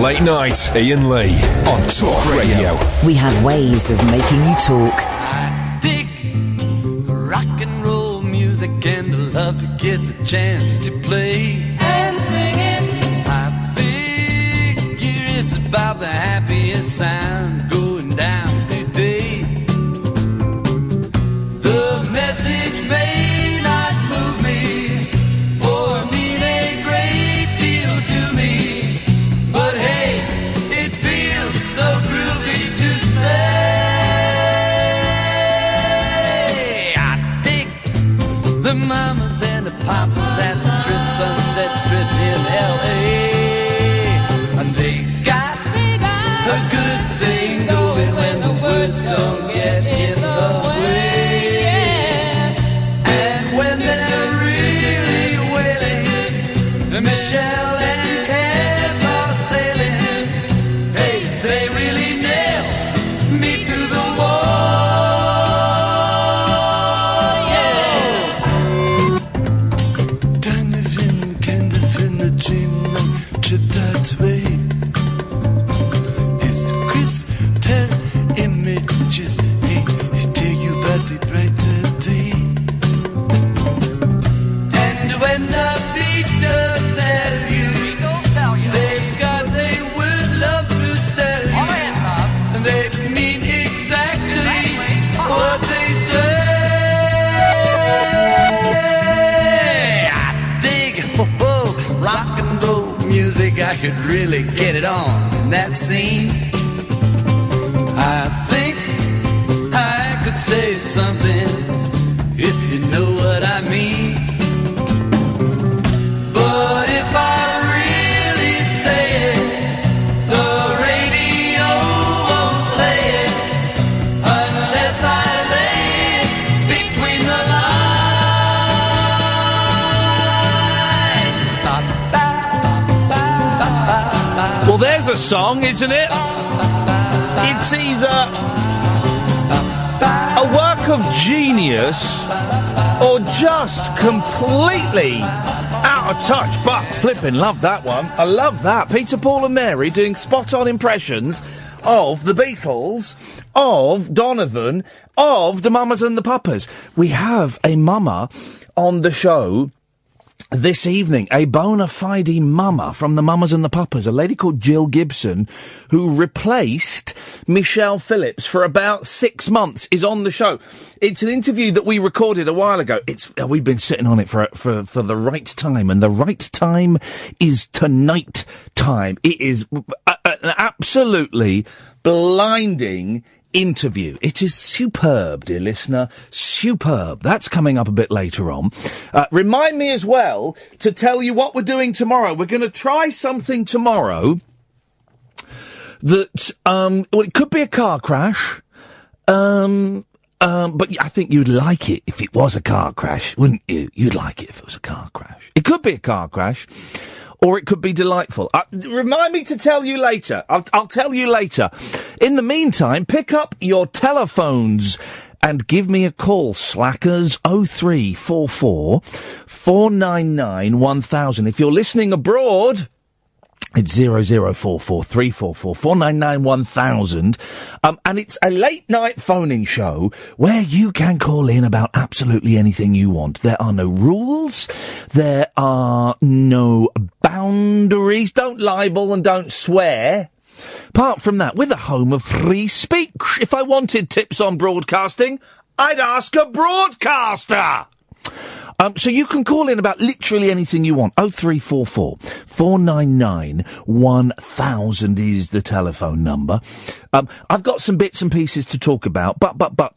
Late Night, Iain Lee on Talk Radio. We have ways of making you talk. dig rock and roll music and I love to get the chance to play just completely out of touch. But flipping love that one. I love that. Peter, Paul, and Mary doing spot on impressions of the Beatles, of Donovan, of the Mamas and the Papas. We have a mama on the show this evening, a bona fide mama from the Mamas and the Papas, a lady called Jill Gibson, who replaced Michelle Phillips for about six months, is on the show. It's an interview that we recorded a while ago. It's uh, we've been sitting on it for for for the right time, and the right time is tonight time. It is a- a- an absolutely blinding interview. It is superb, dear listener. Superb. That's coming up a bit later on. Uh, remind me as well to tell you what we're doing tomorrow. We're going to try something tomorrow that, um, well, it could be a car crash. Um, um, but I think you'd like it if it was a car crash, wouldn't you? You'd like it if it was a car crash. It could be a car crash, or it could be delightful. Uh, remind me to tell you later. I'll, I'll tell you later. In the meantime, pick up your telephones and give me a call. Slackers 0344 499 1000. If you're listening abroad, it's zero zero four four three four four four nine nine one thousand, um, and it's a late night phoning show where you can call in about absolutely anything you want. There are no rules, there are no boundaries. Don't libel and don't swear. Apart from that, we're the home of free speech. If I wanted tips on broadcasting, I'd ask a broadcaster. Um, so you can call in about literally anything you want. 0344 499 1000 is the telephone number. Um, I've got some bits and pieces to talk about, but, but, but,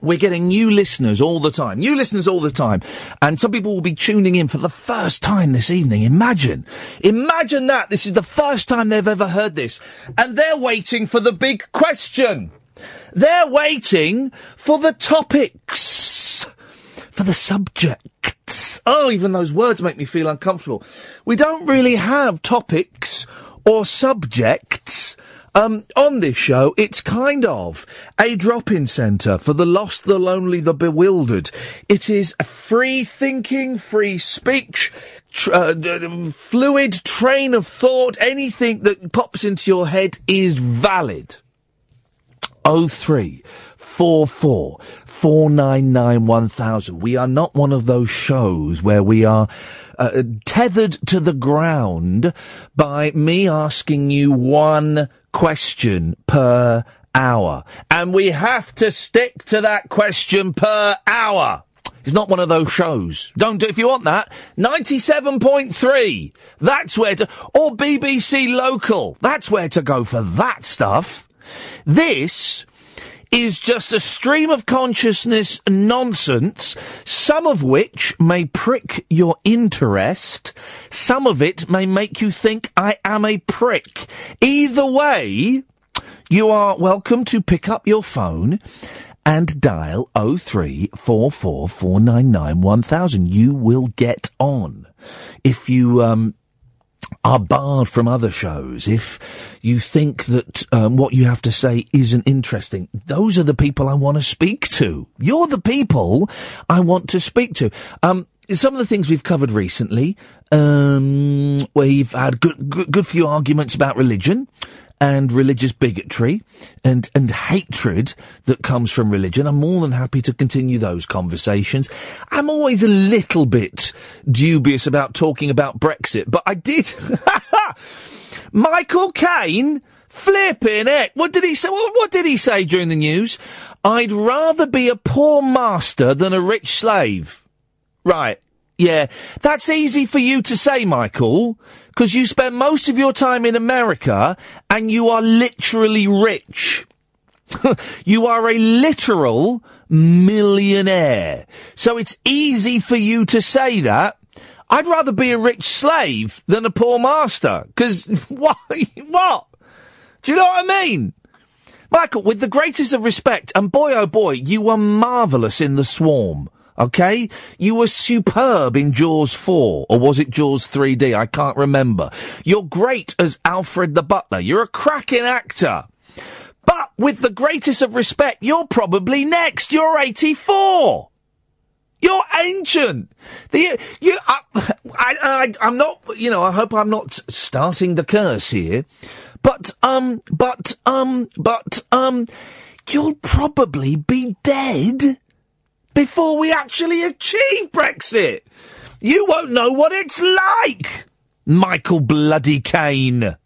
we're getting new listeners all the time. New listeners all the time. And some people will be tuning in for the first time this evening. Imagine. Imagine that. This is the first time they've ever heard this. And they're waiting for the big question. They're waiting for the topics. For the subjects. Oh, even those words make me feel uncomfortable. We don't really have topics or subjects Um, on this show, it's kind of a drop-in centre for the lost, the lonely, the bewildered. It is a free thinking, free speech, tr- uh, fluid train of thought. Anything that pops into your head is valid. Oh three four four four nine nine one thousand. We are not one of those shows where we are uh, tethered to the ground by me asking you one question per hour, and we have to stick to that question per hour. It's not one of those shows. Don't do if you want that. Ninety-seven point three. That's where to, or BBC Local. That's where to go for that stuff. This is just a stream of consciousness nonsense, some of which may prick your interest, some of it may make you think I am a prick. Either way, you are welcome to pick up your phone and dial 03444991000. You will get on. If you, um, are barred from other shows, if you think that um, what you have to say isn't interesting, those are the people I want to speak to. You're the people I want to speak to. Um, some of the things we've covered recently, um, we've had good, good, good few arguments about religion and religious bigotry and, and hatred that comes from religion. I'm more than happy to continue those conversations. I'm always a little bit dubious about talking about Brexit, but I did. Michael Caine, flipping it. What did he say? What, what did he say during the news? I'd rather be a poor master than a rich slave. Right. Yeah. That's easy for you to say, Michael, because you spend most of your time in America and you are literally rich. you are a literal millionaire. So it's easy for you to say that. I'd rather be a rich slave than a poor master. Cause what? What? Do you know what I mean? Michael, with the greatest of respect, and boy oh boy, you were marvellous in the swarm. Okay? You were superb in Jaws 4, or was it Jaws 3D? I can't remember. You're great as Alfred the Butler. You're a cracking actor. But with the greatest of respect, you're probably next. You're 84. You're ancient. The, you, I, I, I, I'm not, you know, I hope I'm not starting the curse here. But, um, but, um, but, um, you'll probably be dead before we actually achieve Brexit. You won't know what it's like, Michael Bloody Caine.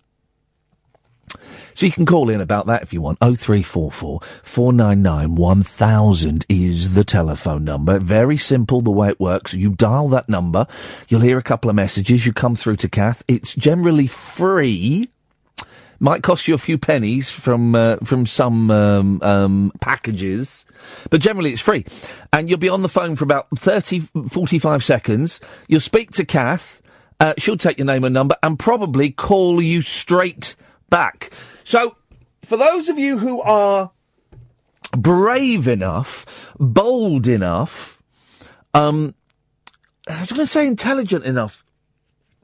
So you can call in about that if you want. 0344 499 1000 is the telephone number. Very simple the way it works. You dial that number, you'll hear a couple of messages, you come through to Kath. It's generally free. Might cost you a few pennies from uh, from some um, um, packages, but generally it's free. And you'll be on the phone for about 30, 45 seconds. You'll speak to Kath. Uh, she'll take your name and number and probably call you straight back. So, for those of you who are brave enough, bold enough, um, I was going to say intelligent enough.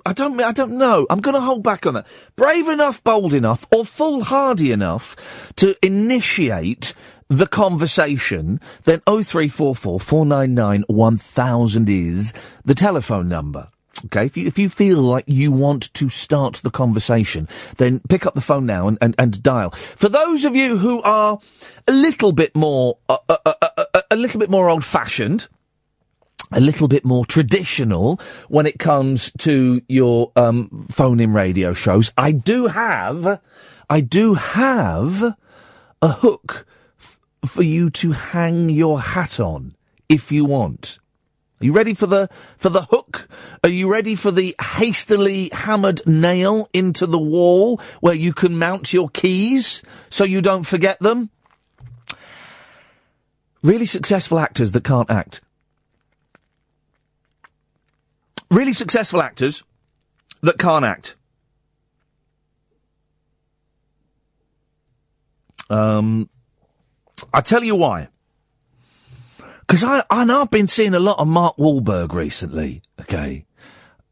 I don't, I don't know. I'm going to hold back on that. Brave enough, bold enough, or foolhardy enough to initiate the conversation, then 0344 499 1000 is the telephone number. Okay, if you, if you feel like you want to start the conversation, then pick up the phone now and, and, and dial. For those of you who are a little bit more, uh, uh, uh, uh, uh, a little bit more old fashioned, a little bit more traditional when it comes to your um, phone in radio shows. I do have, I do have a hook f- for you to hang your hat on if you want. Are you ready for the for the hook? Are you ready for the hastily hammered nail into the wall where you can mount your keys so you don't forget them? Really successful actors that can't act. Really successful actors that can't act. Um, I tell you why. Because I, know I've been seeing a lot of Mark Wahlberg recently. Okay,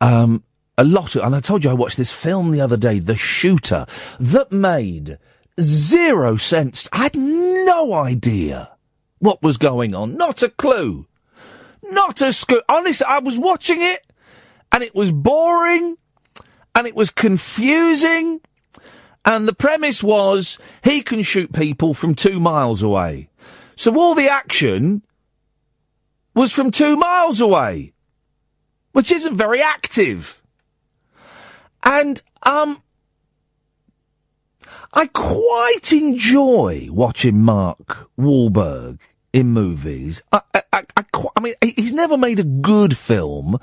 um, a lot of, and I told you I watched this film the other day, The Shooter, that made zero sense. I had no idea what was going on. Not a clue. Not a sco- Honestly, I was watching it and it was boring and it was confusing. And the premise was he can shoot people from two miles away. So all the action was from two miles away, which isn't very active. And, um, I quite enjoy watching Mark Wahlberg in movies. I, I, I, I, mean, he's never made a good film.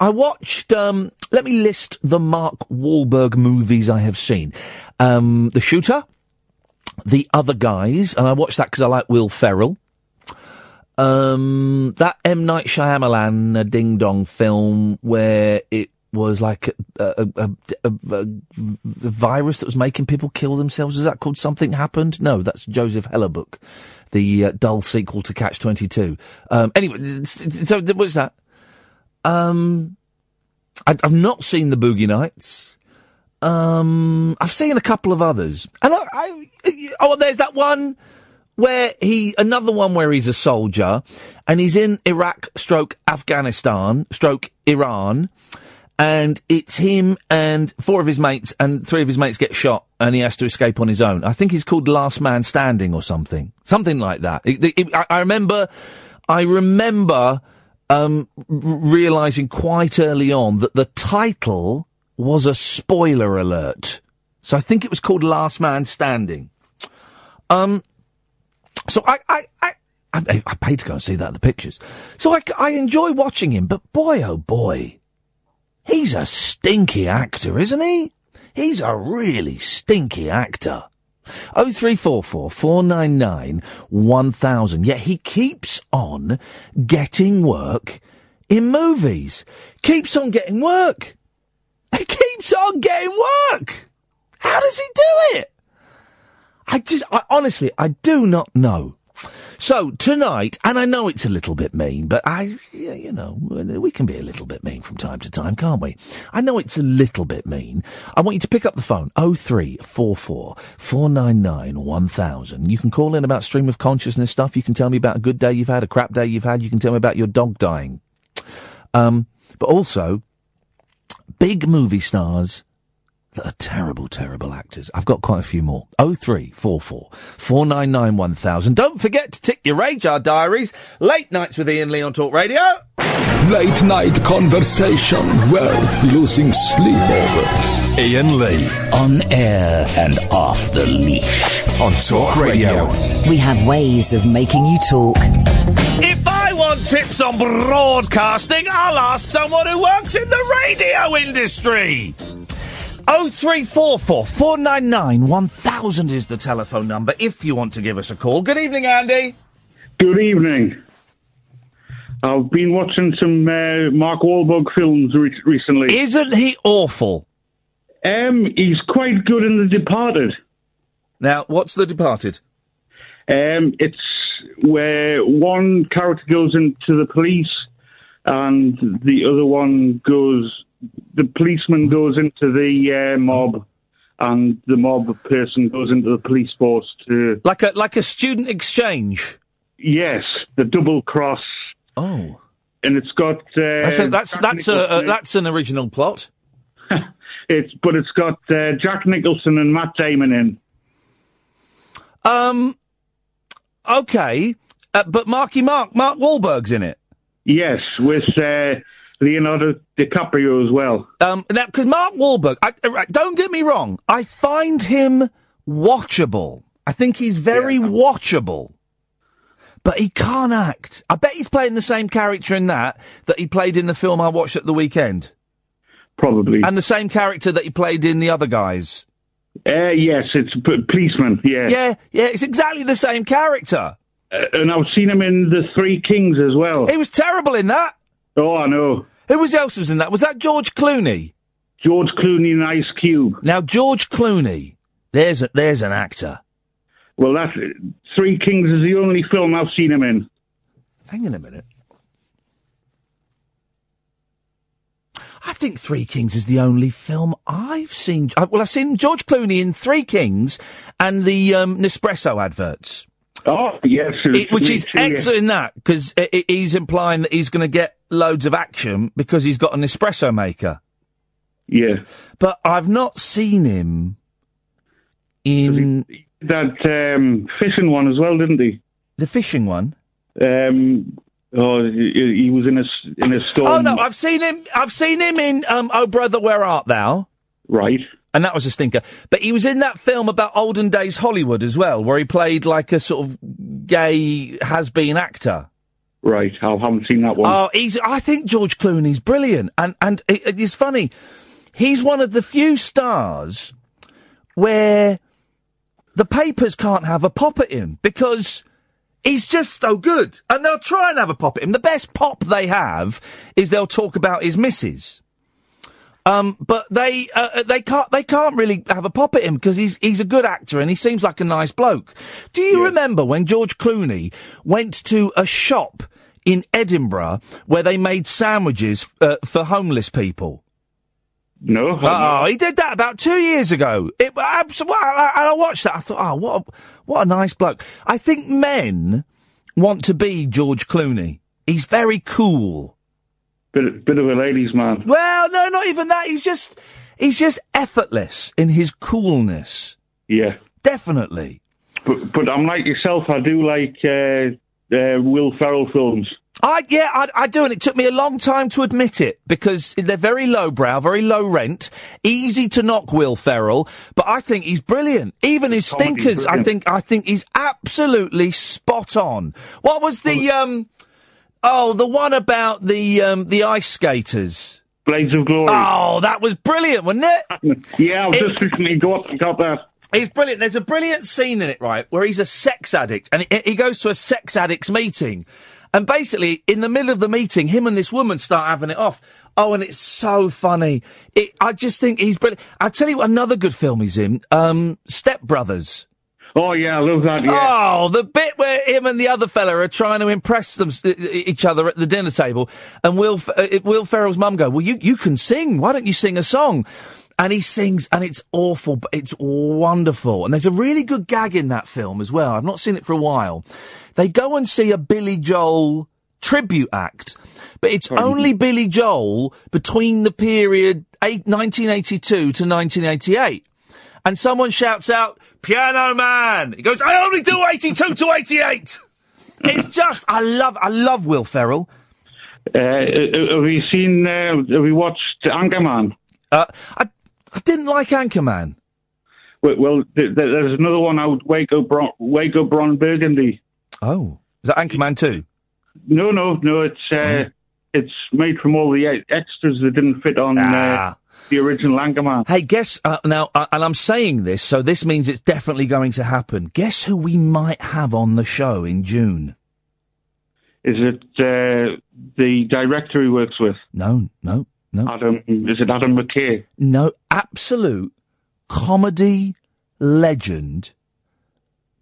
I watched, um, let me list the Mark Wahlberg movies I have seen. Um, The Shooter, The Other Guys, and I watched that because I like Will Ferrell. Um, that M. Night Shyamalan Ding Dong film where it was like a, a, a, a, virus that was making people kill themselves. Is that called Something Happened? No, that's Joseph Hellerbuck, the uh, dull sequel to Catch 22. Um, anyway, so what's that? Um, I, I've not seen the Boogie Nights. Um, I've seen a couple of others. And I, I, oh, there's that one where he, another one where he's a soldier and he's in Iraq stroke Afghanistan stroke Iran and it's him and four of his mates and three of his mates get shot and he has to escape on his own. I think he's called Last Man Standing or something. Something like that. It- it- I, I remember, I remember, um, realizing quite early on that the title was a spoiler alert. So I think it was called Last Man Standing. Um, so I, I, I, I, I paid to go and see that in the pictures. So I, I enjoy watching him, but boy, oh boy, he's a stinky actor, isn't he? He's a really stinky actor. Oh three four four four nine nine one thousand. Yet he keeps on getting work in movies. Keeps on getting work. He keeps on getting work. How does he do it? I just, I, honestly, I do not know. So tonight, and I know it's a little bit mean, but I, you know, we can be a little bit mean from time to time, can't we? I know it's a little bit mean. I want you to pick up the phone, 0344 499 1000. You can call in about stream of consciousness stuff. You can tell me about a good day you've had, a crap day you've had. You can tell me about your dog dying. Um, but also, big movie stars that are terrible, terrible actors. I've got quite a few more. Oh three four four four nine nine one thousand. Don't forget to tick your radar diaries. Late nights with Iain Lee on Talk Radio. Late night conversation worth losing sleep over. Iain Lee On air and off the leash. on Talk Radio. We have ways of making you talk. If I want tips on broadcasting, I'll ask someone who works in the radio industry. Oh three four four four nine nine one thousand is the telephone number if you want to give us a call. Good evening, Andy. Good evening. I've been watching some uh, Mark Wahlberg films re- recently. Isn't he awful? Um, he's quite good in The Departed. Now, what's The Departed? Um, it's where one character goes into the police and the other one goes, the policeman goes into the uh, mob and the mob person goes into the police force to, Like a like a student exchange. yes, the double cross. Oh, And it's got. Uh, that's a, that's that's a, Nicholson uh, that's an original plot. It's but it's got uh, Jack Nicholson and Matt Damon in. Um, okay, uh, but Marky Mark Mark Wahlberg's in it. Yes, with uh, Leonardo DiCaprio as well. Um, now because Mark Wahlberg, I, uh, don't get me wrong, I find him watchable. I think he's very watchable. But he can't act. I bet he's playing the same character in that that he played in the film I watched at the weekend. Probably. And the same character that he played in the other guys. Uh, yes, it's p- policeman. Yeah. Yeah, yeah, it's exactly the same character. Uh, and I've seen him in The Three Kings as well. He was terrible in that. Oh, I know. Who was else was in that? Was that George Clooney? George Clooney and Ice Cube. Now George Clooney, there's a, there's an actor. Well, that Three Kings is the only film I've seen him in. Hang on a minute. I think Three Kings is the only film I've seen. Well, I've seen George Clooney in Three Kings and the um, Nespresso adverts. Oh yes, It- which is too, excellent that because he's implying that he's going to get loads of action because he's got an espresso maker. Yeah, But I've not seen him in that um, fishing one as well, didn't he? the fishing one. Um, oh, he, he was in a in a storm. Oh no, I've seen him. I've seen him in um, Oh Brother, Where Art Thou? Right. And that was a stinker. But he was in that film about olden days Hollywood as well, where he played like a sort of gay has-been actor. Right, I haven't seen that one. Oh, he's. I think George Clooney's brilliant, and and it, it's funny. He's one of the few stars where the papers can't have a pop at him because he's just so good, and they'll try and have a pop at him. The best pop they have is they'll talk about his missus. Um, but they uh, they can't they can't really have a pop at him because he's he's a good actor and he seems like a nice bloke. Do you remember when George Clooney went to a shop in Edinburgh where they made sandwiches uh, for homeless people? no. Oh, he did that about two years ago. It, abs- I, I watched that. I thought, oh, what a, what a nice bloke. I think men want to be George Clooney. He's very cool. Bit bit of a ladies' man. Well, no, not even that. He's just he's just effortless in his coolness. Yeah, Definitely. but but I'm like yourself. I do like uh, uh, Will Ferrell films. I yeah, I, I do, and it took me a long time to admit it because they're very lowbrow, very low rent, easy to knock. Will Ferrell, but I think he's brilliant. Even his Comedy's stinkers, I think, I think he's absolutely spot on. What was the um? Oh, the one about the um the ice skaters. Blades of Glory. Oh, that was brilliant, wasn't it? yeah, I've it's- just recently got got that. He's brilliant. There's a brilliant scene in it, right, where he's a sex addict and he, he goes to a sex addicts meeting. And basically, in the middle of the meeting, him and this woman start having it off. Oh, and it's so funny. It, I just think he's brilliant. I'll tell you what another good film he's in. Um, Step Brothers. Oh yeah, I love that. Yeah, Oh, the bit where him and the other fella are trying to impress them, each other at the dinner table, and Will uh, Will Ferrell's mum go, "Well, you you can sing. Why don't you sing a song?" And he sings, and it's awful, but it's wonderful. And there's a really good gag in that film as well. I've not seen it for a while. They go and see a Billy Joel tribute act, but it's only Billy Joel between the period eight, 1982 to 1988 and someone shouts out, Piano Man! He goes, I only do 82 to 88! It's just, I love, I love Will Ferrell. uh, have you seen? Uh, have you watched Anchorman? Uh, I, I didn't like Anchorman. Well, well th- th- there's another one out. Waco, Bron- Waco, Bron Burgundy. Oh. Is that Anchorman too? No, no, no. It's uh, it's made from all the extras that didn't fit on Ah. The original Anchorman. Hey, guess, uh, now, uh, and I'm saying this, so this means it's definitely going to happen. Guess who we might have on the show in June? Is it uh, the director he works with? No, no, no. Adam. Is it Adam McKay? No, absolute comedy legend,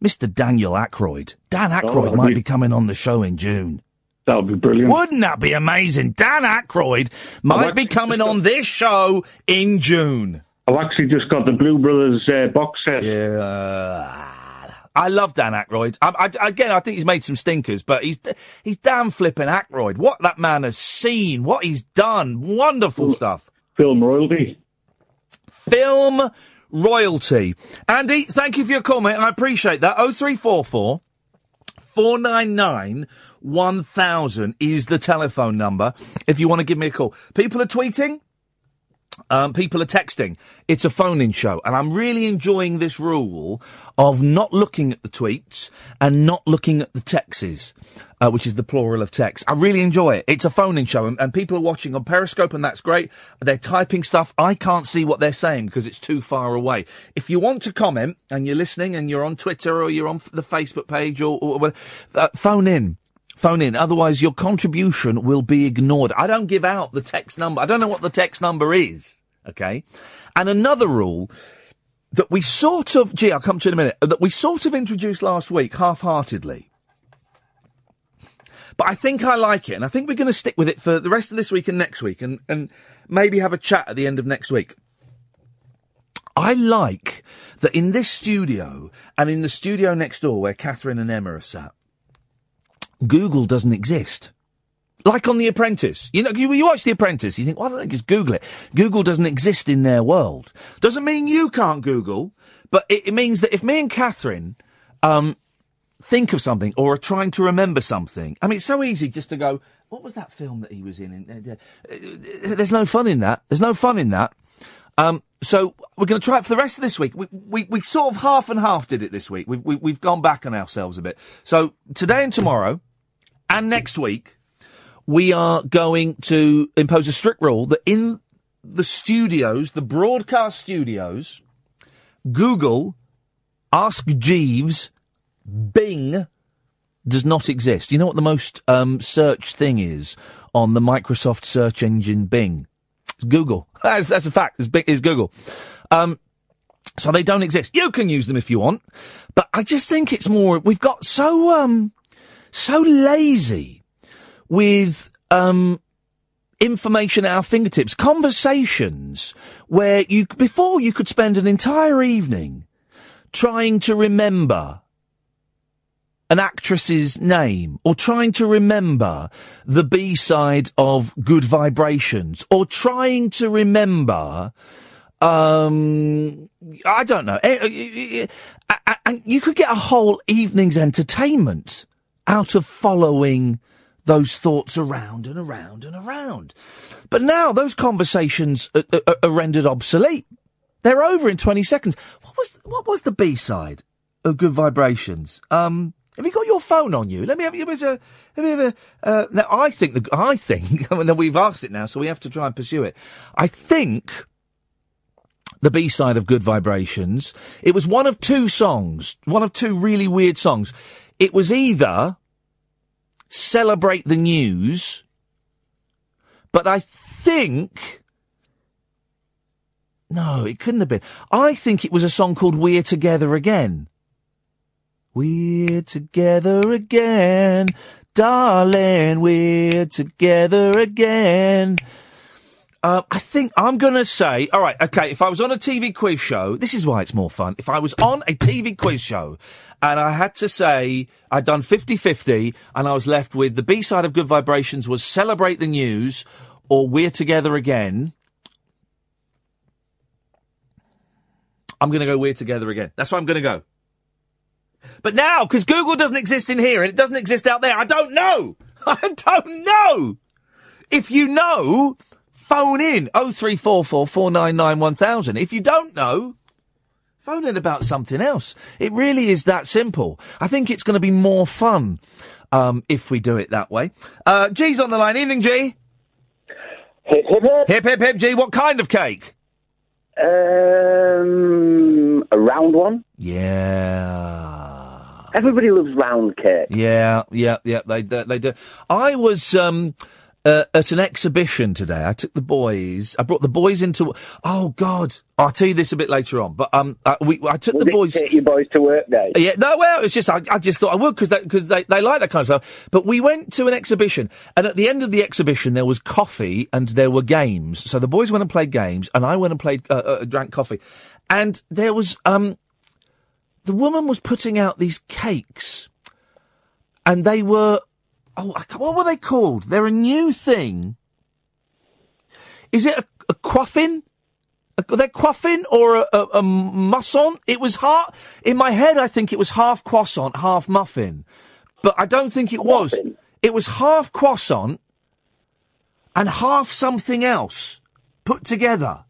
Mr. Daniel Aykroyd. Dan Aykroyd that'd might be coming on the show in June. That would be brilliant. Wouldn't that be amazing? Dan Aykroyd might be coming on this show in June. I've actually just got the Blue Brothers uh, box set. Yeah. I love Dan Aykroyd. I, I, again, I think he's made some stinkers, but he's he's damn flipping Aykroyd. What that man has seen, what he's done, wonderful stuff. Film royalty. Film royalty. Andy, thank you for your comment. I appreciate that. 0344 499 1000 is the telephone number if you want to give me a call. People are tweeting. Um, people are texting. It's a phone-in show, and I'm really enjoying this rule of not looking at the tweets and not looking at the texts, uh, which is the plural of text. I really enjoy it. It's a phone-in show, and, and people are watching on Periscope, and that's great. They're typing stuff. I can't see what they're saying because it's too far away. If you want to comment and you're listening and you're on Twitter or you're on the Facebook page or, or uh, phone in. Phone in, otherwise your contribution will be ignored. I don't give out the text number. I don't know what the text number is. Okay. And another rule that we sort of, gee, I'll come to in a minute, that we sort of introduced last week half-heartedly. But I think I like it, and I think we're going to stick with it for the rest of this week and next week, and, and maybe have a chat at the end of next week. I like that in this studio and in the studio next door where Catherine and Emma are sat, Google doesn't exist. Like on The Apprentice. You know, you, you watch The Apprentice, you think, why don't they just Google it? Google doesn't exist in their world. Doesn't mean you can't Google, but it, it means that if me and Catherine, um, think of something or are trying to remember something, I mean, it's so easy just to go, what was that film that he was in? Uh, uh, There's no fun in that. There's no fun in that. Um, so we're going to try it for the rest of this week. We, we, we sort of half and half did it this week. We've, we, we've gone back on ourselves a bit. So today and tomorrow and next week, we are going to impose a strict rule that in the studios, the broadcast studios, Google, Ask Jeeves, Bing does not exist. You know what the most um, search thing is on the Microsoft search engine Bing? Google. That's, that's a fact. It's, it's Google. Um, so they don't exist. You can use them if you want, but I just think it's more. We've got so um, so lazy with um, information at our fingertips, conversations where you before you could spend an entire evening trying to remember an actress's name or trying to remember the B-side of Good Vibrations or trying to remember um I don't know Eh, eh, eh, and you could get a whole evening's entertainment out of following those thoughts around and around and around. But now those conversations are, are, are rendered obsolete. They're over in 20 seconds. What was, what was the B-side of Good Vibrations? Um, have you got your phone on you? Let me have, it was a, let me have a, uh, now I think the, I think, and mean, we've asked it now, so we have to try and pursue it. I think the B side of Good Vibrations, it was one of two songs, one of two really weird songs. It was either Celebrate the News, but I think, no, it couldn't have been. I think it was a song called We're Together Again. We're together again, darling, we're together again. Uh, I think I'm going to say, all right, okay, if I was on a TV quiz show, this is why it's more fun. If I was on a TV quiz show and I had to say I'd done 50-50 and I was left with the B-side of Good Vibrations was Celebrate the News or We're Together Again, I'm going to go We're Together Again. That's where I'm going to go. But now, because Google doesn't exist in here and it doesn't exist out there, I don't know. I don't know. If you know, phone in 0344 499 1000. If you don't know, phone in about something else. It really is that simple. I think it's going to be more fun um, if we do it that way. Uh, G's on the line. Evening, G. Hip, hip, hip. Hip, hip, hip, G. What kind of cake? Um, a round one. Yeah. Everybody loves round cake. Yeah, yeah, yeah. They do. They do. I was um, uh, at an exhibition today. I took the boys. I brought the boys into. Oh God! I'll tell you this a bit later on. But um, I, we I took Was the boys. Take your boys to work day. Yeah, no, well, it's just, I, I just thought I would because they, cause they, they like that kind of stuff. But we went to an exhibition and at the end of the exhibition there was coffee and there were games. So the boys went and played games and I went and played, uh, uh, drank coffee. And there was, um, the woman was putting out these cakes and they were, oh, what were they called? They're a new thing. Is it a, a quaffin? A, they're quaffin or a, a, a muffin? It was half, in my head I think it was half croissant, half muffin. But I don't think it was. It was half croissant and half something else put together.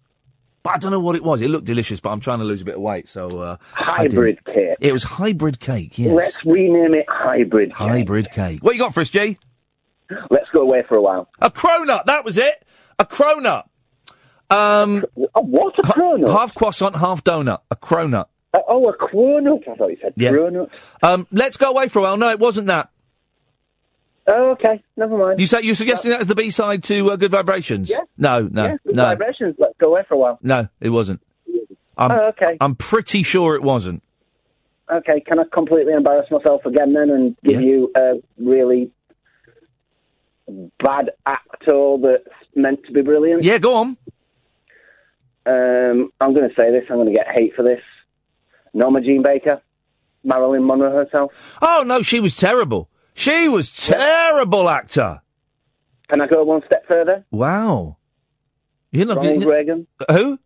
But I don't know what it was. It looked delicious, but I'm trying to lose a bit of weight, so uh, Hybrid cake. It was hybrid cake. Yes, Let's rename it hybrid cake. hybrid cake. What you got for us, G? Let's go away for a while. A cronut. That was it. A cronut. Um, what a cronut? Half croissant, half donut. A cronut. Uh, oh, a cronut. I thought you said Yeah. cronut. Um, let's go away for a while. No, it wasn't that. Oh, okay. Never mind. You say you're suggesting that as the B side to uh, Good Vibrations? Yeah. No, no, yeah, good no, vibrations. Let's go away for a while. no. It wasn't. I'm, Oh, okay. I'm pretty sure it wasn't. Okay, can I completely embarrass myself again then and give Yeah. you a really bad actor that's meant to be brilliant. Yeah, go on. Um, I'm going to say this. I'm going to get hate for this. Norma Jean Baker, Marilyn Monroe herself. Oh no, she was terrible. She was terrible actor. Can I go one step further? Wow. You're not Ronald you- Reagan. Who?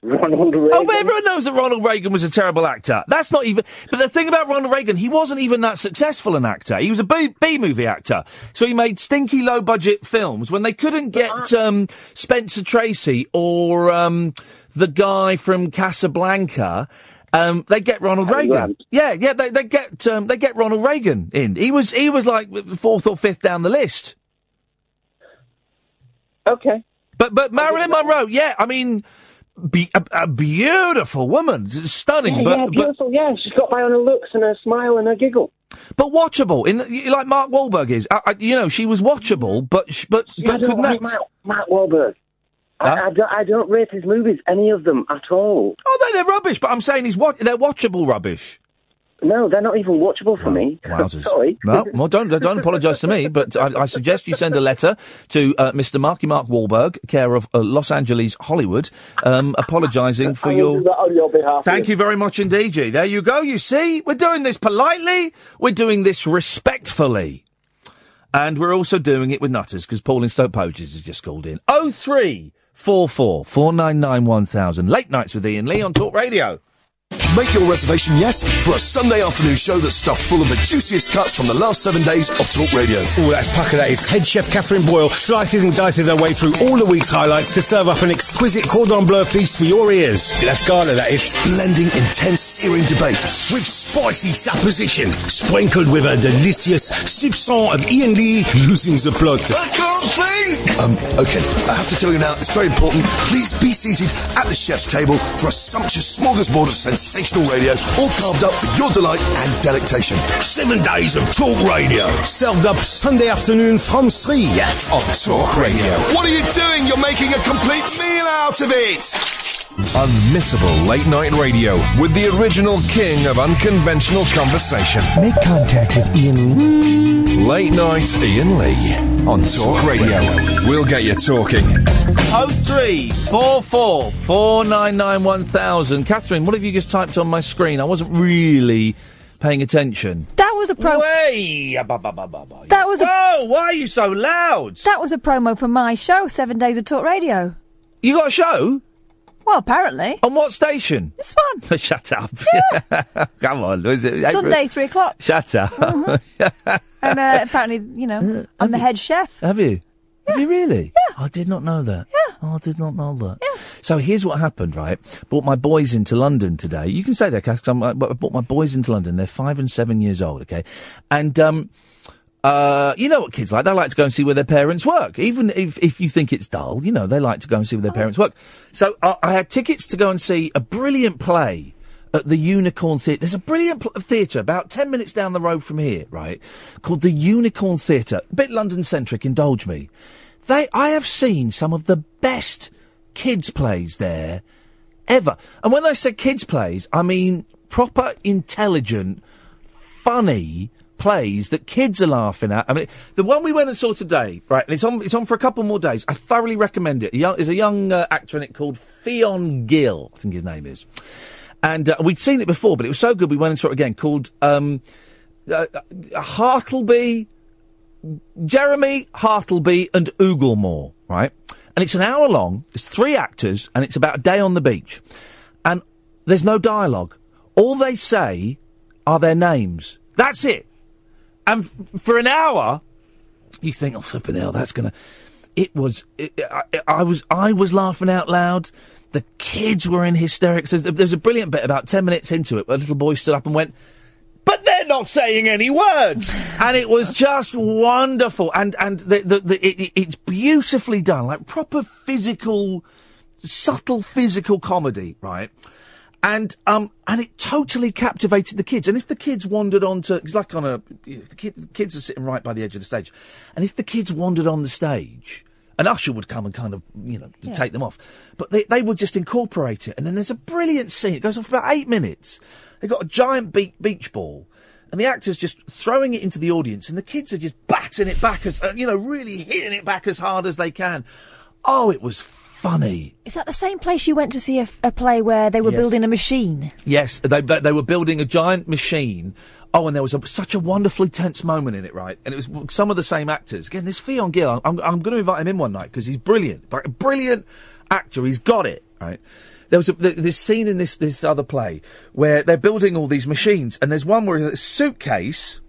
Ronald Reagan. Oh, but everyone knows that Ronald Reagan was a terrible actor. That's not even. But the thing about Ronald Reagan, he wasn't even that successful an actor. He was a B, B movie actor. So he made stinky low budget films when they couldn't get um, Spencer Tracy or um, the guy from Casablanca. Um, they get Ronald Reagan. Grant. Yeah, yeah, they, they get um, they get Ronald Reagan in. He was he was like fourth or fifth down the list. Okay. But but Marilyn Monroe, yeah, I mean, be, a, a beautiful woman, stunning, Yeah, but yeah, but beautiful. Yeah, she's got on her looks and her smile and her giggle. but watchable. In the, like Mark Wahlberg is, I, I, you know, she was watchable, but sh- but Yeah, but couldn't like. Mark, Mark Wahlberg. Huh? I, I, don't, I don't rate his movies, any of them at all. Oh, no, they're rubbish. But I'm saying he's what they're watchable rubbish. No, they're not even watchable for me. Wowzers. Sorry. No, well, don't don't apologise to me, but I, I suggest you send a letter to uh, Mr. Marky Mark Wahlberg, care of uh, Los Angeles Hollywood, um, apologising for I your. do that on your behalf. Thank you very much indeed, G. There you go. You see, we're doing this politely. We're doing this respectfully. And we're also doing it with nutters because Paul in Stoke Poges has just called in. 0344 499 1000. Late nights with Iain Lee on Talk Radio. Make your reservation yet for a Sunday afternoon show that's stuffed full of the juiciest cuts from the last seven days of Talk Radio. Oh, that's pucker, that is. Head chef Catherine Boyle slices and dices her way through all the week's highlights to serve up an exquisite cordon bleu feast for your ears. That's Gala, that is. Blending intense searing debate With spicy supposition, sprinkled with a delicious soupçon of Iain Lee losing the plot. I can't think! Um, okay, I have to tell you now, it's very important. Please be seated at the chef's table for a sumptuous smorgasbord of sensational radio, all carved up for your delight and delectation. Seven days of talk radio. Served up Sunday afternoon from 3 on Talk Radio. What are you doing? You're making a complete meal out of it! Unmissable late night radio with the original king of unconventional conversation. Make contact with Iain Lee. Late night Iain Lee on Talk Radio. We'll get you talking. 0344 499 1000. Catherine, what have you just typed on my screen? I wasn't really paying attention. That was a promo. That was a. Whoa, why are you so loud? That was a promo for my show, Seven Days of Talk Radio. You got a show? Well, apparently. On what station? This one. Shut up. Come on. Was it Sunday, three o'clock. Shut up. And uh, apparently, you know, I'm the head chef. Have you? Have you really? Yeah. I did not know that. Yeah. Oh, I did not know that. Yeah. So here's what happened, right? Brought my boys into London today. You can say that, Cass, 'cause I'm- I brought my boys into London. They're five and seven years old, okay? And, um, uh, you know what kids like? They like to go and see where their parents work. Even if, if you think it's dull, you know, they like to go and see where their parents work. So I, I had tickets to go and see a brilliant play at the Unicorn Theatre. There's a brilliant pl- theatre about 10 minutes down the road from here, right? Called the Unicorn Theatre. A bit London centric, indulge me. They, I have seen some of the best kids' plays there ever. And when I say kids' plays, I mean proper, intelligent, funny plays that kids are laughing at. I mean, the one we went and saw today, right? And it's on. It's on for a couple more days. I thoroughly recommend it. There's a young uh, actor in it called Fionn Gill. I think his name is. And uh, we'd seen it before, but it was so good we went and saw it again. Called um, uh, uh, Hartleby, Jeremy Hartleby and Ooglemore, right? And it's an hour long. It's three actors, and it's about a day on the beach. And there's no dialogue. All they say are their names. That's it. And f- for an hour, you think, oh flipping hell, that's gonna. It was. It, I, I was. I was laughing out loud. The kids were in hysterics. There's, there's a brilliant bit about ten minutes into it. where A little boy stood up and went, "But they're not saying any words," and it was just wonderful. And and the, the, the, it- it's beautifully done, like proper physical, subtle physical comedy, right? And um and it totally captivated the kids. And if the kids wandered onto, it's like on a, if the, kid, the kids are sitting right by the edge of the stage, and if the kids wandered on the stage, an usher would come and kind of you know to take them off, but they they would just incorporate it. And then there's a brilliant scene. It goes on for about eight minutes. They've got a giant be- beach ball. and the actor's just throwing it into the audience, and the kids are just batting it back as, uh, you know, really hitting it back as hard as they can. Oh, it was funny. Is that the same place you went to see a play where they were Yes. building a machine? Yes, they, they, they were building a giant machine. Oh, and there was a, such a wonderfully tense moment in it, right? And it was some of the same actors. Again, this Fionn Gill, I'm, I'm going to invite him in one night because he's brilliant. But a brilliant actor. He's got it, right? There was a, th- this scene in this, this other play where they're building all these machines, and there's one where a suitcase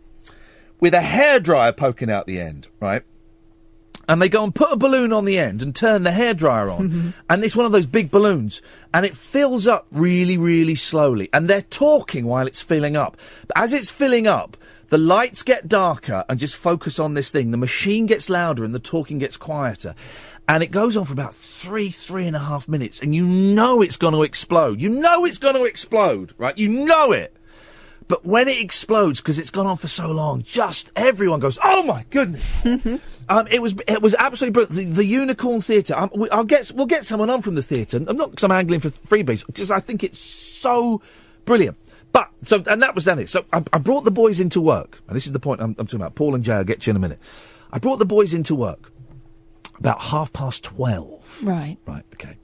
with a hairdryer poking out the end, right? And they go and put a balloon on the end and turn the hairdryer on. And it's one of those big balloons. And it fills up really, really slowly. And they're talking while it's filling up. But as it's filling up, the lights get darker and just focus on this thing. The machine gets louder and the talking gets quieter. And it goes on for about three, three and a half minutes. And you know it's going to explode. You know it's going to explode, right? You know it. But when it explodes, because it's gone on for so long, just everyone goes, "Oh my goodness!" um, it was it was absolutely brilliant. The, the Unicorn Theatre. Um, we, I'll get we'll get someone on from the theatre. I'm not because I'm angling for freebies, because I think it's so brilliant. But so and that was then it. So I, I brought the boys into work, and this is the point I'm, I'm talking about. Paul and Jay, I'll get you in a minute. I brought the boys into work about half past twelve. Right. Right. Okay.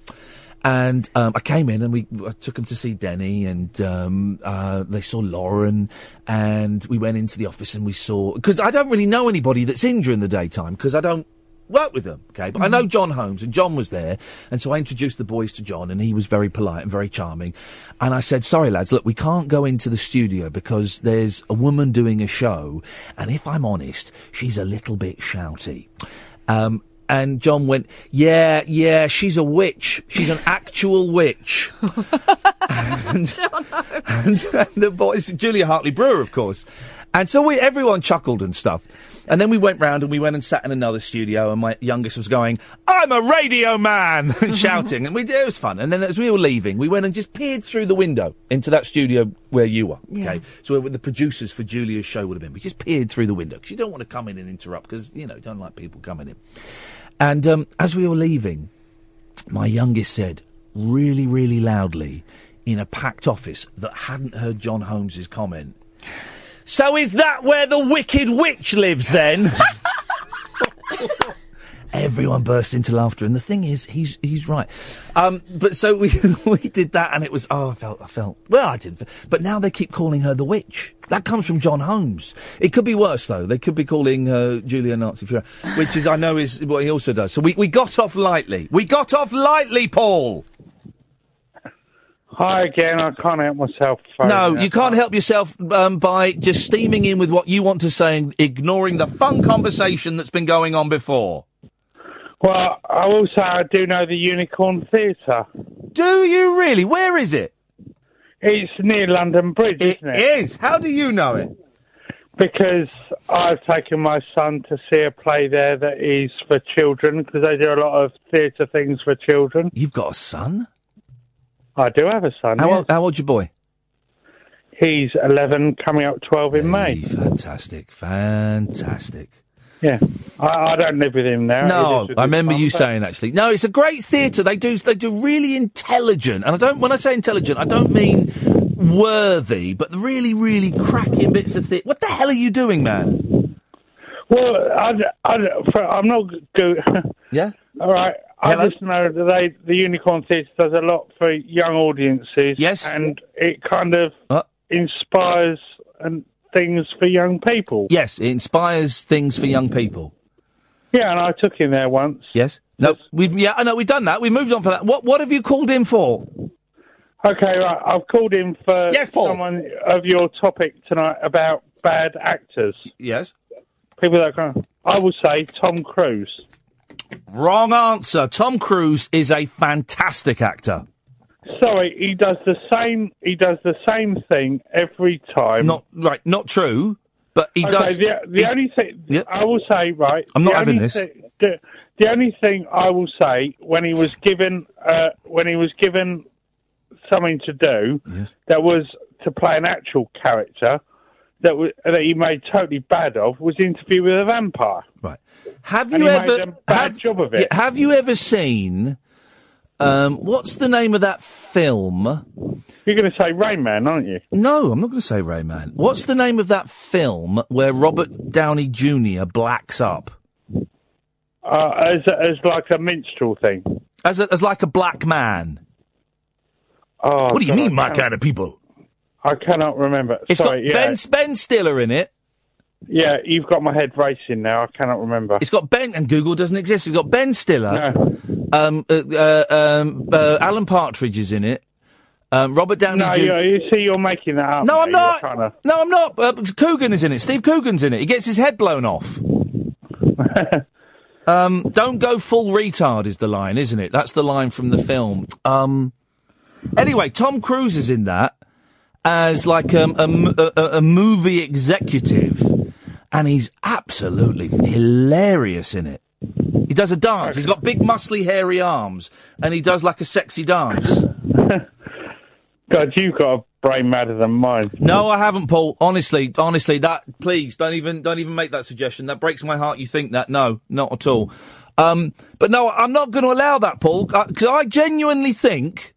And um, I came in and we I took them to see Denny, and um, uh, they saw Lauren, and we went into the office and we saw because I don't really know anybody that's in during the daytime because I don't work with them. Okay, but I know John Holmes, and John was there, and so I introduced the boys to John, and he was very polite and very charming. And I said, "Sorry, lads, look, we can't go into the studio because there's a woman doing a show, and if I'm honest, she's a little bit shouty." Um, and John went, "Yeah, yeah, she's a witch. She's an actual witch." and, and, and the Julia Hartley Brewer, of course. And so we, everyone chuckled and stuff. And then we went round and we went and sat in another studio, and my youngest was going, "I'm a radio man," and shouting, and we it was fun. And then as we were leaving, we went and just peered through the window into that studio where you were. Okay, so where the producers for Julia's show would have been. We just peered through the window because you don't want to come in and interrupt because you know don't like people coming in. And um, as we were leaving, my youngest said really, really loudly in a packed office that hadn't heard John Holmes's comment. So is that where the Wicked Witch lives then? Everyone burst into laughter, and the thing is, he's he's right. Um, but so we we did that, and it was oh, I felt I felt well, I didn't. But now they keep calling her the witch. That comes from John Holmes. It could be worse though. They could be calling Julia Nazi which is I know is what he also does. So we we got off lightly. We got off lightly, Paul. Hi again. I can't help myself. No, you can't help yourself um, by just steaming in with what you want to say and ignoring the fun conversation that's been going on before. Well, I will say I do know the Unicorn Theatre. Do you really? Where is it? It's near London Bridge, isn't it? It is. How do you know it? Because I've taken my son to see a play there that is for children because they do a lot of theatre things for children. You've got a son? I do have a son. How, yes. old, how old's your boy? He's 11, coming up 12 in May. Fantastic, fantastic. Yeah. I, I don't live with him now. No, I remember you saying actually. No, it's a great theatre. They do they do really intelligent, and I don't. When I say intelligent, I don't mean worthy, but really, really cracking bits of theatre. What the hell are you doing, man? Well, I, I, I'm not good. Yeah. All right. I just know that they, the Unicorn Theatre does a lot for young audiences. Yes. And it kind of Uh. inspires and things for young people. Yes, it inspires things for young people. Yeah, and I took him there once. Yes. No, we've yeah, I know we've done that. We moved on for that. What what have you called in for? Okay, right. I've called in for Yes, Paul. someone of your topic tonight about bad actors. Yes. People that kind of, I will say Tom Cruise. Wrong answer. Tom Cruise is a fantastic actor. Sorry, he does the same. He does the same thing every time. Not right. Not true. But he okay, does. The, the only thing I will say, right? I'm not having this. thi- the, the only thing I will say when he was given uh, when he was given something to do that was to play an actual character that was, that he made totally bad of was interview with a vampire. Right. Have you ever have, job of it? have you ever seen Um, what's the name of that film? You're going to say Rain Man, aren't you? No, I'm not going to say Rain Man. What's the name of that film where Robert Downey Jr. blacks up? Uh, as as like a minstrel thing. As, a, as like a black man. Oh, what do you God, mean, my kind of people? I cannot remember. It's Sorry, got yeah, Ben, Ben Stiller in it. Yeah. You've got my head racing now. I cannot remember. It's got Ben, and Google doesn't exist. It's got Ben Stiller. No. Um, uh, uh, um, uh, Alan Partridge is in it. Um, Robert Downey No, Jr. you, you see, you're making that up. No, I'm not. to- No, I'm not. Uh, Coogan is in it. Steve Coogan's in it. He gets his head blown off. um, don't go full retard is the line, isn't it? That's the line from the film. Um, anyway, Tom Cruise is in that as like um, a- a- a movie executive, and he's absolutely hilarious in it. He does a dance. He's got big, muscly, hairy arms, and he does like a sexy dance. God, you've got a brain madder than mine. No, I haven't, Paul. Honestly, honestly, that please don't even don't even make that suggestion. That breaks my heart. You think that? No, not at all. Um, but no, I'm not going to allow that, Paul, because I genuinely think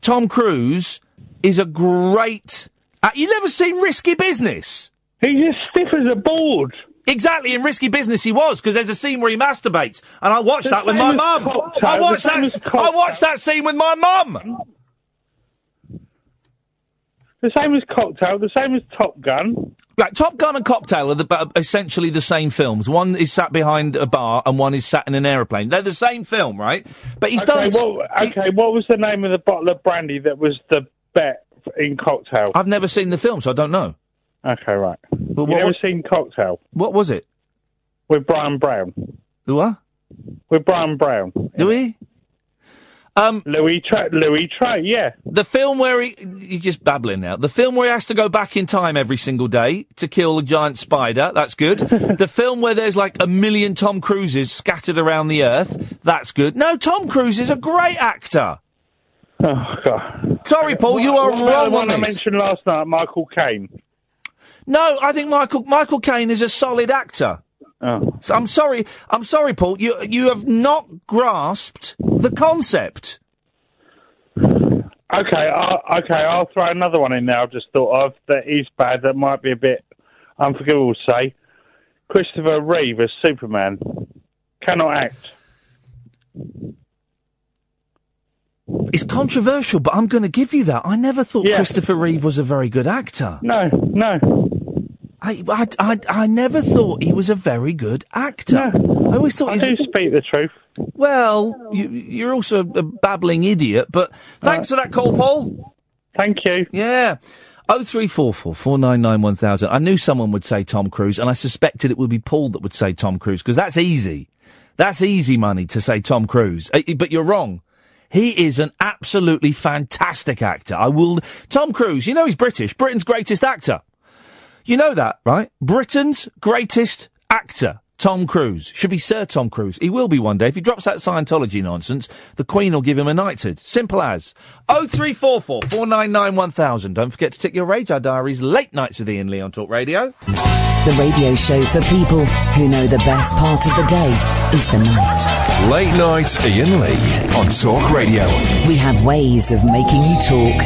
Tom Cruise is a great. Uh, you never seen Risky Business? He's as stiff as a board. Exactly, in Risky Business he was, because there's a scene where he masturbates, and I watched The that with my mum. Cocktail, I watched that. I watched that scene with my mum. The same as Cocktail, the same as Top Gun. Like Top Gun and Cocktail are the, are essentially the same films. One is sat behind a bar, and one is sat in an aeroplane. They're the same film, right? But he's okay, done. s- What, okay, what was the name of the bottle of brandy that was the bet in Cocktail? I've never seen the film, so I don't know. Okay, right. But you what- never what- seen Cocktail What was it? with Bryan Brown? The what? With Bryan Brown. Do we? Um, Louis Tra- Louis Trey, yeah. The film where he, you're just babbling now. The film where he has to go back in time every single day to kill a giant spider. That's good. the film where there's like a million Tom Cruises scattered around the earth. That's good. No, Tom Cruise is a great actor. Oh God. Sorry, Paul, you are What wrong the one on I mentioned last night, Michael Caine. No, I think Michael Michael Caine is a solid actor. Oh. So I'm sorry. I'm sorry, Paul. You you have not grasped the concept. Okay, I'll, okay, I'll throw another one in there. I've just thought of that is bad. That might be a bit unforgivable to say. Christopher Reeve as Superman cannot act. It's controversial, but I'm going to give you that. I never thought Christopher Reeve was a very good actor. No, no. I, I, I, I never thought he was a very good actor. I always thought I he's. do speak the truth. Well, you, you're also a babbling idiot, but thanks for that call, Paul. Thank you. Yeah. Oh three four four four nine nine one thousand. I knew someone would say Tom Cruise, and I suspected it would be Paul that would say Tom Cruise because that's easy. That's easy money to say Tom Cruise. Uh, But you're wrong. He is an absolutely fantastic actor. I will. Tom Cruise. You know he's British. Britain's greatest actor. You know that, right? Britain's greatest actor. Tom Cruise. Should be Sir Tom Cruise. He will be one day. If he drops that Scientology nonsense, the Queen will give him a knighthood. Simple as. 0344 499 1000. Don't forget to tick your radar diaries. Late nights with Iain Lee on Talk Radio. The radio show for people who know the best part of the day is the night. Late night Iain Lee on Talk Radio. We have ways of making you talk.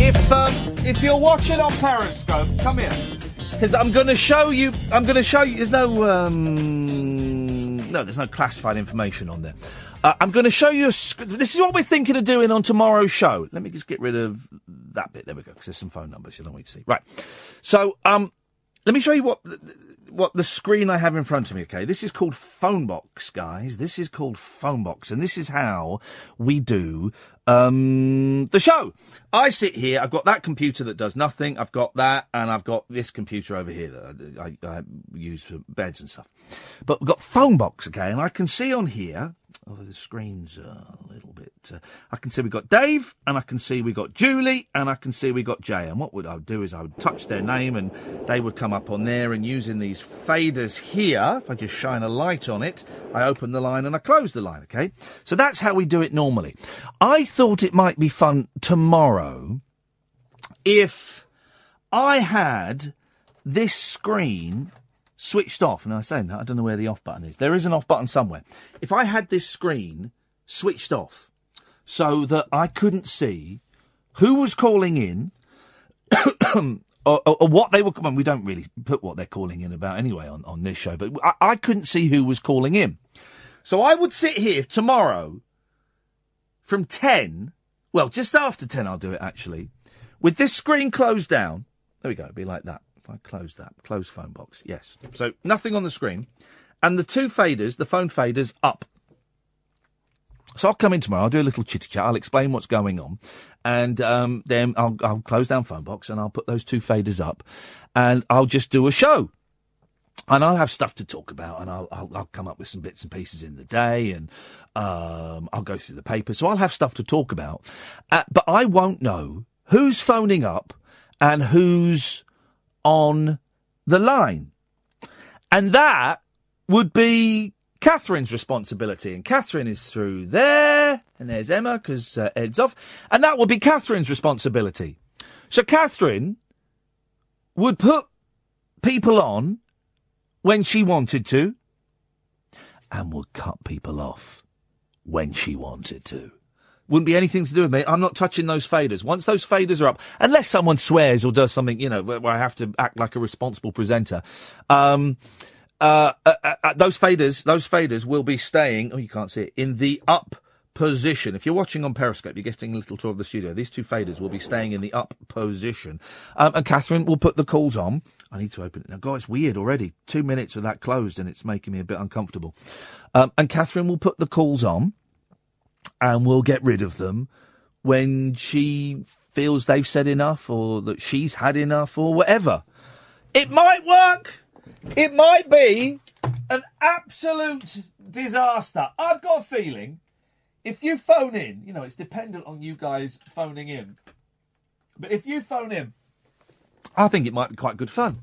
If um, if you're watching on Periscope, come here because I'm going to show you. I'm going to show you. There's no um, no, there's no classified information on there. Uh, I'm going to show you. A, sc- this is what we're thinking of doing on tomorrow's show. Let me just get rid of that bit. There we go. Because there's some phone numbers you don't want to see. Right. So um, let me show you what what the screen I have in front of me. Okay, this is called Phonebox, guys. This is called Phonebox, and this is how we do um, the show. I sit here. I've got that computer that does nothing. I've got that, and I've got this computer over here that I, I, I use for beds and stuff. But we've got Phonebox, okay, and I can see on here. Although the screen's a little bit, uh, I can see we got Dave, and I can see we got Julie, and I can see we got Jay. And what would I do is I would touch their name, and they would come up on there. And using these faders here, if I just shine a light on it, I open the line and I close the line. Okay, so that's how we do it normally. I thought it might be fun tomorrow if I had this screen switched off. And I was saying that I don't know where the off button is. There is an off button somewhere. If I had this screen switched off, so that I couldn't see who was calling in. Or, or, or what they were. Well, we don't really put what they're calling in about anyway on, on this show, but I, I couldn't see who was calling in. So I would sit here tomorrow from 10, well, just after 10, I'll do it actually, with this screen closed down. There we go, it'd be like that. If I close that, close phone box, yes. So nothing on the screen. And the two faders, the phone faders, up. So I'll come in tomorrow. I'll do a little chitty chat. I'll explain what's going on, and um, then I'll, I'll close down phone box and I'll put those two faders up, and I'll just do a show. And I'll have stuff to talk about, and I'll, I'll I'll come up with some bits and pieces in the day, and um, I'll go through the paper. So I'll have stuff to talk about, uh, but I won't know who's phoning up and who's on the line, and that would be Catherine's responsibility. And Catherine is through there, and there's Emma because uh, Ed's off, and that would be Catherine's responsibility. So Catherine would put people on when she wanted to, and would cut people off when she wanted to. Wouldn't be anything to do with me. I'm not touching those faders. Once those faders are up, unless someone swears or does something, you know, where, where I have to act like a responsible presenter. Um, uh, uh, uh, uh, those faders, those faders will be staying. Oh, you can't see it in the up position. If you're watching on Periscope, you're getting a little tour of the studio. These two faders will be staying in the up position, um, and Catherine will put the calls on. I need to open it now. God, it's weird already. Two minutes of that closed, and it's making me a bit uncomfortable. Um, and Catherine will put the calls on, and we'll get rid of them when she feels they've said enough, or that she's had enough, or whatever. It might work. It might be an absolute disaster. I've got a feeling if you phone in, you know, it's dependent on you guys phoning in. But if you phone in, I think it might be quite good fun.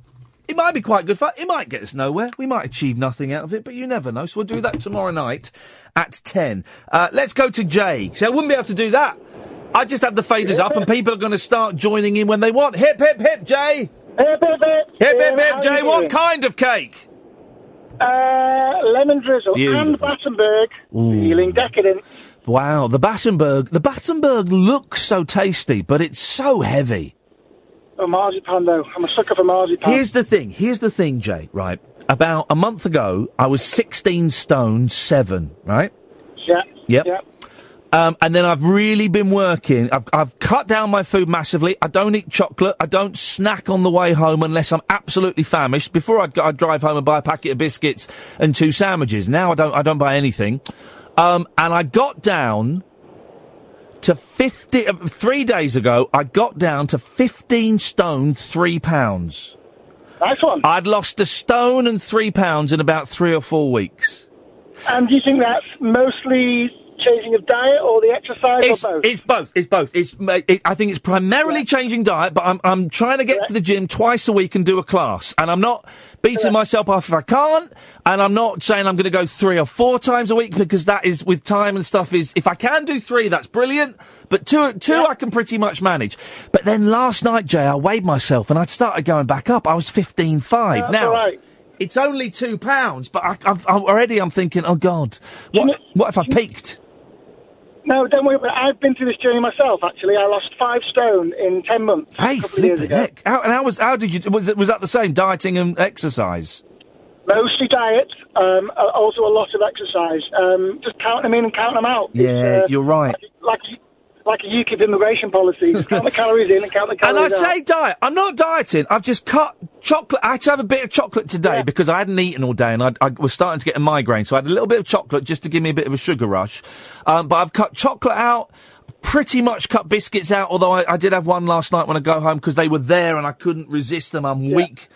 It might be quite good fun. It might get us nowhere. We might achieve nothing out of it, but you never know. So we'll do that tomorrow night at 10. Uh, let's go to Jay. So I wouldn't be able to do that. I just have the faders up and people are going to start joining in when they want. Hip, hip, hip, Jay. Hip, hip, hip. Hip, hip, hip, Jay. What kind of cake? Uh, lemon drizzle and Battenberg. Ooh. Feeling decadent. Wow, the Battenberg. The Battenberg looks so tasty, but it's so heavy. Oh, marzipan though. I'm a sucker for marzipan. Here's the thing. Here's the thing, Jay. Right. About a month ago, I was 16 stone seven. Right. Yeah. Yep. Yeah. Um, and then I've really been working. I've, I've cut down my food massively. I don't eat chocolate. I don't snack on the way home unless I'm absolutely famished. Before I'd, go- I'd drive home and buy a packet of biscuits and two sandwiches. Now I don't. I don't buy anything. Um, and I got down to 50. Uh, three days ago, I got down to 15 stone three pounds. Nice one. I'd lost a stone and three pounds in about three or four weeks. And do you think that's mostly changing of diet or the exercise It's, or both? it's both. It's both. It's. It, I think it's primarily changing diet, but I'm I'm trying to get to the gym twice a week and do a class, and I'm not beating myself up if I can't, and I'm not saying I'm going to go three or four times a week because that is with time and stuff. Is if I can do three, that's brilliant, but two two I can pretty much manage. But then last night, Jay, I weighed myself and I'd started going back up. I was fifteen five. That's now. right. It's only two pounds, but I, I've, i already I'm thinking, oh God, what, what if I peaked? No, don't worry it. I've been through this journey myself, actually. I lost five stone in ten months. Hey, a couple of years flipping heck! How, and how was how did you was it was that the same dieting and exercise? Mostly diet, um, also a lot of exercise. Um, just count them in and count them out. Yeah, uh, you're right. Like like a UKIP immigration policy. Just count the calories in and count the calories out. And I calories out. say diet. I'm not dieting. I've just cut chocolate. I had to have a bit of chocolate today because I hadn't eaten all day and I, I was starting to get a migraine. So I had a little bit of chocolate just to give me a bit of a sugar rush. Um, but I've cut chocolate out. Pretty much cut biscuits out, although I, I did have one last night when I go home because they were there and I couldn't resist them. I'm weak.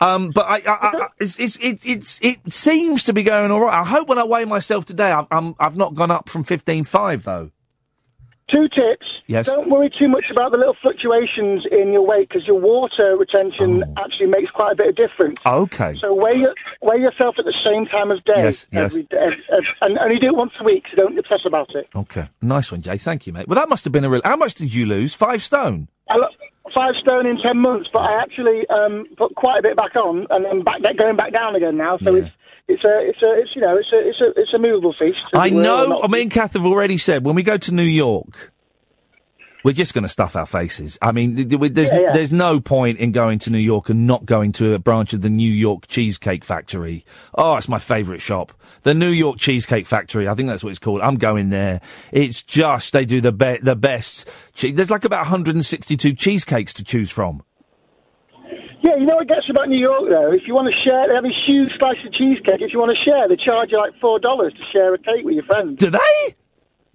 Um, but I, I, I, I- it's, it's, it, it's, it seems to be going all right. I hope when I weigh myself today, I've, I'm, I've not gone up from 15.5 though. Two tips. Yes. Don't worry too much about the little fluctuations in your weight because your water retention Oh. actually makes quite a bit of difference. Okay. So weigh, your, weigh yourself at the same time of day. Yes, yes. every day, ev- and only do it once a week, so don't obsess about it. Okay. Nice one, Jay. Thank you, mate. Well, that must have been a real. How much did you lose? Five stone. Five stone in ten months, but I actually um, put quite a bit back on, and then back going back down again now. So it's it's a, it's a, it's you know, it's a, it's a, it's a movable feast. I or uh, know. I mean, Kath have already said when we go to New York, we're just going to stuff our faces. I mean, th- th- there's Yeah, yeah. there's no point in going to New York and not going to a branch of the New York Cheesecake Factory. Oh, it's my favourite shop, the New York Cheesecake Factory. I think that's what it's called. I'm going there. It's just they do the be- the best. Che- there's like about 162 cheesecakes to choose from. Yeah, you know what gets about New York though? If you want to share, they have a huge slice of cheesecake. If you want to share, they charge you like four dollars to share a cake with your friends. Do they?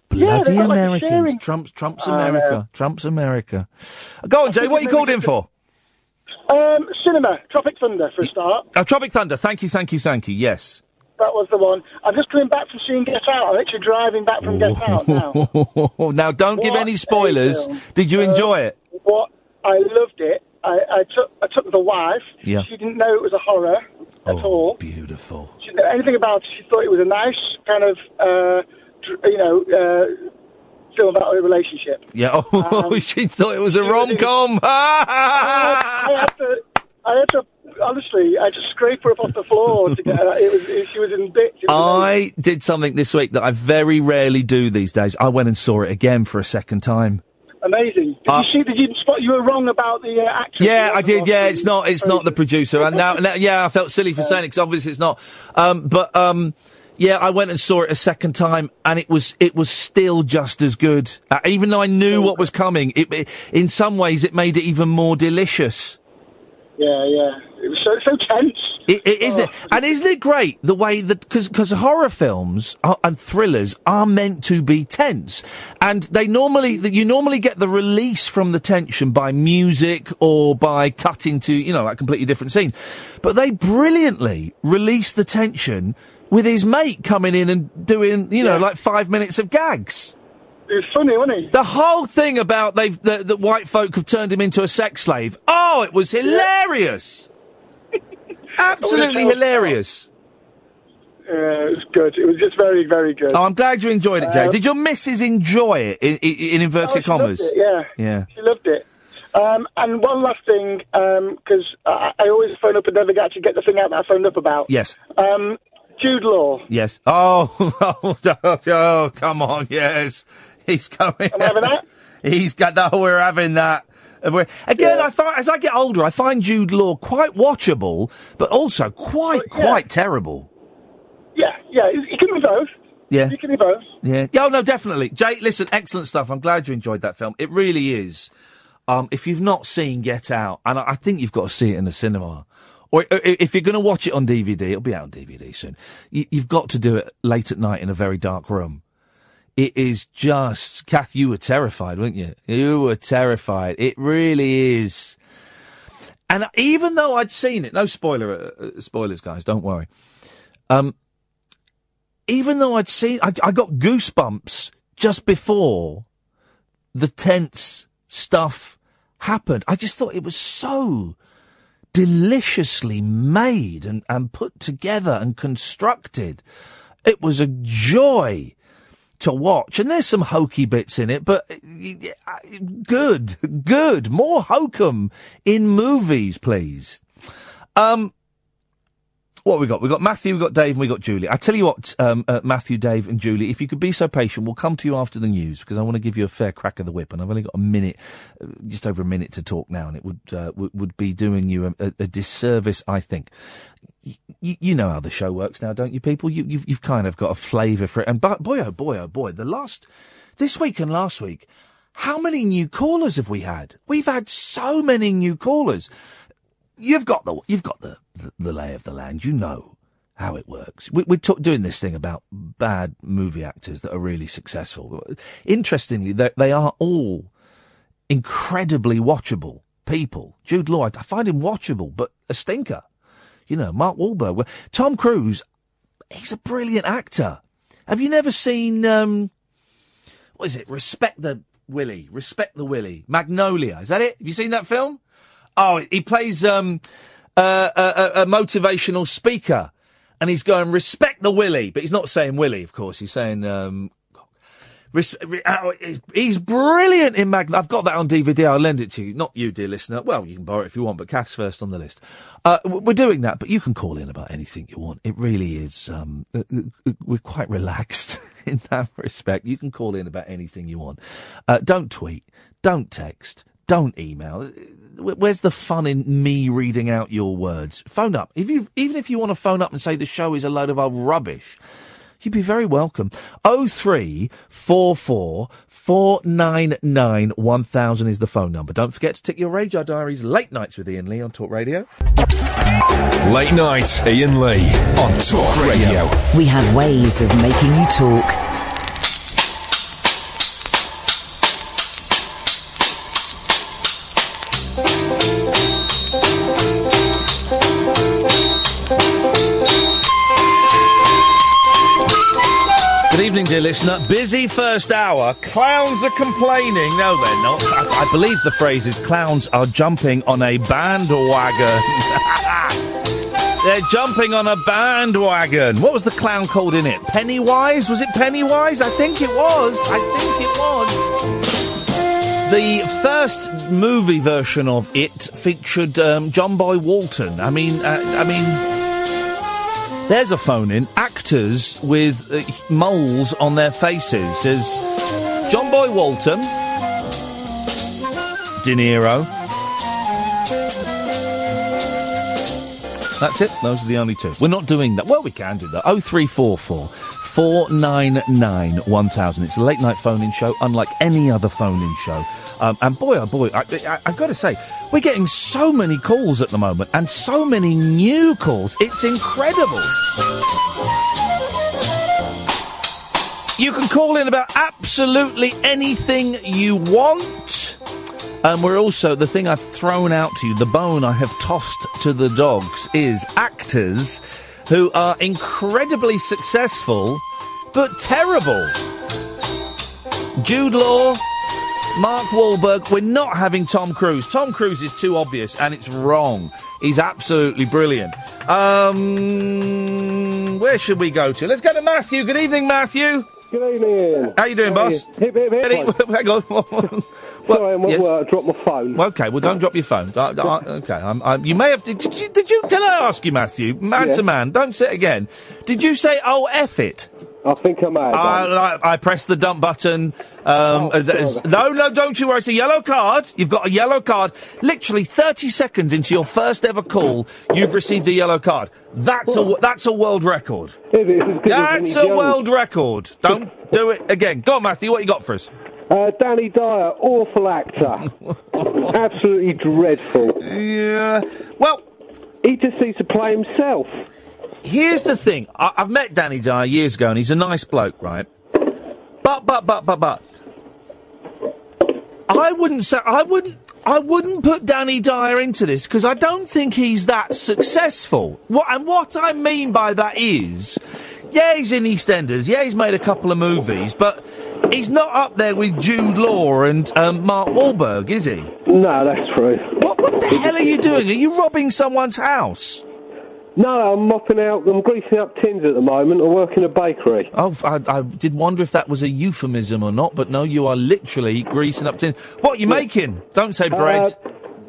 Bloody they've got, like, Americans! Trump's Trump's. America. Trump's America. Go on, Jay. What are you called in for? Um, cinema, Tropic Thunder for a start. Oh, Tropic Thunder. Thank you, thank you, thank you. Yes. That was the one. I'm just coming back from seeing Get Out. I'm actually driving back from Get Out now. now, don't give any spoilers. Did you Uh, enjoy it? What I loved it. I, I took I took the wife. Yeah. She didn't know it was a horror at all. Beautiful. She didn't know anything about it. She thought it was a nice kind of uh, you know uh, film about a relationship. Yeah. Oh, she thought it was a rom com. I, I had to. I had to. Honestly, I had to scrape her up off the floor to get her. It was. It, she was in bits. I did something this week that I very rarely do these days. I went and saw it again for a second time. Amazing. Did Uh, you see? Did you spot? You were wrong about the uh, actress. Yeah, I did. Yeah, it's not. It's not the producer. And now, now yeah, I felt silly for saying it because obviously it's not. Um, but um, yeah, I went and saw it a second time, and it was it was still just as good. Uh, even though I knew what was coming, it, it in some ways it made it even more delicious. Yeah, yeah. It was so so tense. It, it, isn't it? And isn't it great the way that because horror films are, and thrillers are meant to be tense, and they normally that you normally get the release from the tension by music or by cutting to you know a completely different scene, but they brilliantly release the tension with his mate coming in and doing you know like five minutes of gags. It was funny, wasn't he? The whole thing about they've the, the white folk have turned him into a sex slave. Oh, it was hilarious. Absolutely hilarious. Yeah, it was good. It was just very, very good. Oh, I'm glad you enjoyed it, Jay. Uh, Did your missus enjoy it in, in, in Oh, inverted she loved commas? it, yeah. Yeah. She loved it. Um, and one last thing, because I, I always phone up and never actually get the thing out that I phoned up about. Yes. Um, Jude Law. Yes. Oh, oh, oh, oh, come on. Yes. He's coming. Am I having that? He's got that. We're having that. Again, I find as I get older, I find Jude Law quite watchable, but also quite, quite terrible. Yeah, yeah. You you can be both. Yeah. You can be both. Yeah. Yeah, oh, no, definitely. Jay, listen, excellent stuff. I'm glad you enjoyed that film. It really is. Um, if you've not seen Get Out, and I I think you've got to see it in the cinema, or or if you're going to watch it on DVD, it'll be out on DVD soon. You, you've got to do it late at night in a very dark room. It is just, Kath, you were terrified, weren't you? You were terrified. It really is. And even though I'd seen it, no spoiler, uh, uh, spoilers, guys, don't worry. Um, even though I'd seen, I, I got goosebumps just before the tense stuff happened. I just thought it was so deliciously made and, and put together and constructed. It was a joy to watch. And there's some hokey bits in it, but uh, good, good. More hokum in movies, please. Um, what we got? We got Matthew, we got Dave, and we got Julie. I tell you what, um, uh, Matthew, Dave, and Julie, if you could be so patient, we'll come to you after the news because I want to give you a fair crack of the whip, and I've only got a minute, uh, just over a minute to talk now, and it would uh, would be doing you a, a, disservice, I think. Y- you know how the show works now, don't you, people? You, you've, you've kind of got a flavour for it, and but, boy, oh boy, oh boy, the last this week and last week, how many new callers have we had? We've had so many new callers you've got the you've got the, the, lay of the land. You know how it works. We, we're ta- doing this thing about bad movie actors that are really successful. Interestingly, they, are all incredibly watchable people. Jude Law, I find him watchable, but a stinker. You know, Mark Wahlberg, Tom Cruise. He's a brilliant actor. Have you never seen um, what is it? Respect the Willie. Respect the Willie. Magnolia. Is that it? Have you seen that film? Oh, he plays um, uh, a, a, motivational speaker, and he's going respect the Willie, but he's not saying Willie, of course. He's saying um, Res- re- oh, he's- brilliant in Magna. I've got that on DVD. I'll lend it to you. Not you, dear listener. Well, you can borrow it if you want, but Kath first on the list. Uh, we're doing that, but you can call in about anything you want. It really is. Um, uh, uh, we're quite relaxed in that respect. You can call in about anything you want. Uh, don't tweet. Don't text. Don't email. Wh- Where's the fun in me reading out your words? Phone up. If you, even if you want to phone up and say the show is a load of old rubbish, you'd be very welcome. Oh three four four four nine nine one thousand is the phone number. Don't forget to tick your radar diaries. Late nights with Iain Lee on Talk Radio. Late night, Iain Lee on Talk Radio. We have ways of making you talk. Dear listener. Busy first hour. Clowns are complaining. No, they're not. I, I believe the phrase is clowns are jumping on a bandwagon. they're jumping on a bandwagon. What was the clown called in it? Pennywise? Was it Pennywise? I think it was. I think it was. The first movie version of it featured um, John Boy Walton. I mean, uh, I mean. There's a phone in. Actors with uh, moles on their faces. There's John Boy Walton, De Niro. That's it. Those are the only two. We're not doing that. Well, we can do that. 0344 499 1000. It's a late night phone in show, unlike any other phone in show. Um, and boy, oh boy, I, I've got to say, we're getting so many calls at the moment and so many new calls. It's incredible. You can call in about absolutely anything you want. And we're also, the thing I've thrown out to you, the bone I have tossed to the dogs, is actors who are incredibly successful, but terrible. Jude Law, Mark Wahlberg, we're not having Tom Cruise. Tom Cruise is too obvious and it's wrong. He's absolutely brilliant. Um, where should we go to? Let's go to Matthew. Good evening, Matthew. Good evening. How you doing, How boss? you? Hip, hip, hip. Hang on. Sorry, I'm yes. work. I dropped my phone. Okay, well, don't drop your phone. Uh, uh, okay, I'm, I'm, you may have. Did, did, you, did you? Can I ask you, Matthew, man Yeah. to man? Don't say it again. Did you say, "Oh, f it"? I think I may I. I, I pressed the dump button. Oh, Um, there's- no, no, don't you worry. It's a yellow card. You've got a yellow card. Literally 30 seconds into your first ever call, you've received a yellow card. That's a that's a world record. That's a world record. Don't do it again. Go on, Matthew. What you got for us? Uh, Danny Dyer, awful actor. Absolutely dreadful. Yeah. Well, he just needs to play himself. Here's the thing. I, I've met Danny Dyer years ago, and he's a nice bloke, right? But, but, but, but, but. I wouldn't say. I wouldn't. I wouldn't put Danny Dyer into this because I don't think he's that successful. What and what I mean by that is, yeah, he's in EastEnders. Yeah, he's made a couple of movies, but he's not up there with Jude Law and um, Mark Wahlberg, is he? No, that's true. What, what the hell are you doing? Are you robbing someone's house? No, I'm mopping out. I'm greasing up tins at the moment. I work in a bakery. Oh, I, I did wonder if that was a euphemism or not, but no, you are literally greasing up tins. What are you making? Don't say bread.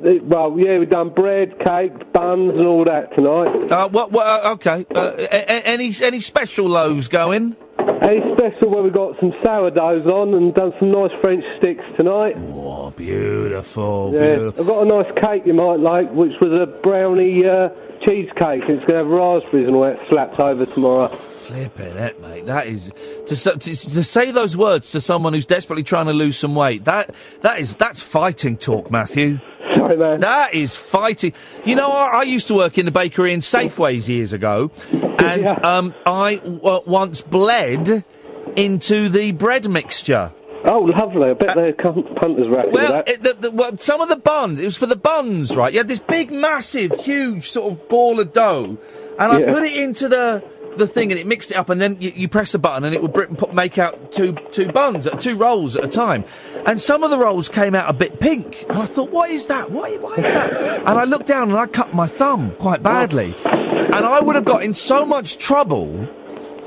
Uh, well, yeah, we've done bread, cake, buns, and all that tonight. Uh, what? What? Uh, okay. Uh, a- a- any any special loaves going? Any special where we got some sourdoughs on and done some nice French sticks tonight. Oh, beautiful, Yeah, beautiful. I've got a nice cake you might like, which was a brownie uh, cheesecake. It's going to have raspberries and all that slapped over tomorrow. Flipping it, mate. That is to, to to say those words to someone who's desperately trying to lose some weight. That that is that's fighting talk, Matthew. That is fighting. You know, I, I used to work in the bakery in Safeways years ago, and um, I w- once bled into the bread mixture. Oh, lovely. I bet they're cum- punters were happy Well, it, the, the, well, some of the buns, it was for the buns, right? You had this big, massive, huge sort of ball of dough, and I Yeah. put it into the the thing, and it mixed it up, and then you, you press the button, and it would put, make out two two buns, uh, two rolls at a time. And some of the rolls came out a bit pink, and I thought, what is that? What, what is that? and I looked down, and I cut my thumb quite badly, and I would have got in so much trouble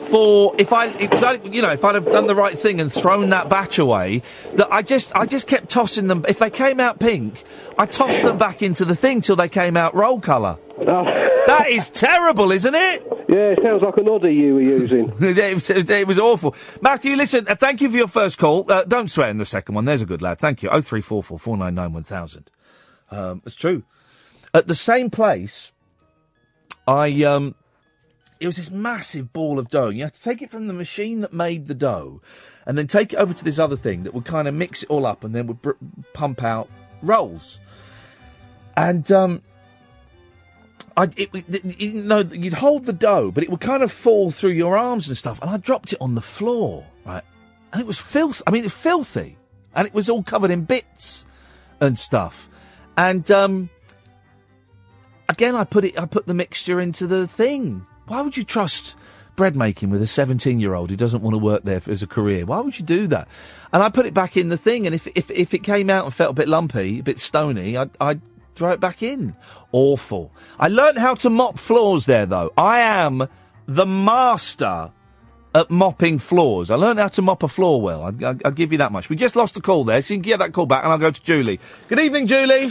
for if I, I, you know, if I'd have done the right thing and thrown that batch away, that I just, I just kept tossing them. If they came out pink, I tossed them back into the thing till they came out roll colour. That is terrible, isn't it? Yeah, it sounds like an oddie you were using. it, was, it was- awful. Matthew, listen, uh, thank you for your first call. Uh, don't swear in the second one. There's a good lad. Thank you. Oh three four four four nine nine one thousand. Um, it's true. At the same place, I um, it was this massive ball of dough. You had to take it from the machine that made the dough, and then take it over to this other thing that would kind of mix it all up, and then would br- pump out rolls. And um, I, it, it, you know, you'd hold the dough, but it would kind of fall through your arms and stuff. And I dropped it on the floor, right? And it was filth. I mean, it's filthy, and it was all covered in bits and stuff. And um, again, I put it. I put the mixture into the thing. Why would you trust bread making with a seventeen-year-old who doesn't want to work there as a career? Why would you do that? And I put it back in the thing, and if if if it came out and felt a bit lumpy, a bit stony, I'd, I'd throw it back in. Awful. I learned how to mop floors there, though. I am the master at mopping floors. I learned how to mop a floor well. I, I, I'll give you that much. We just lost a call there, so you can get that call back, and I'll go to Julie. Good evening, Julie.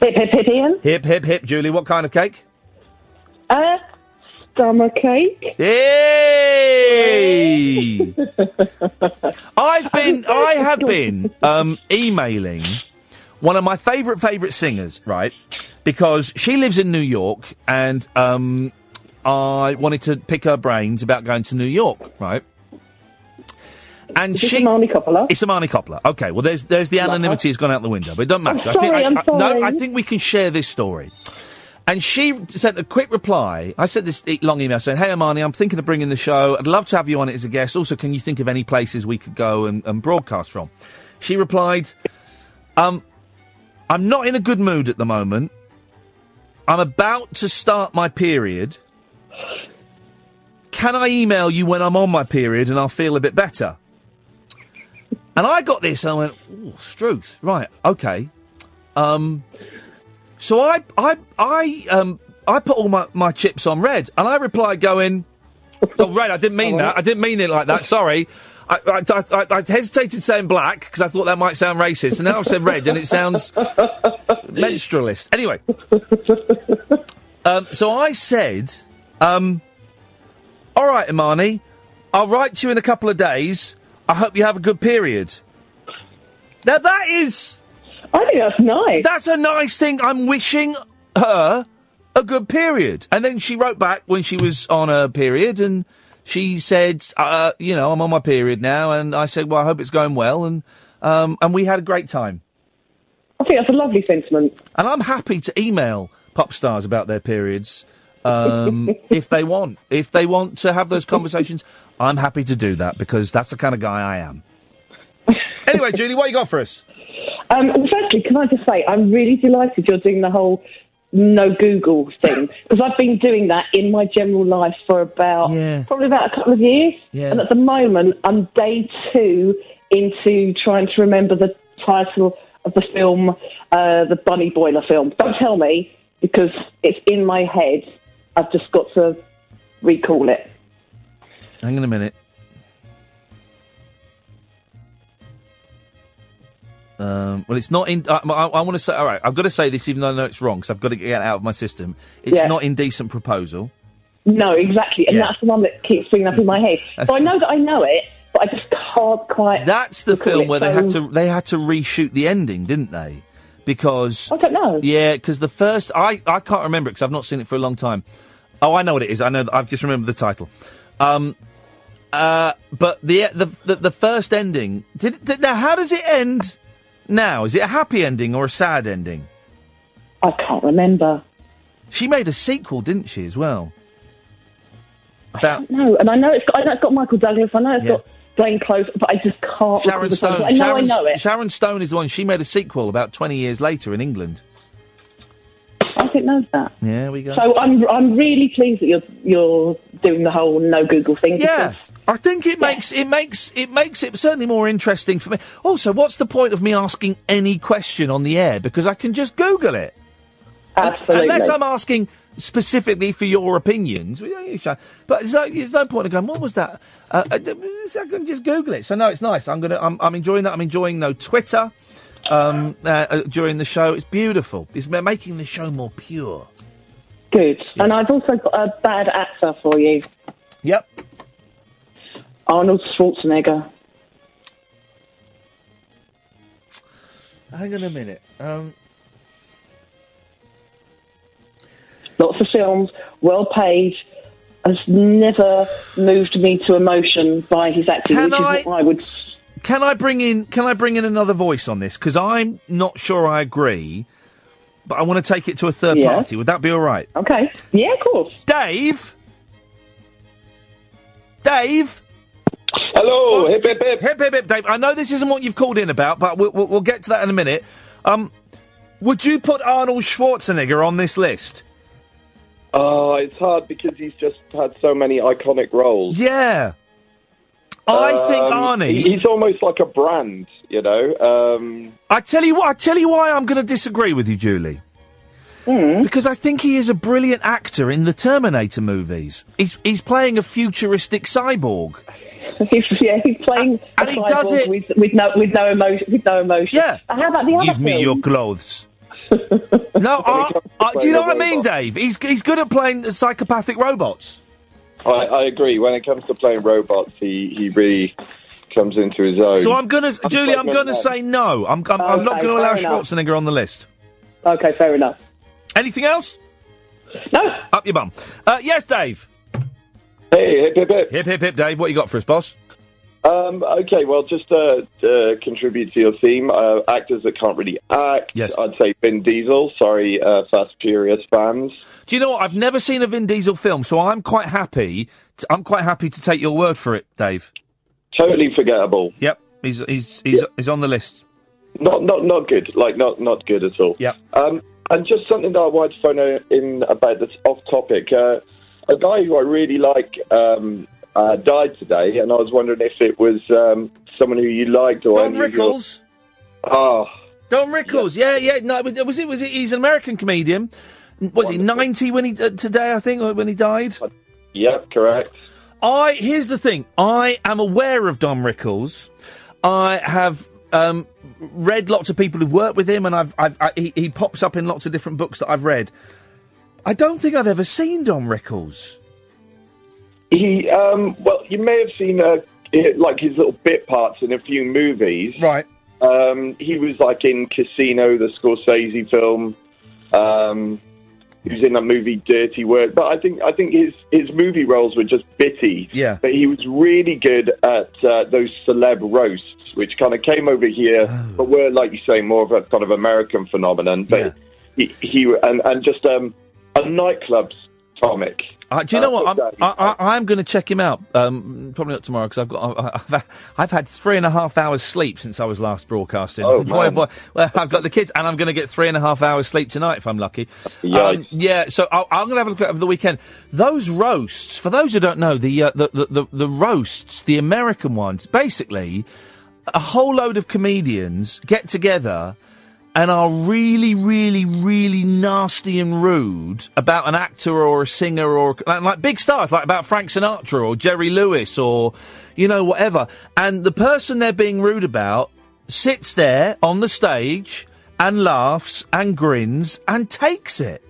Hip, hip, hip, Iain. Hip, hip, hip, Julie. What kind of cake? Uh, stomach cake. Hey! I've been, I have been um, emailing one of my favourite favourite singers, right? Because she lives in New York, and um, I wanted to pick her brains about going to New York, right? And Is she, Imani Coppola? It's Amani Coppola. Okay, well, there's there's the anonymity has gone out the window, but it doesn't matter. I'm I think sorry, I, I'm I- no. I think we can share this story. And she sent a quick reply. I sent this e- long email saying, "Hey, Amani, I'm thinking of bringing the show. I'd love to have you on it as a guest. Also, can you think of any places we could go and, and broadcast from?" She replied, "Um, I'm not in a good mood at the moment. I'm about to start my period. Can I email you when I'm on my period and I'll feel a bit better?" And I got this and I went, "Oh, Struth, right, okay." Um, so I, I, I, um, I put all my, my chips on red, and I replied going, "Oh, red. I didn't mean that. I didn't mean it like that. Sorry." I, I, I, I hesitated saying black because I thought that might sound racist, and now I've said red, and it sounds menstrualist. Anyway, um, so I said, um, "All right, Imani, I'll write to you in a couple of days. I hope you have a good period." Now that is. I think that's nice. That's a nice thing. I'm wishing her a good period. And then she wrote back when she was on her period and she said, uh, you know, I'm on my period now. And I said, well, I hope it's going well. And, um, and we had a great time. I think that's a lovely sentiment. And I'm happy to email pop stars about their periods. Um, if they want, if they want to have those conversations, I'm happy to do that because that's the kind of guy I am. Anyway, Julie, what you got for us? Um, firstly, can I just say I'm really delighted you're doing the whole no Google thing because I've been doing that in my general life for about probably about a couple of years, Yeah. and at the moment I'm day two into trying to remember the title of the film, uh, the Bunny Boiler film. Don't tell me because it's in my head. I've just got to recall it. Hang on a minute. Um, well, it's not in. I, I, I want to say. All right, I've got to say this, even though I know it's wrong, because I've got to get it out of my system. It's Yeah. not indecent proposal. No, exactly, and Yeah. that's the one that keeps bringing up in my head. So I know that I know it, but I just can't quite. That's the recall film it. where they had So- to they had to reshoot the ending, didn't they? Because I don't know. Yeah, because the first I I can't remember because I've not seen it for a long time. Oh, I know what it is. I know. I've just remembered the title. Um, uh, but the the the, the first ending did, did now. How does it end? Now is it a happy ending or a sad ending? I can't remember. She made a sequel, didn't she, as well? About No, and I know it's got, I know it's got Michael Douglas. I know it's Yeah. got Glenn Close, but I just can't. Sharon recall the Stone. title. I know Sharon, I know it. Sharon Stone is the one. She made a sequel about twenty years later in England. I didn't know that. Yeah, we go. So I'm I'm really pleased that you're you're doing the whole no Google thing. Yeah. I think it makes it makes it makes it certainly more interesting for me. Also, what's the point of me asking any question on the air because I can just Google it? Absolutely. Unless I'm asking specifically for your opinions. Well, yeah, you should. But there's no, there's no point in going. What was that? Uh, uh, I can just Google it. So no, it's nice. I'm gonna. I'm, I'm enjoying that. I'm enjoying no Twitter um, uh, uh, during the show. It's beautiful. It's making the show more pure. Good. And I've also got a bad actor for you. Yep. Arnold Schwarzenegger. Hang on a minute. Um, Lots of films, well paid, has never moved me to emotion by his acting, Can which I- is what I would. Can I bring in? Can I bring in another voice on this? Because I'm not sure I agree, but I want to take it to a third Yeah. party. Would that be all right? Okay. Yeah, of course. Dave. Dave. Hello. hip hip hip. Hip hip hip. Dave. I know this isn't what you've called in about, but we'll, we'll, we'll get to that in a minute. Um, would you put Arnold Schwarzenegger on this list? Oh, it's hard because he's just had so many iconic roles. Yeah. I think Um, Arnie. He's almost like a brand, you know. Um, I tell you what. I tell you why I'm going to disagree with you, Julie. Hmm. Because I think he is a brilliant actor in the Terminator movies. He's he's playing a futuristic cyborg. He's, yeah, he's playing and he does it- with, with no with no emotion. With no emotion. Yeah. And how about the other Give me film? your clothes. no, I, I, do you know what I mean, Dave? He's he's good at playing the psychopathic robots. I, I agree. When it comes to playing robots, he, he really comes into his own. So I'm gonna, Julie, I'm gonna say no. I'm I'm, I'm not Okay, gonna allow enough. Schwarzenegger on the list. Okay, fair enough. Anything else? No. Up your bum. Uh, yes, Dave. Hey, hip hip hip. Hip hip hip, Dave. What you got for us, boss? Um, okay, well, just uh, to contribute to your theme, uh, actors that can't really act. Yes. I'd say Vin Diesel. Sorry, uh, Fast Furious fans. Do you know what? I've never seen a Vin Diesel film, so I'm quite happy. To, I'm quite happy to take your word for it, Dave. Totally forgettable. Yep, he's he's he's, he's on the list. Not not not good. Like not not good at all. Yep. Um, and just something that I wanted to phone in about that's off topic. Uh, a guy who I really like um, uh, died today, and I was wondering if it was um, someone who you liked or Don of your- Rickles. Oh, Don Rickles. Yeah, yeah. No, was it? Was it? He's an American comedian. Was he ninety when he uh, today? I think when he died. Yep, correct. I here's the thing. I am aware of Don Rickles. I have um, read lots of people who've worked with him, and I've, I've I, he, he pops up in lots of different books that I've read. I don't think I've ever seen Don Rickles. He, um, well, you may have seen uh, like his little bit parts in a few movies. Right. Um, he was like in Casino, the Scorsese film. Um, he was in that movie Dirty Work, but I think I think his his movie roles were just bitty. Yeah. But he was really good at uh, those celeb roasts, which kind of came over here, Oh. but were like you say more of a kind of American phenomenon. But he, he and and just um, a nightclub's comic. Uh, do you know what? I'm, I, I, I'm going to check him out. Um, probably not tomorrow because I've got I've, I've, I've had three and a half hours sleep since I was last broadcasting. Oh, boy, boy. Well, I've got the kids, and I'm going to get three and a half hours sleep tonight if I'm lucky. Um, yeah, so I'll, I'm going to have a look at over the weekend. Those roasts, for those who don't know, the, uh, the, the the the roasts, the American ones, basically, a whole load of comedians get together and are really, really, really nasty and rude about an actor or a singer or like, like big stars, like about Frank Sinatra or Jerry Lewis or you know whatever. And the person they're being rude about sits there on the stage and laughs and grins and takes it.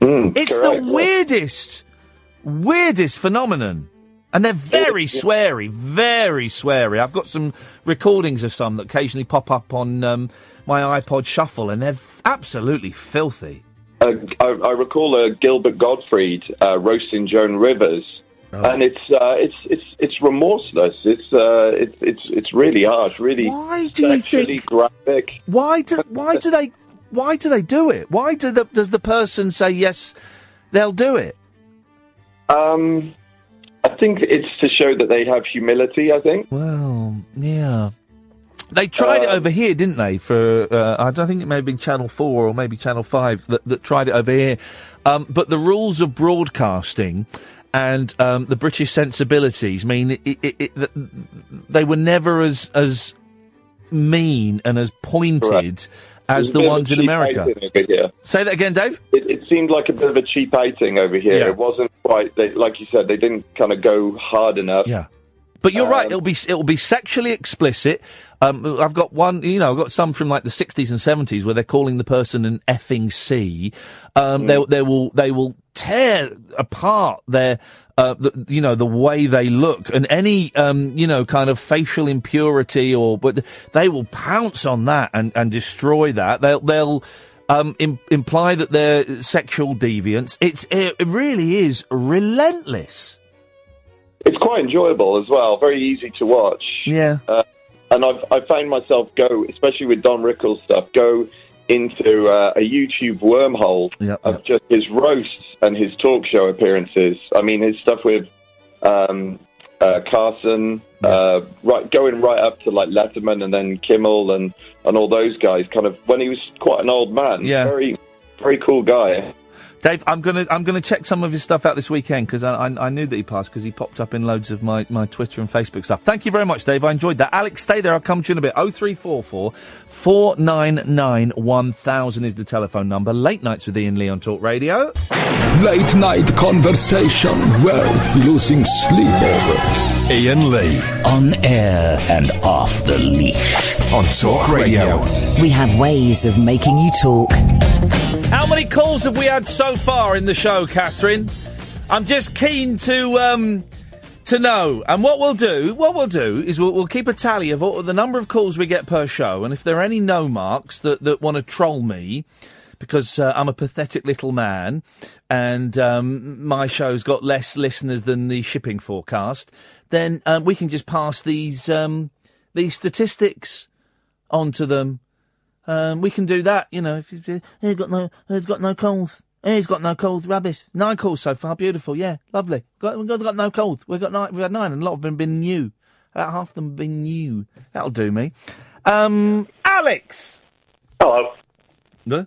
it's correct. the weirdest, weirdest phenomenon. And they're very sweary, very sweary. I've got some recordings of some that occasionally pop up on um, my iPod Shuffle, and they're absolutely filthy. Uh, I, I recall uh, Gilbert Gottfried uh, roasting Joan Rivers, Oh. and it's uh, it's it's it's remorseless. It's uh, it's it's it's really harsh, really Why do you think- graphic. Why do why do they why do they do it? Why do the, does the person say yes? They'll do it. Um, I think it's to show that they have humility. I think. Well, yeah. They tried it Um, over here, didn't they? For uh, I don't think it may have been Channel Four or maybe Channel Five that, that tried it over here. Um, but the rules of broadcasting and um, the British sensibilities mean it, it, it, they were never as as mean and as pointed as the bit of a ones in America. rating over here. Say that again, Dave. It, seemed like a bit of a cheap outing over here. It wasn't quite, they, like you said, they didn't kind of go hard enough. Yeah. But you're right. It'll be it'll be sexually explicit. Um, I've got one. You know, I've got some from like the 60s and 70s where they're calling the person an effing c. Um, they they will they will tear apart their uh, the, you know the way they look and any um, you know kind of facial impurity or but they will pounce on that and, and destroy that. They'll they'll um, im- imply that they're sexual deviants. It's it really is relentless. It's quite enjoyable as well, very easy to watch. Yeah. Uh, and I've, I find myself go, especially with Don Rickles stuff, go into uh, a YouTube wormhole of just his roasts and his talk show appearances. I mean, his stuff with um, uh, Carson, uh, right, going right up to like Letterman and then Kimmel and, and all those guys. Kind of when he was quite an old man. Yeah. Very, very cool guy. Dave, I'm gonna I'm gonna check some of his stuff out this weekend because I, I I knew that he passed because he popped up in loads of my, my Twitter and Facebook stuff. Thank you very much, Dave. I enjoyed that. Alex, stay there. I'll come to you in a bit. Oh three four four four nine nine one thousand is the telephone number. Late nights with Iain Lee on Talk Radio. Late night conversation worth losing sleep over. Iain Lee. On air and off the leash. On Talk Radio. We have ways of making you talk. How many calls have we had so far in the show, Catherine? I'm just keen to um, to know. And what we'll do, what we'll do is we'll, we'll keep a tally of all, the number of calls we get per show, and if there are any no marks that that want to troll me. Because uh, I'm a pathetic little man, and um, my show's got less listeners than the shipping forecast. Then um, we can just pass these um, these statistics onto them. Um, we can do that, you know. If you, he's got no, he's got no calls. He's got no calls. Rubbish. Nine calls so far. Beautiful. Yeah, lovely. Got, we've got, got no calls. We've got nine. We've had nine, and a lot of them have been new. About half of them have been new. That'll do me. Um, Alex. Hello. Good.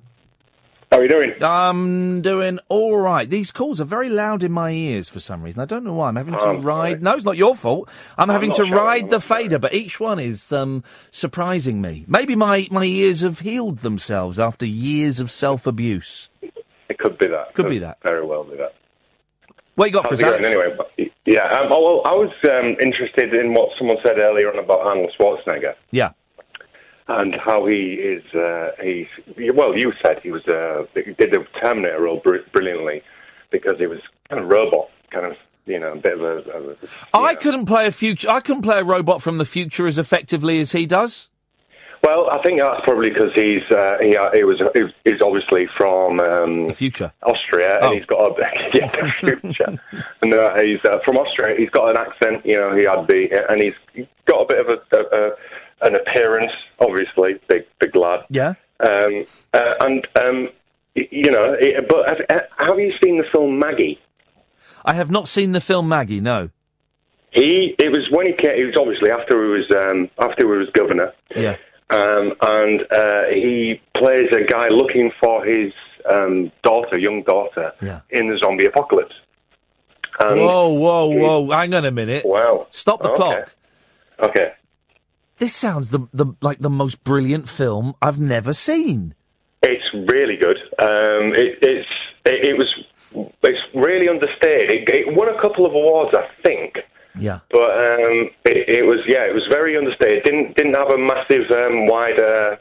How are you doing? I'm doing all right. These calls are very loud in my ears for some reason. I don't know why. I'm having to I'm ride. No, it's not your fault. I'm, I'm having to ride I'm the fader, but each one is um, surprising me. Maybe my, my ears have healed themselves after years of self abuse. It could be that. Could be that. Very well be that. What you got How's for us, anyway? But, yeah, um, oh, well, I was um, interested in what someone said earlier on about Arnold Schwarzenegger Yeah. And how he is. Uh, he's well, you said he was uh, he did the Terminator role br- brilliantly because he was kind of robot, kind of you know, a bit of a. Of a I couldn't play a future. I couldn't play a robot from the future as effectively as he does. well, I think that's probably because he's uh, he, uh, he was he's obviously from um, the future, Austria, Oh. and he's got a yeah, the future, and uh, he's uh, from Austria. He's got an accent, you know. He had the and he's got a bit of a, a, a an appearance, obviously, big big lad. Yeah. Um, uh, and um, you know, it, but have, have you seen the film Maggie? I have not seen the film Maggie. No. He it was when he came. It was obviously after he was um, after he was governor. Yeah. um, and uh, he plays a guy looking for his um, daughter, young daughter, Yeah. in the zombie apocalypse. And whoa, whoa, whoa! Hang on a minute. Wow. Stop the Okay. clock. Okay. This sounds the the like the most brilliant film I've never seen. It's really good. Um, it, it's it, it was it's really understated. It, it won a couple of awards, I think. Yeah. But um, it, it was yeah, it was very understated. Didn't didn't have a massive um, wider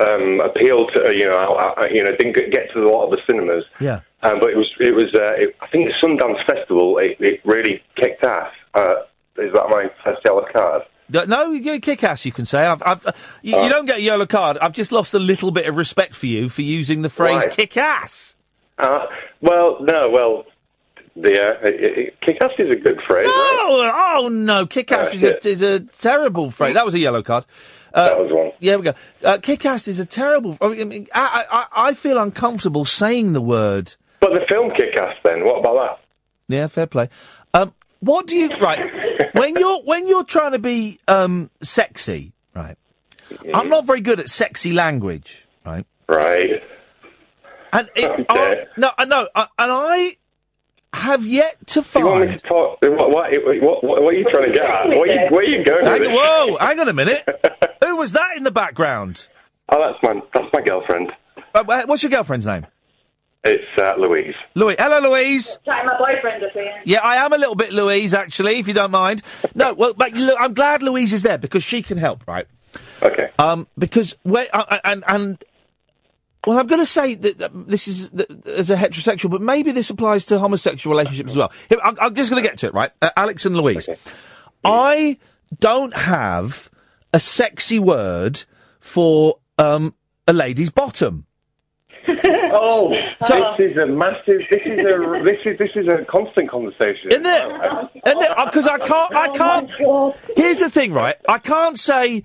um, appeal to uh, you know I, I, you know didn't get- to a lot of the cinemas. Yeah. Um, but it was it was uh, it, I think the Sundance Festival it, it really kicked ass. Uh, is that my first yellow card? No, you kick ass. You can say I've. I've uh, you, Oh. you don't get a yellow card. I've just lost a little bit of respect for you for using the phrase Why? "kick ass." Uh, well, no, well, the uh, it, kick ass is a good phrase. Oh, oh no! Kick ass Uh, is a is a terrible phrase. That was a yellow card. Uh, that was one. Yeah, we go. Uh, kick ass is a terrible. I mean, I, I I feel uncomfortable saying the word. But the film kick ass, then what about that? Yeah, fair play. Um, what do you right when you're when you're trying to be um sexy, right? I'm not very good at sexy language, right? Right. And it, I, no, I know, I, and I have yet to Do you want me to find. talk? What, what, what, what are you trying to get at? Where are you, where are you going Hang, whoa, hang on a minute. Who was that in the background? Oh, that's my that's my girlfriend. Uh, what's your girlfriend's name? It's uh, Louise. Louise. Hello, Louise. Chatting my boyfriend is here. Yeah, I am a little bit Louise, actually, if you don't mind. No, well, but look, I'm glad Louise is there because she can help, right? Okay. Um, because where uh, and and well, I'm going to say that, that this is that, as a heterosexual, but maybe this applies to homosexual relationships as well. Here, I'm, I'm just going to get to it, right? Uh, Alex and Louise. I don't have a sexy word for um, a lady's bottom. Oh, this is a massive. This is a. This is this is a constant conversation. Isn't it? Because uh, I can't. I oh can't. Here's the thing, right? I can't say,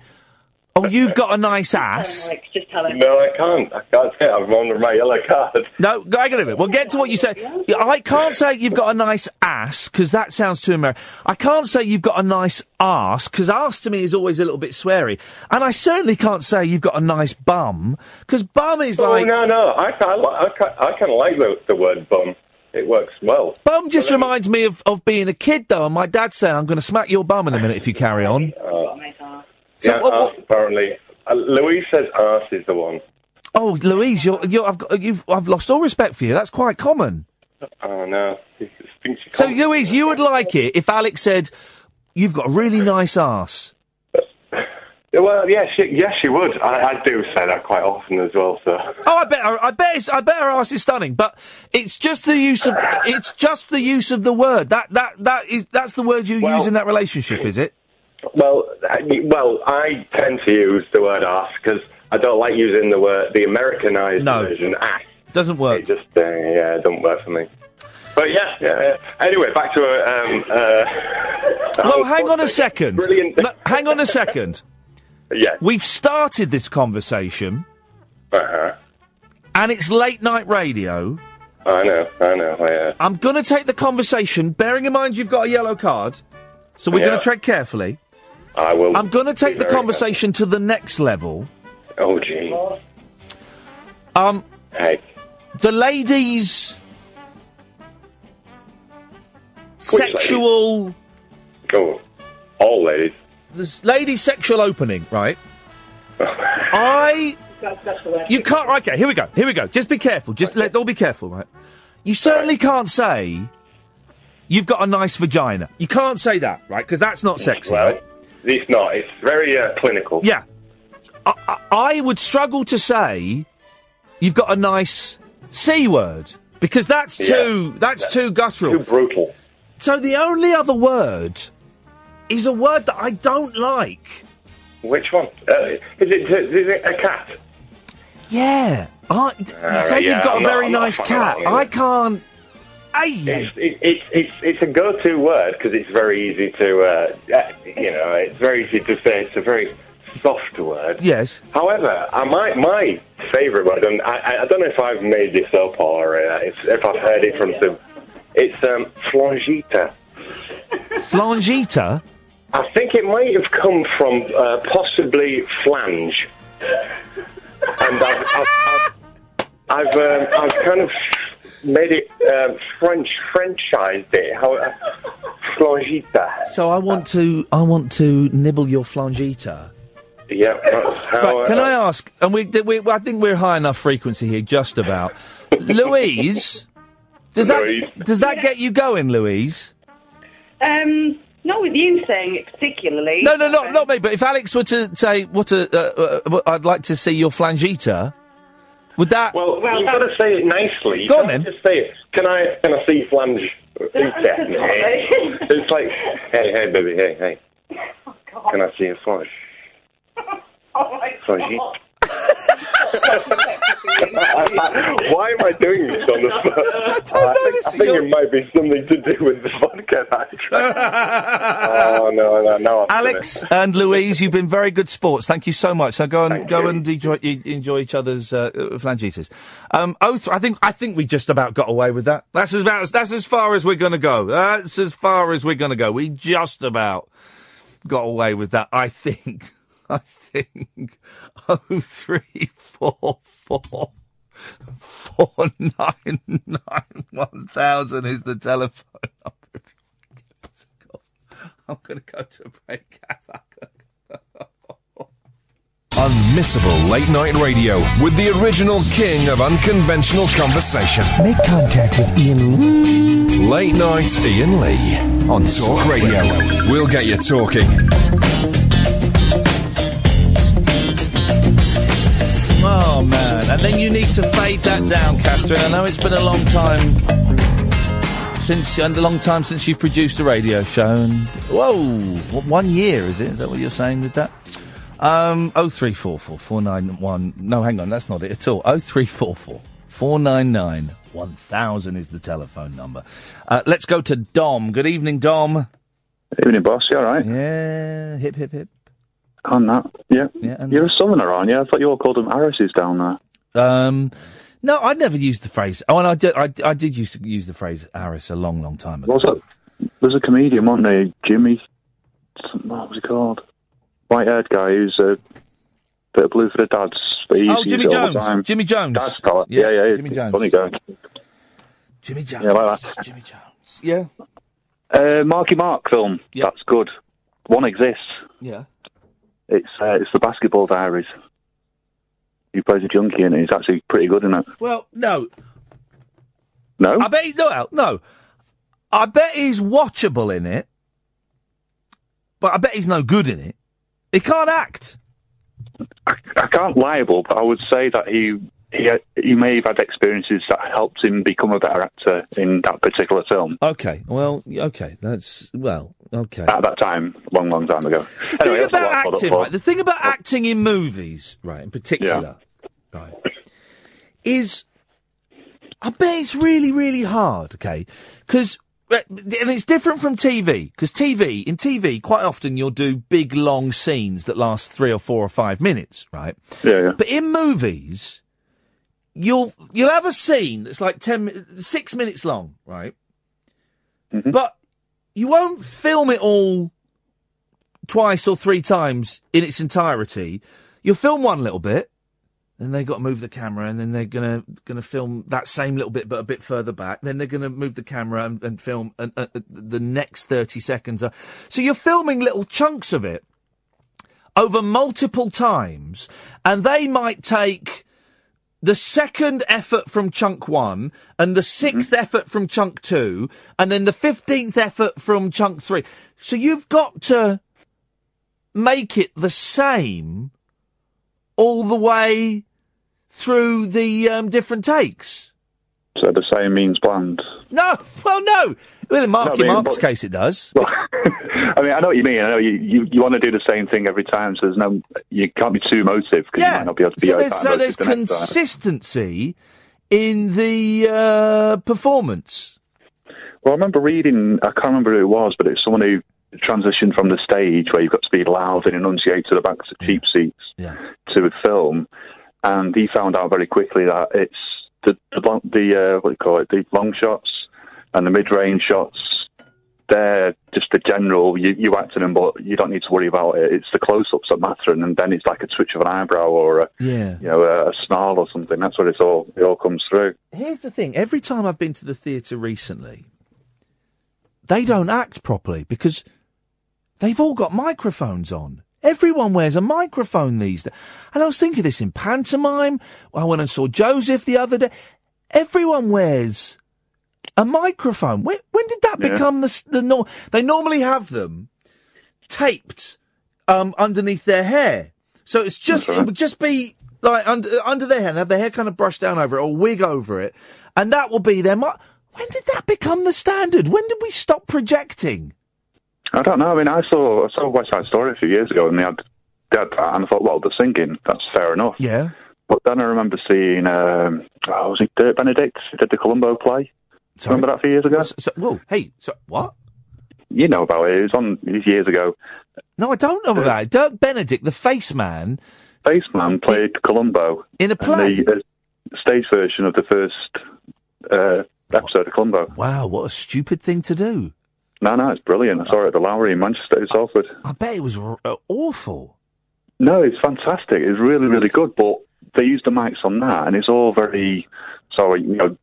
"Oh, you've got a nice ass." Just tell him. No, I can't. I can't say. I'm on my yellow card. No, go- hang on a minute. We'll get to what you say. I can't say you've got a nice ass because that sounds too American. I can't say you've got a nice ass because ass to me is always a little bit sweary. And I certainly can't say you've got a nice bum because bum is Oh like. no, no. I I, I, I kind of like the, the word bum. It works well. Bum just reminds me of, of being a kid though, and my dad saying, I'm going to smack your bum in a minute if you carry on. Uh, So yeah, what- arse, apparently. Uh, Louise says arse is the one. Oh, Louise, you're, you're, I've, got, you've, I've lost all respect for you. That's quite common. Oh no. He thinks you So, Louise, you would like it if Alex said, You've got a really nice ass. Well, yes, she, yes, she would. I, I do say that quite often as well. So. Oh, I bet, her, I bet, it's, I bet her ass is stunning, but it's just the use of, it's just the use of the word. That, that, that is, that's the word you use in that relationship, is it? Well, I, well, I tend to use the word ass because I don't like using the word the Americanized No. version ass. Doesn't work. It just uh, yeah, it doesn't work for me. But yeah, yeah. yeah. Anyway, back to um. Uh, Well, hang on a second. Brilliant. No, hang on a second. Yeah. We've started this conversation, Uh-huh. and it's late night radio. I know, I know. Yeah. I'm going to take the conversation, bearing in mind you've got a yellow card, so we're Yeah. going to tread carefully. I will. I'm going to take the very conversation to the next level. Oh, gee. Um, Hey. the ladies' sexual, Go. All ladies. this lady's sexual opening, right? I You can't. Okay, here we go. Here we go. Just be careful. Just let's all be careful, right? You certainly can't say you've got a nice vagina. You can't say that, right? Because that's not sexy, Well, right? It's not. It's very uh, clinical. Yeah. I, I, I would struggle to say you've got a nice c word because that's Yeah. too that's too guttural, too brutal. So the only other word is a word that I don't like. Which one? Uh, is it? Is it a cat? Yeah. I, you All say right, you've got I'm a not- very I'm not nice of cat. that I can't. It's, it, it's it's it's a go-to word because it's very easy to uh, uh, you know it's very easy to say. It's a very soft word. Yes. However, uh, my my favourite word, and I, I- I don't know if I've made this up or uh, if, if I've heard it from some. It's um, flangita. Flangita? I think it might have come from uh, possibly flange, and I've I've, I've, I've, um, I've kind of made it um, French Frenchized it. How uh, flangita? So I want to I want to nibble your flangita. Yeah, that's how. Right, can uh, I ask? And we, we, I think we're high enough frequency here, just about. Louise, does that Louise. does that get you going, Louise? Um, not with you saying it particularly. No, no, not not me. But if Alex were to say, "What a, uh, uh, I'd like to see your flangita," would that? Well, you've got to say it nicely. You Go on can't then. Just say it. Can I? Can I see flange? it's like, hey, hey, baby, hey, hey. Can I see a flange? Oh my Flange. Why am I doing this on the phone? I I think your- it might be something to do with the vodka. oh no, no, no! Done Alex and Louise, you've been very good sports. Thank you so much. So go and go and enjoy enjoy each other's uh, flangitas. Um, oh, I think I think we just about got away with that. That's as about that's as far as we're going to go. That's as far as we're going to go. We just about got away with that. I think. I think. Oh three four four. Four nine nine one thousand is the telephone number. if you to give us a call. I'm going to go to a break. Unmissable unmissable late night radio with the original king of unconventional conversation. Make contact with Iain Lee. Late night Iain Lee on Talk Radio. We'll get you talking. Oh man, and then you need to fade that down, Catherine. I know it's been a long time since and a long time since you produced a radio show. And whoa, one year is it? Is that what you're saying with that? Um, oh three four four four nine one. No, hang on, that's not it at all. Oh three four four four nine nine one thousand is the telephone number. Uh, let's go to Dom. Good evening, Dom. Evening, boss. You all right? Yeah, hip hip hip. On that, yeah. Yeah, You're a southerner, aren't you? I thought you all called them Harrises down there. Um, no, I never used the phrase. Oh, and I did. I, I did use use the phrase Harris a long, long time ago. That? There's a comedian, wasn't there? Jimmy. What was he called? White-haired guy who's a bit of blue for the dads. But Oh, Jimmy use it all the Jones. Jimmy Jones. Dad's. Yeah, Yeah, yeah, Jimmy Jones. Funny guy. Jimmy Jones. Yeah, like that. Jimmy Jones. Yeah. Uh, Marky Mark film. That's good. One exists. Yeah. It's uh, it's the Basketball Diaries. He plays a junkie in it. He's actually pretty good in it. Well, no. No. I bet he, no, no. I bet he's watchable in it, but I bet he's no good in it. He can't act. I can't libel, but I would say that he he uh, he may have had experiences that helped him become a better actor in that particular film Okay. Well, okay. That's well. Okay. at that time, long, long time ago. The Anyway, thing about acting, right? The thing about acting in movies, right, in particular, right, is I bet it's really, really hard. Okay, because uh, and it's different from TV because TV in TV quite often you'll do big long scenes that last three or four or five minutes, right? Yeah, yeah. But in movies, you'll you'll have a scene that's like ten, six minutes long, right? Mm-hmm. But you won't film it all twice or three times in its entirety. You'll film one little bit, then they've got to move the camera, and then they're gonna gonna film that same little bit, but a bit further back. Then they're gonna move the camera and, and film uh, the next thirty seconds. So you're filming little chunks of it over multiple times, and they might take the second effort from chunk one and the 6th effort from chunk two and then the 15th effort from chunk three. So you've got to make it the same all the way through the um, different takes. So the same means bland. No, well, no. Well, in Marky No, I mean, Mark's but- case, it does. I mean, I know what you mean. I know you, you, you want to do the same thing every time, so there's no, you can't be too motive because you might not be able to be so there's, so there's the consistency in the uh, performance. Well, I remember reading, I can't remember who it was, but it's someone who transitioned from the stage where you've got to be loud and enunciate to the back of cheap seats Yeah. to a film, and he found out very quickly that it's the the, long, the uh, what do you call it, the long shots and the mid-range shots. They're just the general. You, you act in them, but you don't need to worry about it. It's the close-ups that matter, and then it's like a twitch of an eyebrow or a Yeah. you know a, a snarl or something. That's what it's all. It all comes through. Here's the thing: every time I've been to the theatre recently, they don't act properly because they've all got microphones on. Everyone wears a microphone these days. And I was thinking this in pantomime. I went and saw Joseph the other day. Everyone wears a microphone. When, when did that Yeah. become the, the norm? They normally have them taped um, underneath their hair. So it's just, it would just be like under, under their hair and have their hair kind of brushed down over it or wig over it. And that will be their mi- When did that become the standard? When did we stop projecting? I don't know. I mean, I saw I saw West Side Story a few years ago, and they had, they had that, and I thought, well, the singing, that's fair enough. Yeah. But then I remember seeing, um, oh, was it Dirk Benedict? He did the Columbo play. Remember that a few years ago? So, whoa, hey, so what? You know about it. It was on it was years ago. No, I don't know about it. Dirk Benedict, the face man. Face man played Columbo in a play. the uh, stage version of the first uh, episode of Columbo. Wow, what a stupid thing to do. No, no, it's brilliant. I saw it at the Lowry in Manchester. It's Salford. I bet it was r- uh, awful. No, it's fantastic. It's really, really good. But they used the mics on that, and it's all very, sorry, you know,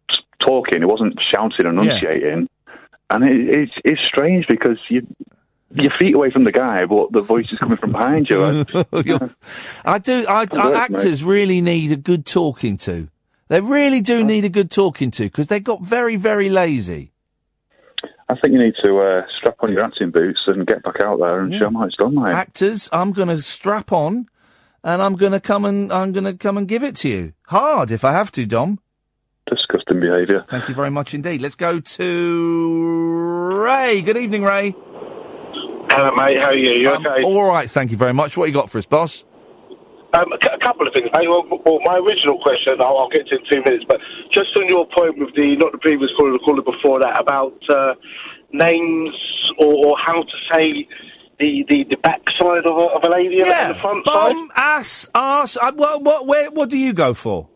talking. It wasn't shouting and enunciating, and it, it's it's strange because you your feet away from the guy, but the voice is coming from behind you. I do. I, I- actors really need a good talking to. They really do need a good talking to because they got very, very lazy. I think you need to uh, strap on your acting boots and get back out there and show 'em how it's done, mate. Actors, I'm going to strap on, and I'm going to come and I'm going to come and give it to you hard if I have to, Dom. Disgusting behaviour. Thank you very much indeed. Let's go to Ray. Good evening, Ray. Hello, mate. How are you? You Um, okay? All right, thank you very much. What you got for us, boss? Um, a, couple of things, mate. Well, well my original question, I'll, I'll get to in two minutes, but just on your point with the, not the previous caller, the caller before that, about uh, names or, or how to say the, the, the backside of a, of a lady Yeah, and the front bum, ass, ass. Uh, what, what, where, what do you go for?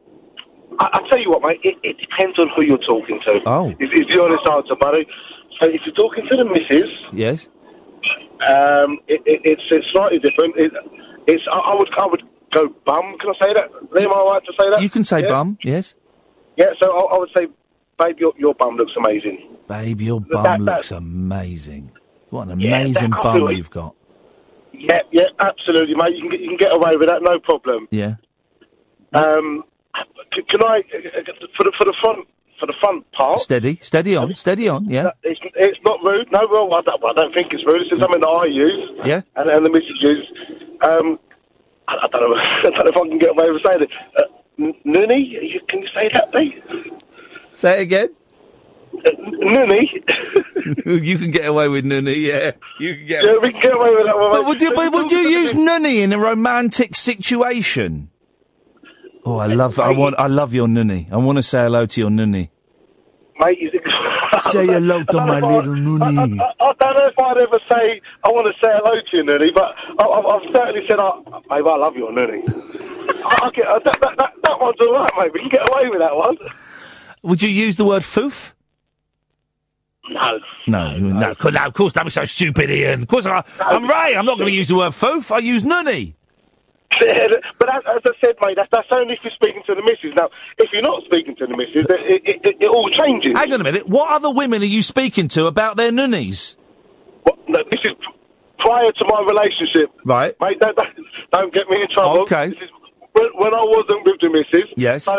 I, I'll tell you what, mate, it, it depends on who you're talking to. Oh. Is, is the honest answer, buddy. So if you're talking to the missus, Yes. um, it, it, it's, it's slightly different. It, it's, I, I would, I would go bum. Can I say that? Am I right to say that? You can say Yeah? bum. Yes. Yeah, so I, I would say, babe, your, your bum looks amazing. Babe, your bum That- that- looks amazing. What an Yeah, amazing that- bum you've got. Yeah, yeah, absolutely, mate. You can get, you can get away with that, no problem. Yeah. Um, c- can I for the for the front for the front part? Steady, steady on, steady on. Yeah. It's, it's not rude. No, well, I don't, I don't think it's rude. It's is something that I use Yeah. and, and the missus use. Um, I, I don't know. I don't know if I can get away with saying it. Uh, N- Nunny, you, can you say that, mate? Say it again. Uh, Nunny. you can get away with nunny. Yeah. You can get. Yeah, we can get away with that one. But would you, but would you use nunny in a romantic situation? Oh, I love. I want. I love your nunny. I want to say hello to your nunny. Mate, Say hello to my little nunny. I, I don't know if I'd ever say I want to say hello to you, Nunny, but I, I've, I've certainly said, I, babe, I love you, Nunny. I, I get, uh, that, that, that, that one's all right, mate. We can get away with that one. Would you use the word foof? No. No, no, no, of course, don't be so stupid, Iain. Of course, I, I'm right. I'm not going to use the word foof. I use nunny. But as, as I said, mate, that's, that's only if you're speaking to the missus. Now, if you're not speaking to the missus, it, it, it, it all changes. Hang on a minute. What other women are you speaking to about their nunnies? No, this is prior to my relationship. Right. Mate, don't, don't, get me in trouble. Okay. This is when, when I wasn't with the missus. Yes. So,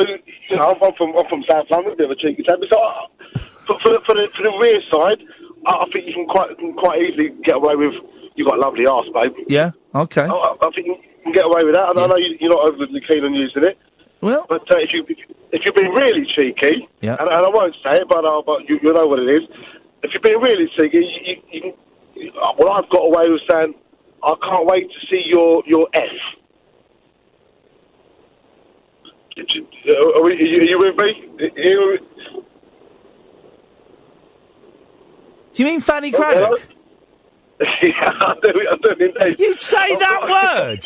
you know, I'm, I'm from, I'm from South London, a bit of a cheeky tabby. So, I, for, for, the, for, the, for the rear side, I, I think you can quite, can quite easily get away with, you've got a lovely arse, babe. Yeah. Okay. I, I think can get away with that. And I know you, you're not overly keen on using it. Well. But uh, if, you, if you're being really cheeky, Yeah. and, and I won't say it, but, uh, but you, you know what it is. If you're being really cheeky, you, you, you uh, well, I've got away with saying, I can't wait to see your, your F. Uh, Are, we, are, you, are you with me? Are you- Do you mean Fanny Cradock? Yeah, I do, I do indeed. You'd say that word.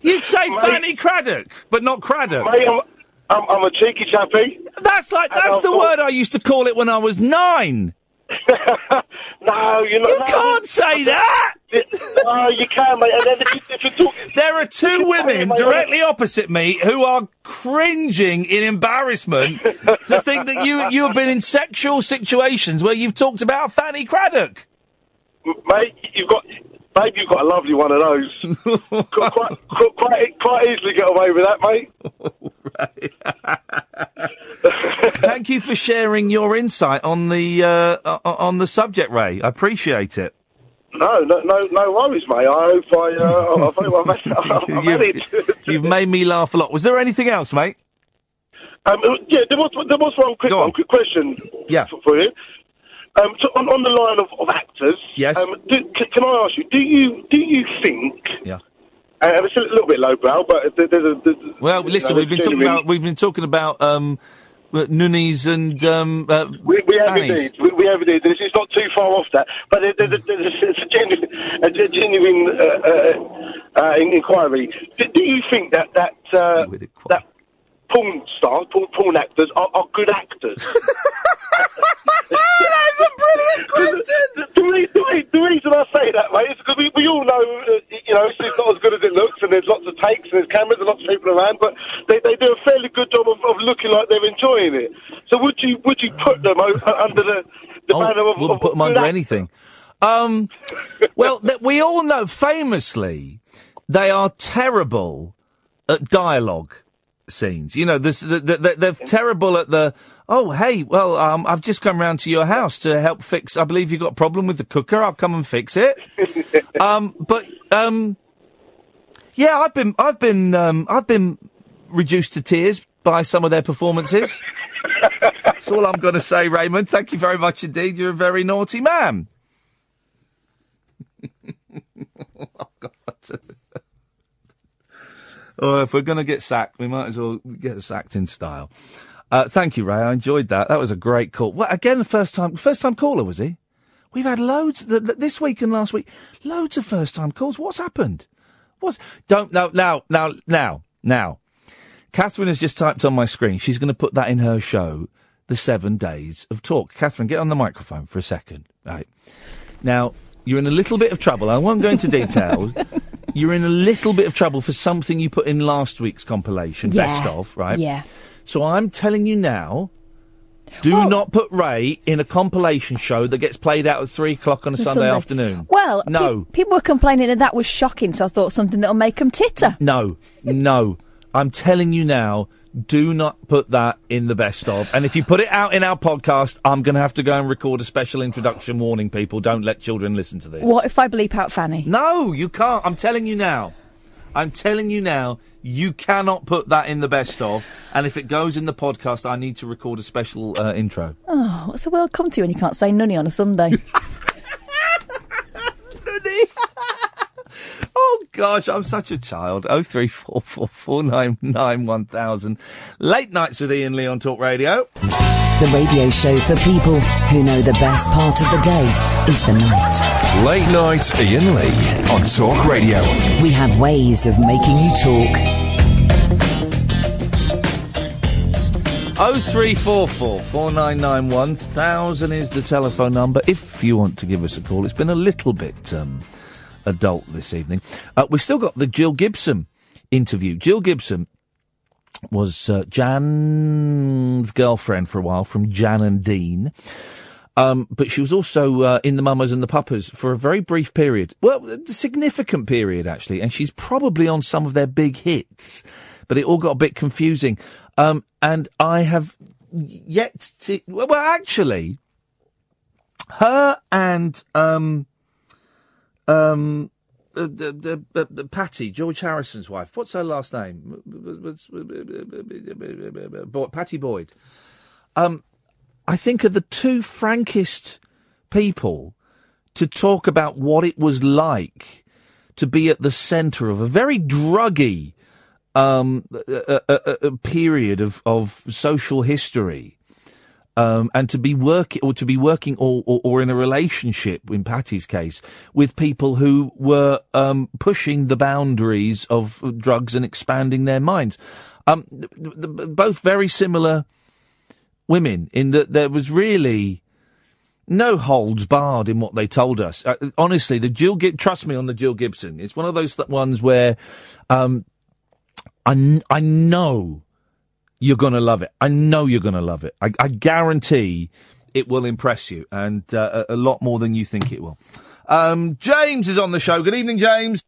You'd say Fanny Cradock, but not Cradock. Mate, I'm, I'm, I'm a cheeky chappy. That's like that's the word I used to call it when I was nine. No, you're not. You can't say that. No, you can, mate. And then if you, if you talk, There are two women directly opposite me who are cringing in embarrassment to think that you you have been in sexual situations where you've talked about Fanny Cradock. Mate, you've got, babe, you've got a lovely one of those. quite, quite, quite, quite easily get away with that, mate. Thank you for sharing your insight on the uh, on the subject, Ray. I appreciate it. No, no, no, no worries, mate. I hope I, uh, I hope I've, I've You've, you've made me laugh a lot. Was there anything else, mate? Um, yeah, there was there was one quick one quick question Yeah. for, for you. Um, so on, on the line of, of actors, Yes. Um, do, c- can I ask you? Do you do you think? Yeah. And it's a little bit lowbrow, but there's a. There's, Well, listen, know, we've been there's talking about we've been talking about um, uh, nunnies and um, uh, We, we have indeed. We, we have indeed. This is not too far off that, but there- there's a, there's a, it's a genuine, a genuine uh, uh, uh, inquiry. Do, do you think that that uh, that porn stars, porn, porn actors, are, are good actors? That's a brilliant question. The, re- the, re- the reason I say that, mate, is because we, we all know, uh, you know, it's, not as good as it looks, and there's lots of takes, and there's cameras, and lots of people around, but they, they do a fairly good job of, of looking like they're enjoying it. So would you would you put them o- uh, under the, the banner of, Wouldn't of put them under anything. Um, well, th- we all know famously they are terrible at dialogue scenes. You know, this, the, the, the, they're terrible at the, oh, hey, well, um, I've just come round to your house to help fix, I believe you've got a problem with the cooker. I'll come and fix it. um, but, um, yeah, I've been, I've been, um, I've been reduced to tears by some of their performances. That's all I'm going to say, Raymond. Thank you very much indeed. You're a very naughty man. oh, God. Oh, if we're going to get sacked, we might as well get sacked in style. Uh, thank you, Ray. I enjoyed that. That was a great call. Well, again, first time, first time caller, was he? We've had loads th- th- this week and last week. Loads of first time calls. What's happened? What's, don't, no, now, now, now, now. Catherine has just typed on my screen. She's going to put that in her show, The Seven Days of Talk. Catherine, get on the microphone for a second. Right. Now, you're in a little bit of trouble. I won't go into details. you're in a little bit of trouble for something you put in last week's compilation, Yeah. best of, right? Yeah. So I'm telling you now, do not put Ray in a compilation show that gets played out at three o'clock on a Sunday, Sunday. afternoon. Well, no, pe- people were complaining that that was shocking, so I thought something that'll make them titter. no, no. I'm telling you now, do not put that in the best of. And if you put it out in our podcast, I'm going to have to go and record a special introduction warning people. Don't let children listen to this. What if I bleep out Fanny? No, you can't. I'm telling you now. I'm telling you now, you cannot put that in the best of. And if it goes in the podcast, I need to record a special uh, intro. Oh, what's the world come to when you can't say nunny on a Sunday? Oh gosh, I'm such a child. Oh three four four four nine nine one thousand. Late nights with Iain Lee on Talk Radio. The radio show for people who know the best part of the day is the night. Late night Iain Lee on Talk Radio. We have ways of making you talk. Oh three four four four nine nine one thousand is the telephone number. If you want to give us a call, it's been a little bit um, adult this evening. Uh, we've still got the Jill Gibson interview. Jill Gibson was uh, Jan's girlfriend for a while from Jan and Dean. Um, but she was also uh, in the Mamas and the Papas for a very brief period. Well, a significant period actually, and she's probably on some of their big hits. But it all got a bit confusing. Um, and I have yet to. Well, actually, her and um, um, the, the, the, Pattie, George Harrison's wife. What's her last name? Pattie Boyd. Um, I think are the two frankest people to talk about what it was like to be at the centre of a very druggy um, a, a- a period of, of social history. Um, and to be working, or to be working, or, or, or in a relationship, in Pattie's case, with people who were um, pushing the boundaries of drugs and expanding their minds. Um, th- th- both very similar women in that there was really no holds barred in what they told us. Uh, honestly, the Jill Gib- trust me on the Jill Gibson. It's one of those th- ones where um, I, I know you're going to love it. I know you're going to love it. I, I guarantee it will impress you and uh, a, a lot more than you think it will. Um, James is on the show. Good evening, James.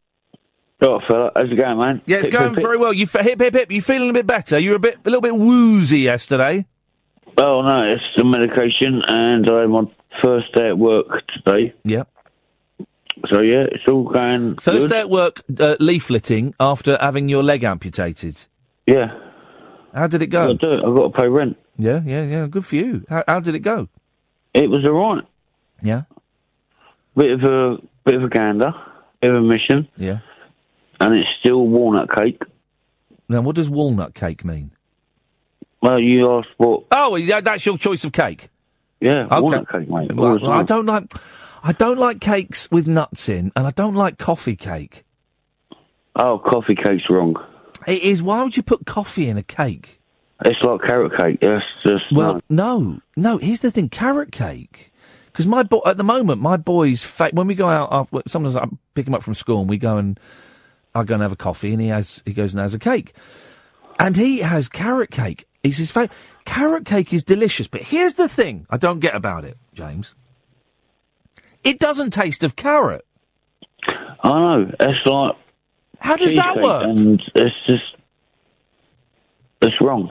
Oh, fella, how's it going, man? Yeah, it's Hip, going hip, hip. very well. You f- hip hip hip. You feeling a bit better? You were a bit, a little bit woozy yesterday. Well, no, it's the medication, and I had my first day at work today. Yep. So yeah, it's all going. First good. day at work, uh, leafleting after having your leg amputated. Yeah. How did it go? I do it. I've got to pay rent. Yeah, yeah, yeah. Good for you. How, how did it go? It was alright. Yeah. Bit of a bit of a gander, bit of a mission, Yeah. and it's still walnut cake. Now, what does walnut cake mean? Well, you asked what? Oh, yeah, that's your choice of cake. Yeah, walnut cake, mate. Well, the well, I time. don't like, I don't like cakes with nuts in, and I don't like coffee cake. Oh, coffee cake's wrong. It is. Why would you put coffee in a cake? It's like carrot cake. Yes, just Well, no, no. Here's the thing: carrot cake. Because my boy, at the moment, my boys, fa- when we go out, uh, after, sometimes I pick him up from school and we go and I go and have a coffee, and he has, he goes and has a cake, and he has carrot cake. He's his favorite. Carrot cake is delicious, but here's the thing: I don't get about it, James. It doesn't taste of carrot. I know. It's like. How does that work? And it's just. It's wrong.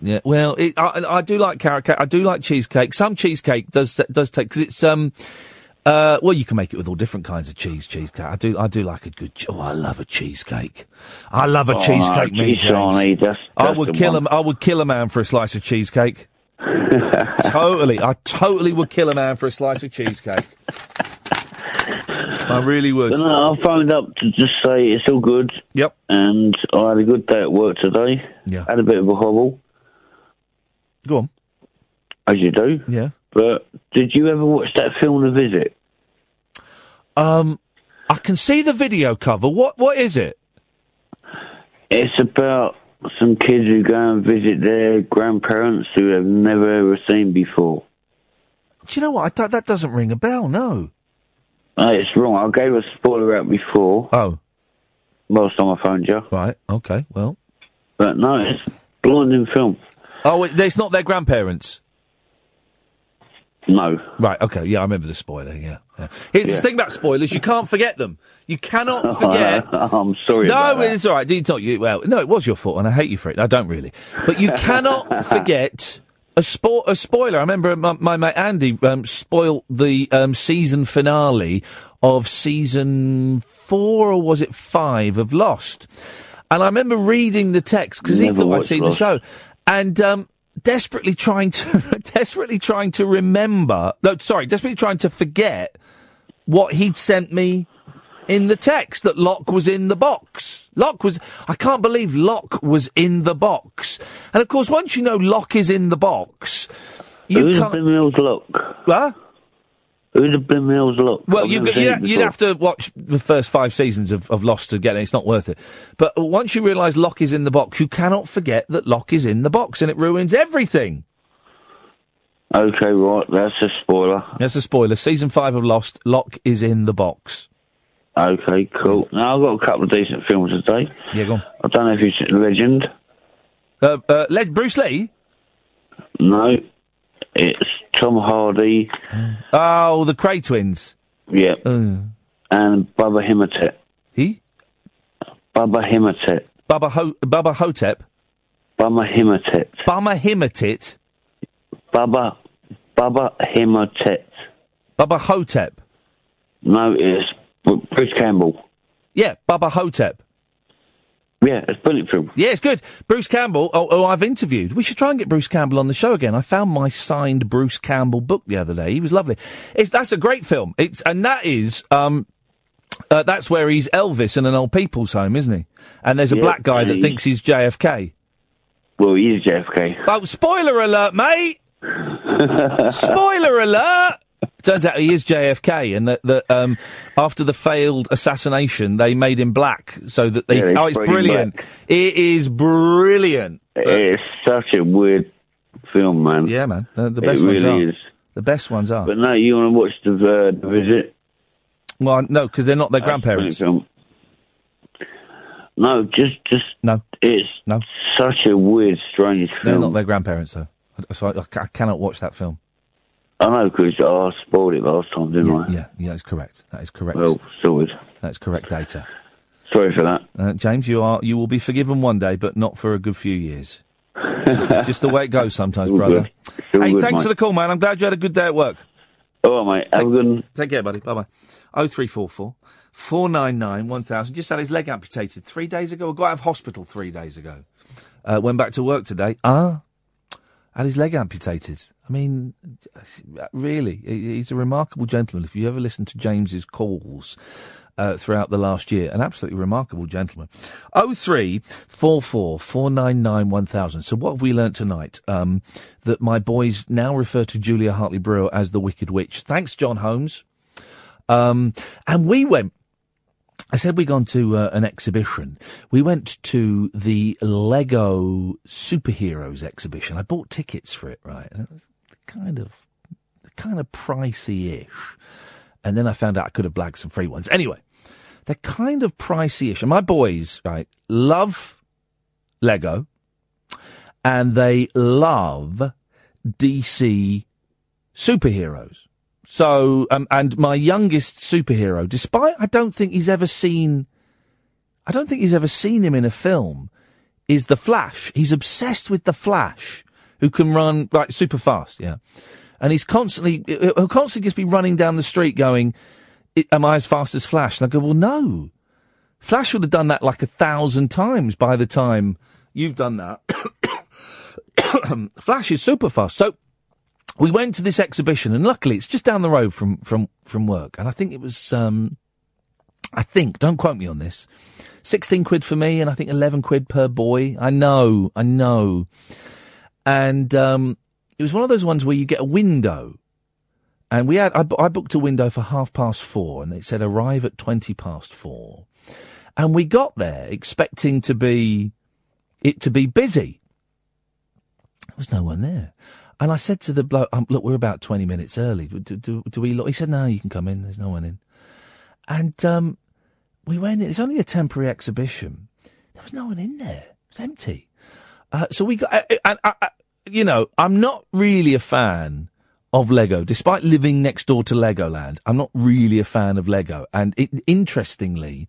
Yeah, well, it, I, I do like carrot cake. I do like cheesecake. Some cheesecake does does take because it's um, uh, well, you can make it with all different kinds of cheese. Cheesecake. I do. I do like a good. Oh, I love a cheesecake. I love a Oh, cheesecake. no, me, cheese sarnie, James. that's- I would kill one. him. I would kill a man for a slice of cheesecake. totally. I totally would kill a man for a slice of cheesecake. I really would. But no, I phoned up to just say it's all good. Yep. And I had a good day at work today. Yeah. Had a bit of a hobble, Go on. as you do. Yeah. But did you ever watch that film, The Visit? Um, I can see the video cover. What What is it? It's about some kids who go and visit their grandparents who they've never ever seen before. Do you know what? That doesn't ring a bell. No. No, it's wrong. I gave a spoiler out before. Oh. Last time I phoned you. Right. Okay. Well. But no, it's blinding film. Oh, it, it's not their grandparents. No. Right. Okay. Yeah, I remember the spoiler. Yeah. yeah. Here's the thing about spoilers: you can't forget them. You cannot forget. I'm sorry. no, it's all right. It's not you. Well, no, it was your fault, and I hate you for it. I don't really, but you cannot forget a spo- a spoiler. I remember my, my mate Andy um, spoiled the um, season finale of season four, or was it five of Lost? And I remember reading the text because he thought I'd seen Lost. the show, and um, desperately trying to desperately trying to remember. No, sorry, desperately trying to forget what he'd sent me in the text that Locke was in the box. Locke was, I can't believe Locke was in the box. And of course, once you know Locke is in the box, you Who's can't. the Mills Look? What? Who's the Blim Mills Look? Well, you, never seen you'd, it you'd before. have to watch the first five seasons of, of Lost to get it. It's not worth it. But once you realise Locke is in the box, you cannot forget that Locke is in the box, and it ruins everything. Okay, right. That's a spoiler. That's a spoiler. Season five of Lost, Locke is in the box. Okay, cool. Now I've got a couple of decent films today. Yeah, go on. I don't know if you've seen Legend. Uh, uh, Led Bruce Lee. No, it's Tom Hardy. Oh, the Kray twins. Yeah. And Bubba Himotep. He? Bubba Himotep. Baba Ho- Baba Hotep. Bubba Himotep. Bama Himatit. Bubba. Bubba Himotep. Baba Hotep. No, it's Bruce Campbell. Yeah, Baba Hotep. Yeah, it's a brilliant film. Yeah, it's good. Bruce Campbell, oh, oh, I've interviewed. We should try and get Bruce Campbell on the show again. I found my signed Bruce Campbell book the other day. He was lovely. It's, that's a great film. It's, and that is, um, uh, that's where he's Elvis in an old people's home, isn't he? And there's a Yeah, black guy that he- thinks he's JFK. Well, he is JFK. Oh, spoiler alert, mate! spoiler alert! Turns out he is JFK, and that, that um, after the failed assassination, they made him black so that they. Yeah, oh, it's brilliant! black. It is brilliant. It's such a weird film, man. Yeah, man. The, the It best ones really are. is. The best ones are. But no, you want to watch the, uh, the Visit? well, no, because they're not their That's grandparents. Film. No, just, just. No. It's no. such a weird, strange film. They're not their grandparents, though. So I I cannot watch that film. I know, because I spoiled it last time, didn't I? Yeah, yeah, that's correct. That is correct. Well, sorted. That's correct data. Sorry for that. Uh, James, you are you will be forgiven one day, but not for a good few years. just, just the way it goes sometimes, All brother. good. It's all Hey, good, thanks mate. for the call, man. I'm glad you had a good day at work. Right, mate. Have a good. Take care, buddy. Bye bye. Oh three four four four nine nine one thousand. Just had his leg amputated three days ago. Got out of hospital three days ago. Uh, went back to work today. Ah, had his leg amputated. I mean, really, he's a remarkable gentleman. If you ever listen to James's calls uh, throughout the last year, an absolutely remarkable gentleman. Oh three four four four nine nine one thousand. So what have we learnt tonight? Um, that my boys now refer to Julia Hartley Brewer as the Wicked Witch. Thanks, John Holmes. Um, and we went. I said we'd gone to uh, an exhibition. We went to the Lego superheroes exhibition. I bought tickets for it, right? Kind of, kind of pricey-ish. And then I found out I could have blagged some free ones. Anyway, they're kind of pricey-ish. And my boys, right, love Lego, and they love DC superheroes. So, um, and my youngest superhero, despite I don't think he's ever seen, I don't think he's ever seen him in a film, is the Flash. He's obsessed with the Flash, who can run like super fast, yeah. And he's constantly, he'll constantly just be running down the street going, "Am I as fast as Flash?" And I go, "Well, no. Flash would have done that like a thousand times by the time you've done that." Flash is super fast. So we went to this exhibition, and luckily it's just down the road from from from work. And I think it was, um, I think, don't quote me on this, sixteen quid for me, and I think eleven quid per boy. I know, I know. And um, it was one of those ones where you get a window. And we had, I, I booked a window for half past four, and it said arrive at twenty past four. And we got there expecting to be it to be busy. There was no one there. And I said to the bloke, um, look, we're about 20 minutes early. Do, do, do we look? He said, no, you can come in. There's no one in. And um, we went in. It's only a temporary exhibition. There was no one in there. It was empty. Uh, so we got, uh, uh, and, uh, uh, you know, I'm not really a fan of Lego. Despite living next door to Legoland, I'm not really a fan of Lego. And it, interestingly,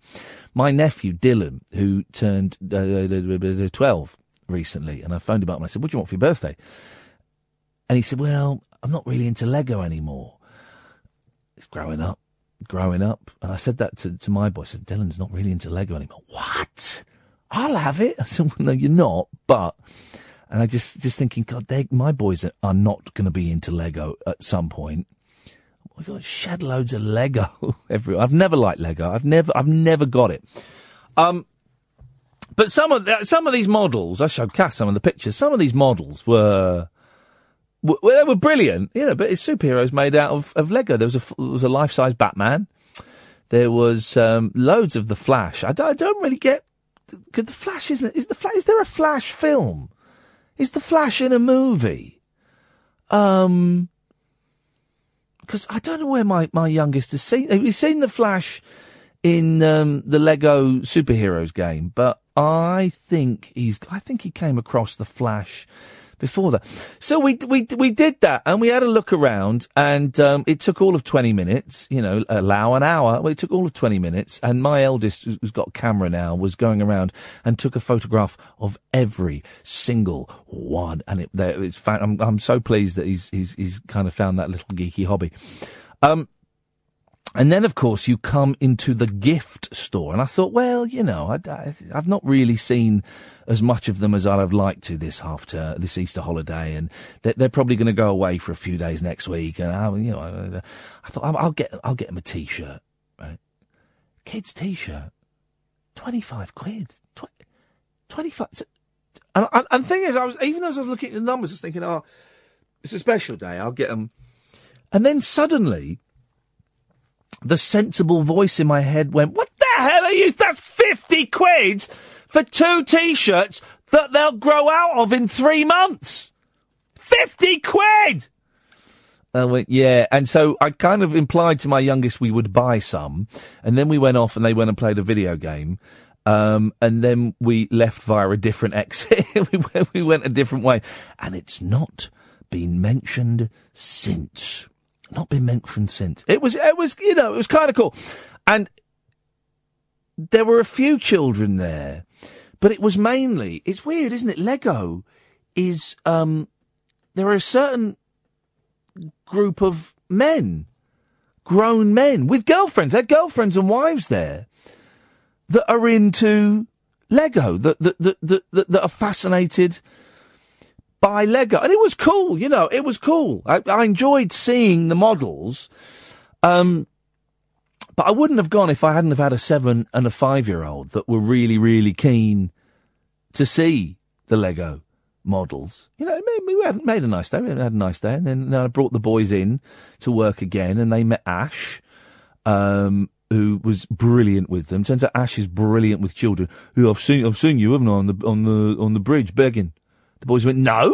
my nephew Dylan, who turned uh, 12 recently, and I phoned him up and I said, what do you want for your birthday? And he said, well, I'm not really into Lego anymore. It's growing up, growing up. And I said that to, to my boy. I said, Dylan's not really into Lego anymore. What? I'll have it. I said, well, no, you're not, but, and I just, just thinking, God, they, my boys are, not going to be into Lego at some point. We got shed loads of Lego everywhere. I've never liked Lego. I've never, I've never got it. Um, but some of the, some of these models, I showed Kath some of the pictures. Some of these models were, they were brilliant, you know. But it's superheroes made out of, of Lego. There was a there was a life size Batman. There was um, loads of the Flash. I I don't really get because the Flash isn't is the Flash. Is there a Flash film? Is the Flash in a movie? Um, because I don't know where my, my youngest has seen. He's seen the Flash in um, the Lego superheroes game, but I think he's. I think he came across the Flash before that. So we we we did that, and we had a look around, and um, it took all of twenty minutes. You know, allow an hour. Well, it took all of twenty minutes, and my eldest, who's got camera now, was going around and took a photograph of every single one, and it, there, it's. Fa- I'm I'm so pleased that he's he's he's kind of found that little geeky hobby. Um, and then, of course, you come into the gift store. And I thought, well, you know, I, have not really seen as much of them as I'd have liked to this half term, this Easter holiday. And they're, they're probably going to go away for a few days next week. And I, you know, I, I thought I'll, I'll get, I'll get them a t-shirt, right? Kids t-shirt. 25 quid. Tw- 25. And, and, and the thing is, I was, even as I was looking at the numbers, I was thinking, oh, it's a special day. I'll get them. And then suddenly, the sensible voice in my head went, What the hell are you? That's 50 quid for two t shirts that they'll grow out of in three months. 50 quid! I went, yeah. And so I kind of implied to my youngest we would buy some. And then we went off and they went and played a video game. Um, and then we left via a different exit. we went a different way. And it's not been mentioned since not been mentioned since. It was, it was, you know, it was kind of cool. And there were a few children there, but it was mainly, it's weird, isn't it? Lego is, um, there are a certain group of men, grown men with girlfriends, they had girlfriends and wives there that are into Lego, that, that, that, that, that are fascinated by Lego. And it was cool, you know, it was cool. I, I enjoyed seeing the models. Um, but I wouldn't have gone if I hadn't have had a seven and a five year old that were really, really keen to see the Lego models. You know, we had made a nice day. We had a nice day. And then, then I brought the boys in to work again and they met Ash, um, who was brilliant with them. Turns out Ash is brilliant with children. Who I've seen, I've seen you, haven't I, on the, on the, on the bridge begging. The boys went, no.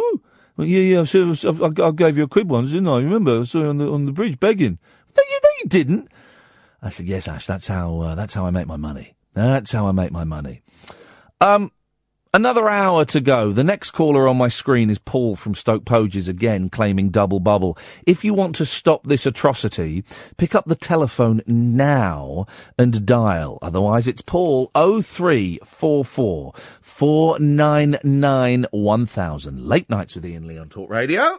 Well, yeah, yeah. So I, I gave you a quid once, didn't I? Remember, I saw you on the on the bridge begging. No, you, no, you didn't. I said, yes, Ash. That's how. Uh, that's how I make my money. That's how I make my money. Um, Another hour to go. The next caller on my screen is Paul from Stoke Poges again, claiming double bubble. If you want to stop this atrocity, pick up the telephone now and dial. Otherwise, it's Paul 0344 499 1000. Late nights with Iain Lee on Talk Radio.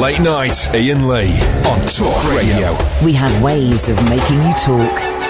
Late night, Iain Lee on Talk Radio. We have ways of making you talk.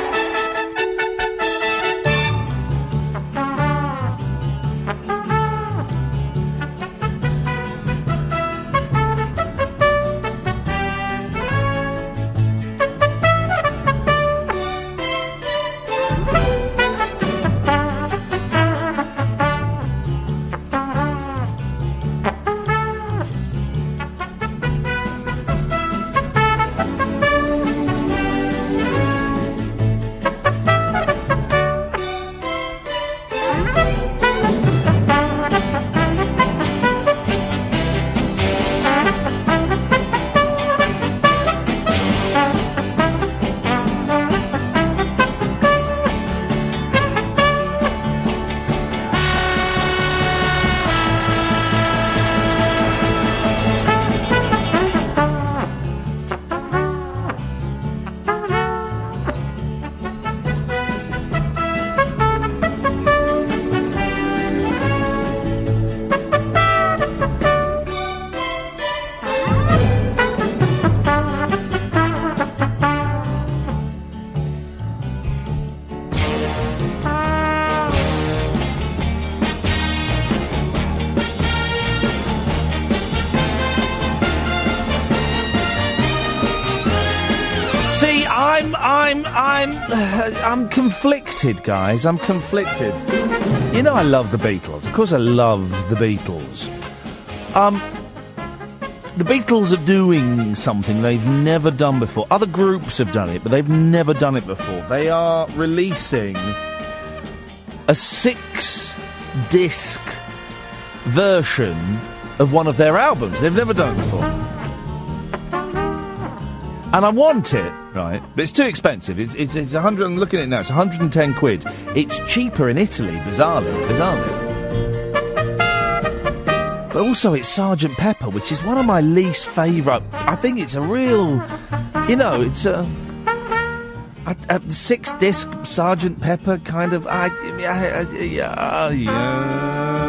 Conflicted, guys. I'm conflicted. You know, I love the Beatles. Of course, I love the Beatles. Um, the Beatles are doing something they've never done before. Other groups have done it, but they've never done it before. They are releasing a six disc version of one of their albums. They've never done it before. And I want it, right? But it's too expensive. It's, it's, it's 100, I'm looking at it now, it's 110 quid. It's cheaper in Italy, bizarrely. Bizarrely. But also, it's Sergeant Pepper, which is one of my least favourite. I think it's a real, you know, it's a, a, a six disc Sergeant Pepper kind of. I, I, I, yeah, yeah.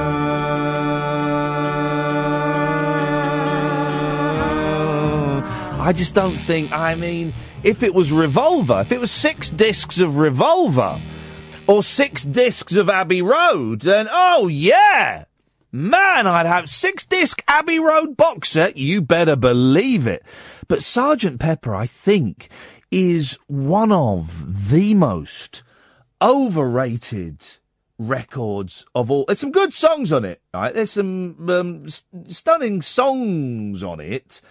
I just don't think. I mean, if it was Revolver, if it was six discs of Revolver, or six discs of Abbey Road, then oh yeah, Man, I'd have six disc Abbey Road box set. You better believe it. But Sergeant Pepper, I think, is one of the most overrated records of all. There's some good songs on it, right? There's some um, s- stunning songs on it,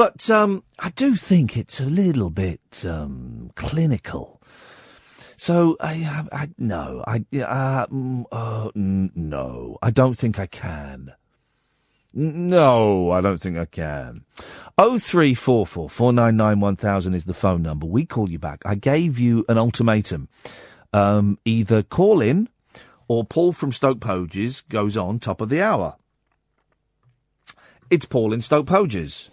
but um, I do think it's a little bit um, clinical. So I, I, I no, I, uh, mm, uh, no, I don't think I can. No, I don't think I can. Oh three four four four nine nine one thousand is the phone number. We call you back. I gave you an ultimatum. Um, either call in, or Paul from Stoke Poges goes on top of the hour. It's Paul in Stoke Poges.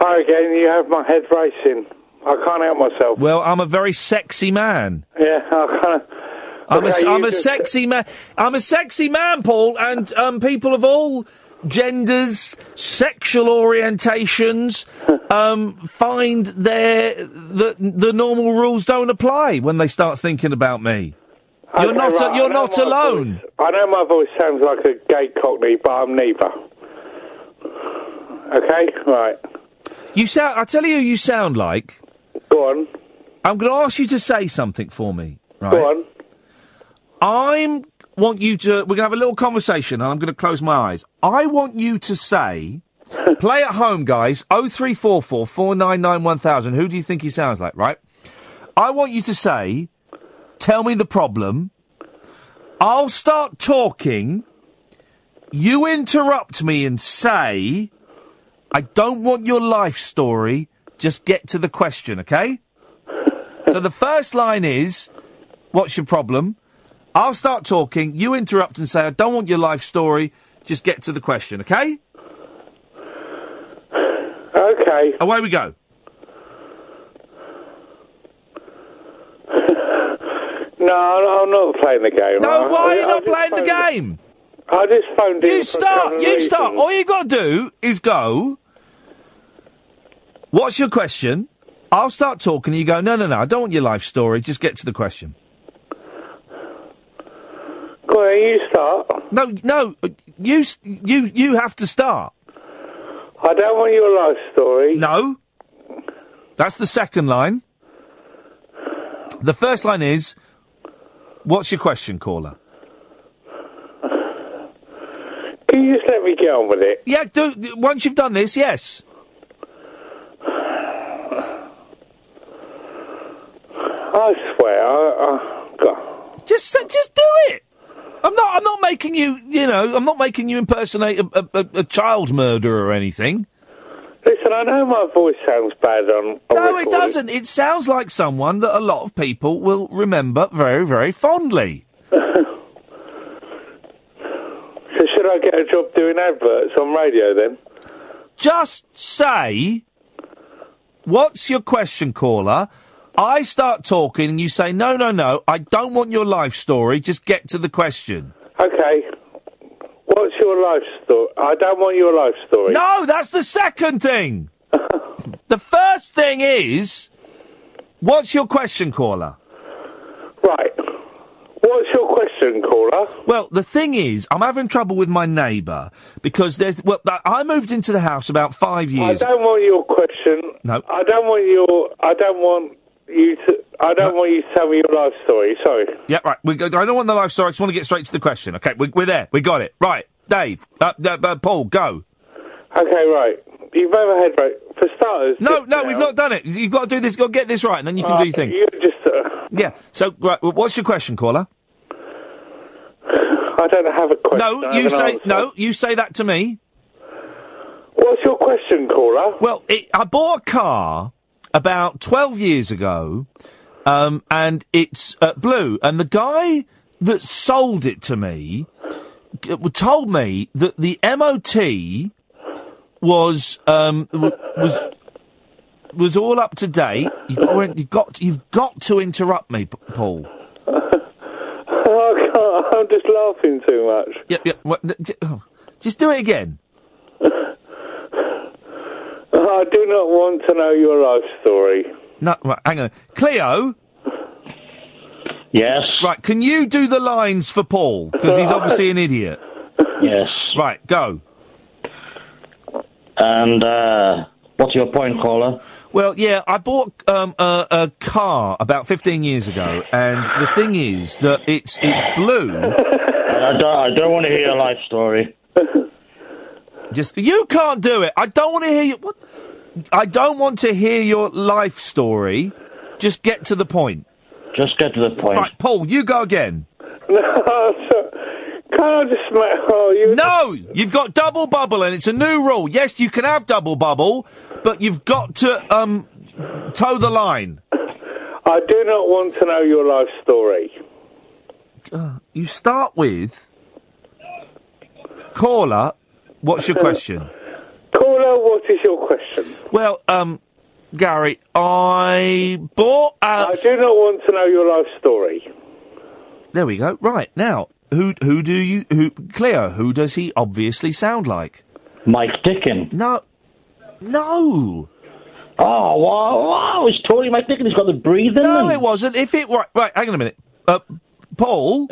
Hi again, you have my head racing. I can't help myself. Well, I'm a very sexy man. Yeah, I kind of. I'm a, Okay, I'm a sexy man. I'm a sexy man, Paul, and um, people of all genders, sexual orientations, um, find their the the normal rules don't apply when they start thinking about me. You're not right, I you're not alone. voice- I know my voice sounds like a gay cockney, but I'm neither. Okay, right. You sound. I tell you, who you sound like. Go on. I'm going to ask you to say something for me. Right. Go on. I'm want you to. We're going to have a little conversation, and I'm going to close my eyes. I want you to say. play at home, guys. Oh three four four four nine nine one thousand. Who do you think he sounds like? Right. I want you to say. Tell me the problem. I'll start talking. You interrupt me and say, I don't want your life story. Just get to the question, okay? so the first line is, What's your problem? I'll start talking. You interrupt and say, "I don't want your life story." Just get to the question, okay? Okay. Away we go. No, I'm not playing the game. No, why are you not playing the game? I just phoned in. You start. You start. All you got to do is go. What's your question? I'll start talking. And you go. No, no, no. I don't want your life story. Just get to the question. Go on, you start. No, no. You, you, you have to start. I don't want your life story. No. That's the second line. The first line is, "What's your question, caller?" Can you just let me get on with it? Yeah. Do once you've done this, yes. I swear, I, I, God. Just, s- just do it. I'm not. I'm not making you. You know. I'm not making you impersonate a, a, a, a child murderer or anything. Listen, I know my voice sounds bad on. on No, it recording. doesn't. It sounds like someone that a lot of people will remember very, very fondly. I get a job doing adverts on radio then? Just say, "What's your question, caller?" I start talking, and you say, "No, no, no. I don't want your life story. Just get to the question." Okay. What's your life story? I don't want your life story. No, that's the second thing. the first thing is, "What's your question, caller?" Right. Caller? Well, the thing is, I'm having trouble with my neighbour because there's. Well, I- moved into the house about five years. I don't want your question. No. I don't want your. I don't want you to. I don't want you to tell me your life story. Sorry. Yeah, right. We I don't want the life story. I just want to get straight to the question. Okay, we, we're there. We got it. Right, Dave, uh, uh, uh, Paul, go. Okay, right. You've overhead right. For starters. No, no, we've not done it. You've got to do this. You've got to get this right, and then you can Uh, do your thing. You just. Uh, Yeah. So, right, what's your question, caller? I don't have a question. No, you say no. You say that to me. What's your question, caller? Well, it, I bought a car about twelve years ago, um, and it's uh, blue. And the guy that sold it to me g- told me that the MOT was um, w- was was all up to date. You've got, you've got you've got to interrupt me, P- Paul. I can't. I'm just laughing too much. Yep, yep. What, th- j- oh, just do it again. I do not want to know your life story. No, right, hang on, Cleo. Yes. Right, can you do the lines for Paul? Because he's obviously an idiot. Yes. Right, go. And uh, what's your point, caller? Well, yeah, I bought um, a, a car about 15 years ago, and the thing is that it's it's blue. I don't, I don't want to hear your life story. Just you can't do it. I don't want to hear you. What? I don't want to hear your life story. Just get to the point. Just get to the point. Right, Paul, you go again. No, so, can't I just smack? Oh, you. No, you've got double bubble, and it's a new rule. Yes, you can have double bubble, but you've got to um toe the line. I do not want to know your life story. Uh, you start with caller. What's your question? Caller, what is your question? Well, um, Gary, I bought. I do not want to know your life story. There we go. Right now, who who do you who Cleo? Who does he obviously sound like? Mike Dickin. No, no. Oh, wow, wow, it's totally Mike Dickin. He's got the breathing. No, and- it wasn't. If it right, right, hang on a minute. Uh, Paul.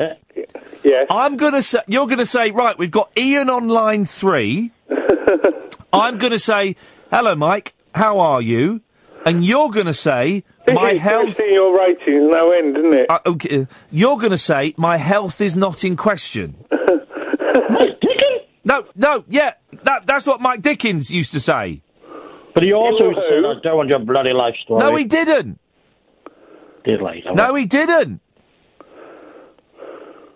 Yes. I'm gonna say you're gonna say right. We've got Iain on line three. I'm gonna say hello, Mike. How are you? And you're gonna say my This health. boosting your ratings no end, isn't it? Uh, okay, uh, you're going to say my health is not in question. Mike Dickin? No, no, yeah, that, that's what Mike Dickens used to say. But he also You said, I don't want your bloody life story. No, he didn't. did later. No, he didn't.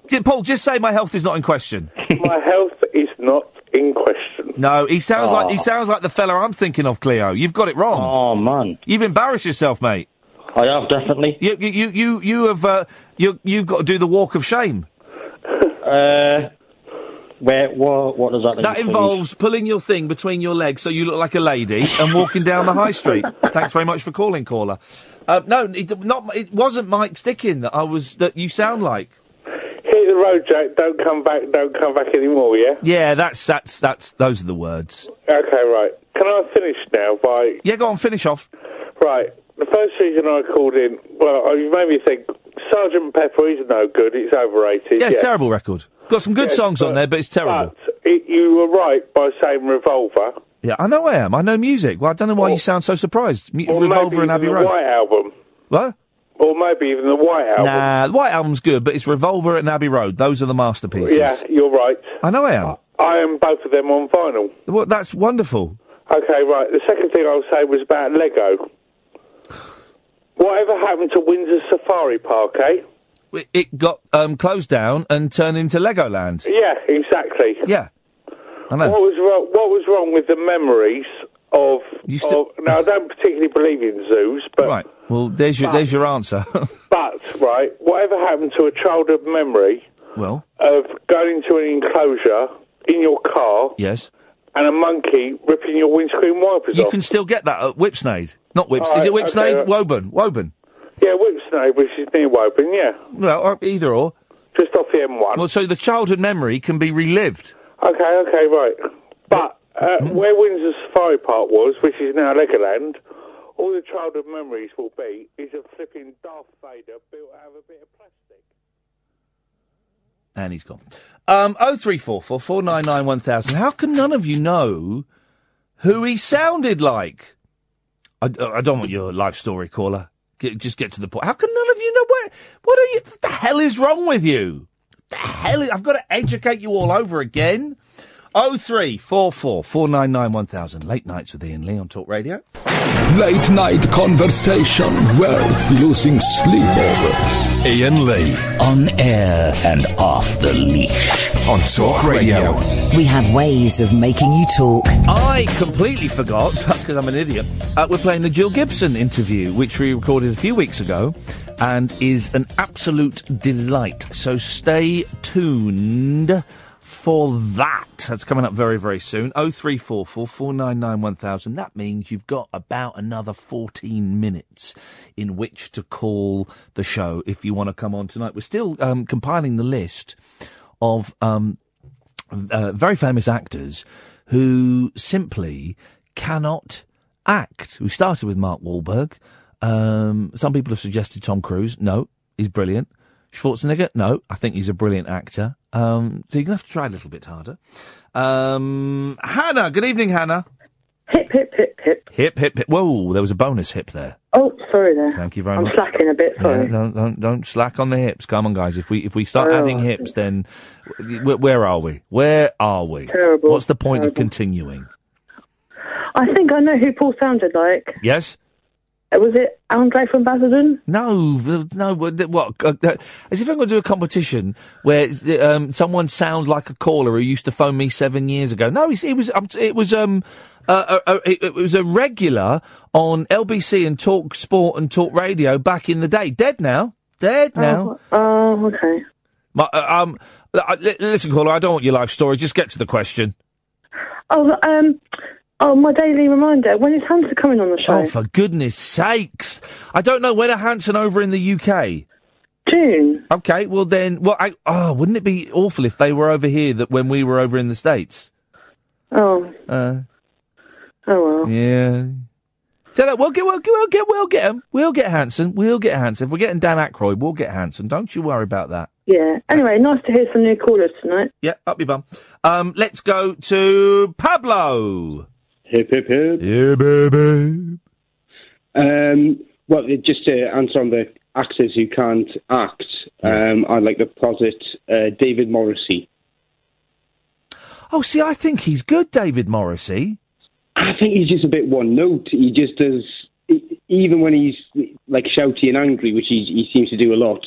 J- Paul, just say my health is not in question. My health is not in question. No, he sounds like he Oh. sounds like the fella I'm thinking of, Cleo. You've got it wrong. Oh, man. You've embarrassed yourself, mate. I have definitely. You you you you, you have uh, you you've got to do the walk of shame. Uh, where what what does that? That include? involves pulling your thing between your legs so you look like a lady and walking down the high street. Thanks very much for calling, caller. Uh, no, it, not it wasn't Mike Sticking that I was that you sound like. The road, Jack. Don't come back. Don't come back anymore. Yeah. Yeah, that's that's that's those are the words. Okay, right. Can I finish now by Yeah, go on, finish off. right? The first reason I called in, well, you made me think. Sergeant Pepper is no good. It's overrated. Yeah, it's a terrible record. Got some good Yes, songs on there, but it's terrible. It, you were right by saying Revolver. Yeah, I know I am. I know music. Well, I don't know why you sound so surprised. Or Revolver and Abbey Road. White Album. What? Or maybe even the White Album. Nah, the White Album's good, but it's Revolver and Abbey Road. Those are the masterpieces. Yeah, you're right. I know I am. I am both of them on vinyl. Well, that's wonderful. Okay, right. The second thing I'll say was about Lego. Whatever happened to Windsor Safari Park, eh? It- It got um, closed down and turned into Legoland. Yeah, exactly. Yeah. I know. What was wrong? What was wrong with the memories of? You still- of now, I don't particularly believe in zoos, but Right. Well, there's your there's your answer. but right, whatever happened to a childhood memory well, of going to an enclosure in your car yes. and a monkey ripping your windscreen wipers You off? can still get that at Whipsnade. Not Whips. All Is it right, Whipsnade? okay. Woburn. Woburn. Yeah, Whipsnade, which is near Woburn. Yeah, Well, or either or. just off the M1. Well, so the childhood memory can be relived. Okay, okay, right. But uh, Hmm? where Windsor Safari Park was, which is now Legoland, all the childhood memories will be is a flipping Darth Vader built out of a bit of plastic. And he's gone. Um, 0344 499 1000. How can none of you know who he sounded like? I, I don't want your life story, caller. Get, just get to the point. How can none of you know where? What are you? What the hell is wrong with you? The hell? Is, I've got to educate you all over again. 0344 499 1000. Late nights with Iain Lee on Talk Radio. Late night conversation worth losing sleep over. Iain Lee. On air and off the leash. On Talk Radio. We have ways of making you talk. I completely forgot, because I'm an idiot. Uh, we're playing the Jill Gibson interview, which we recorded a few weeks ago, and is an absolute delight. So stay tuned for that. That's coming up very, very soon. 0344 499 1000. That means you've got about another 14 minutes in which to call the show if you want to come on tonight. We're still um, compiling the list of um, uh, very famous actors who simply cannot act. We started with Mark Wahlberg. Um, some people have suggested Tom Cruise. No, he's brilliant. Schwarzenegger. No, I think he's a brilliant actor. Um, so you're gonna have to try a little bit harder. Um, Hannah. Good evening, Hannah. Hip, hip, hip, hip. Hip, hip, hip. Whoa, there was a bonus hip there. Oh, sorry there. Thank you very much. I'm slacking a bit, sorry. Yeah, don't, don't, don't slack on the hips. Come on, guys. If we if we start Oh. adding hips, then where, where are we? Where are we? Terrible, What's the point of continuing? I think I know who Paul sounded like. Yes. Uh, Was it Andre from Basildon? No, no. What? uh, uh, as if I'm going to do a competition where um, someone sounds like a caller who used to phone me seven years ago. No, it was. Um, it was. Um, uh, uh, uh, it, it was a regular on LBC and Talk Sport and Talk Radio back in the day. Dead now. Dead now. Oh, okay. My, uh, um, uh, listen, caller. I don't want your life story. Just get to the question. Oh, um, oh, my daily reminder. When is Hunter coming on the show? Oh, for goodness sakes! I don't know when are Hanson over in the UK. June. Okay, well then, well, I, oh, wouldn't it be awful if they were over here that when we were over in the states? Oh, Uh, oh well. yeah. So look, we'll get, we'll get, we'll get, we'll get him. We'll get Hanson. We'll get Hanson. If we're getting Dan Aykroyd, we'll get Hanson. Don't you worry about that. Yeah. Anyway, nice to hear some new callers tonight. Yeah, up your bum. Um, let's go to Pablo. Hip, hip, hip. Yeah, baby. Um, well, just to answer on the actors who can't act, um, I'd like to posit uh, David Morrissey. Oh, see, I think he's good, David Morrissey. I think he's just a bit one note. He just does, even when he's like shouty and angry, which he, he seems to do a lot.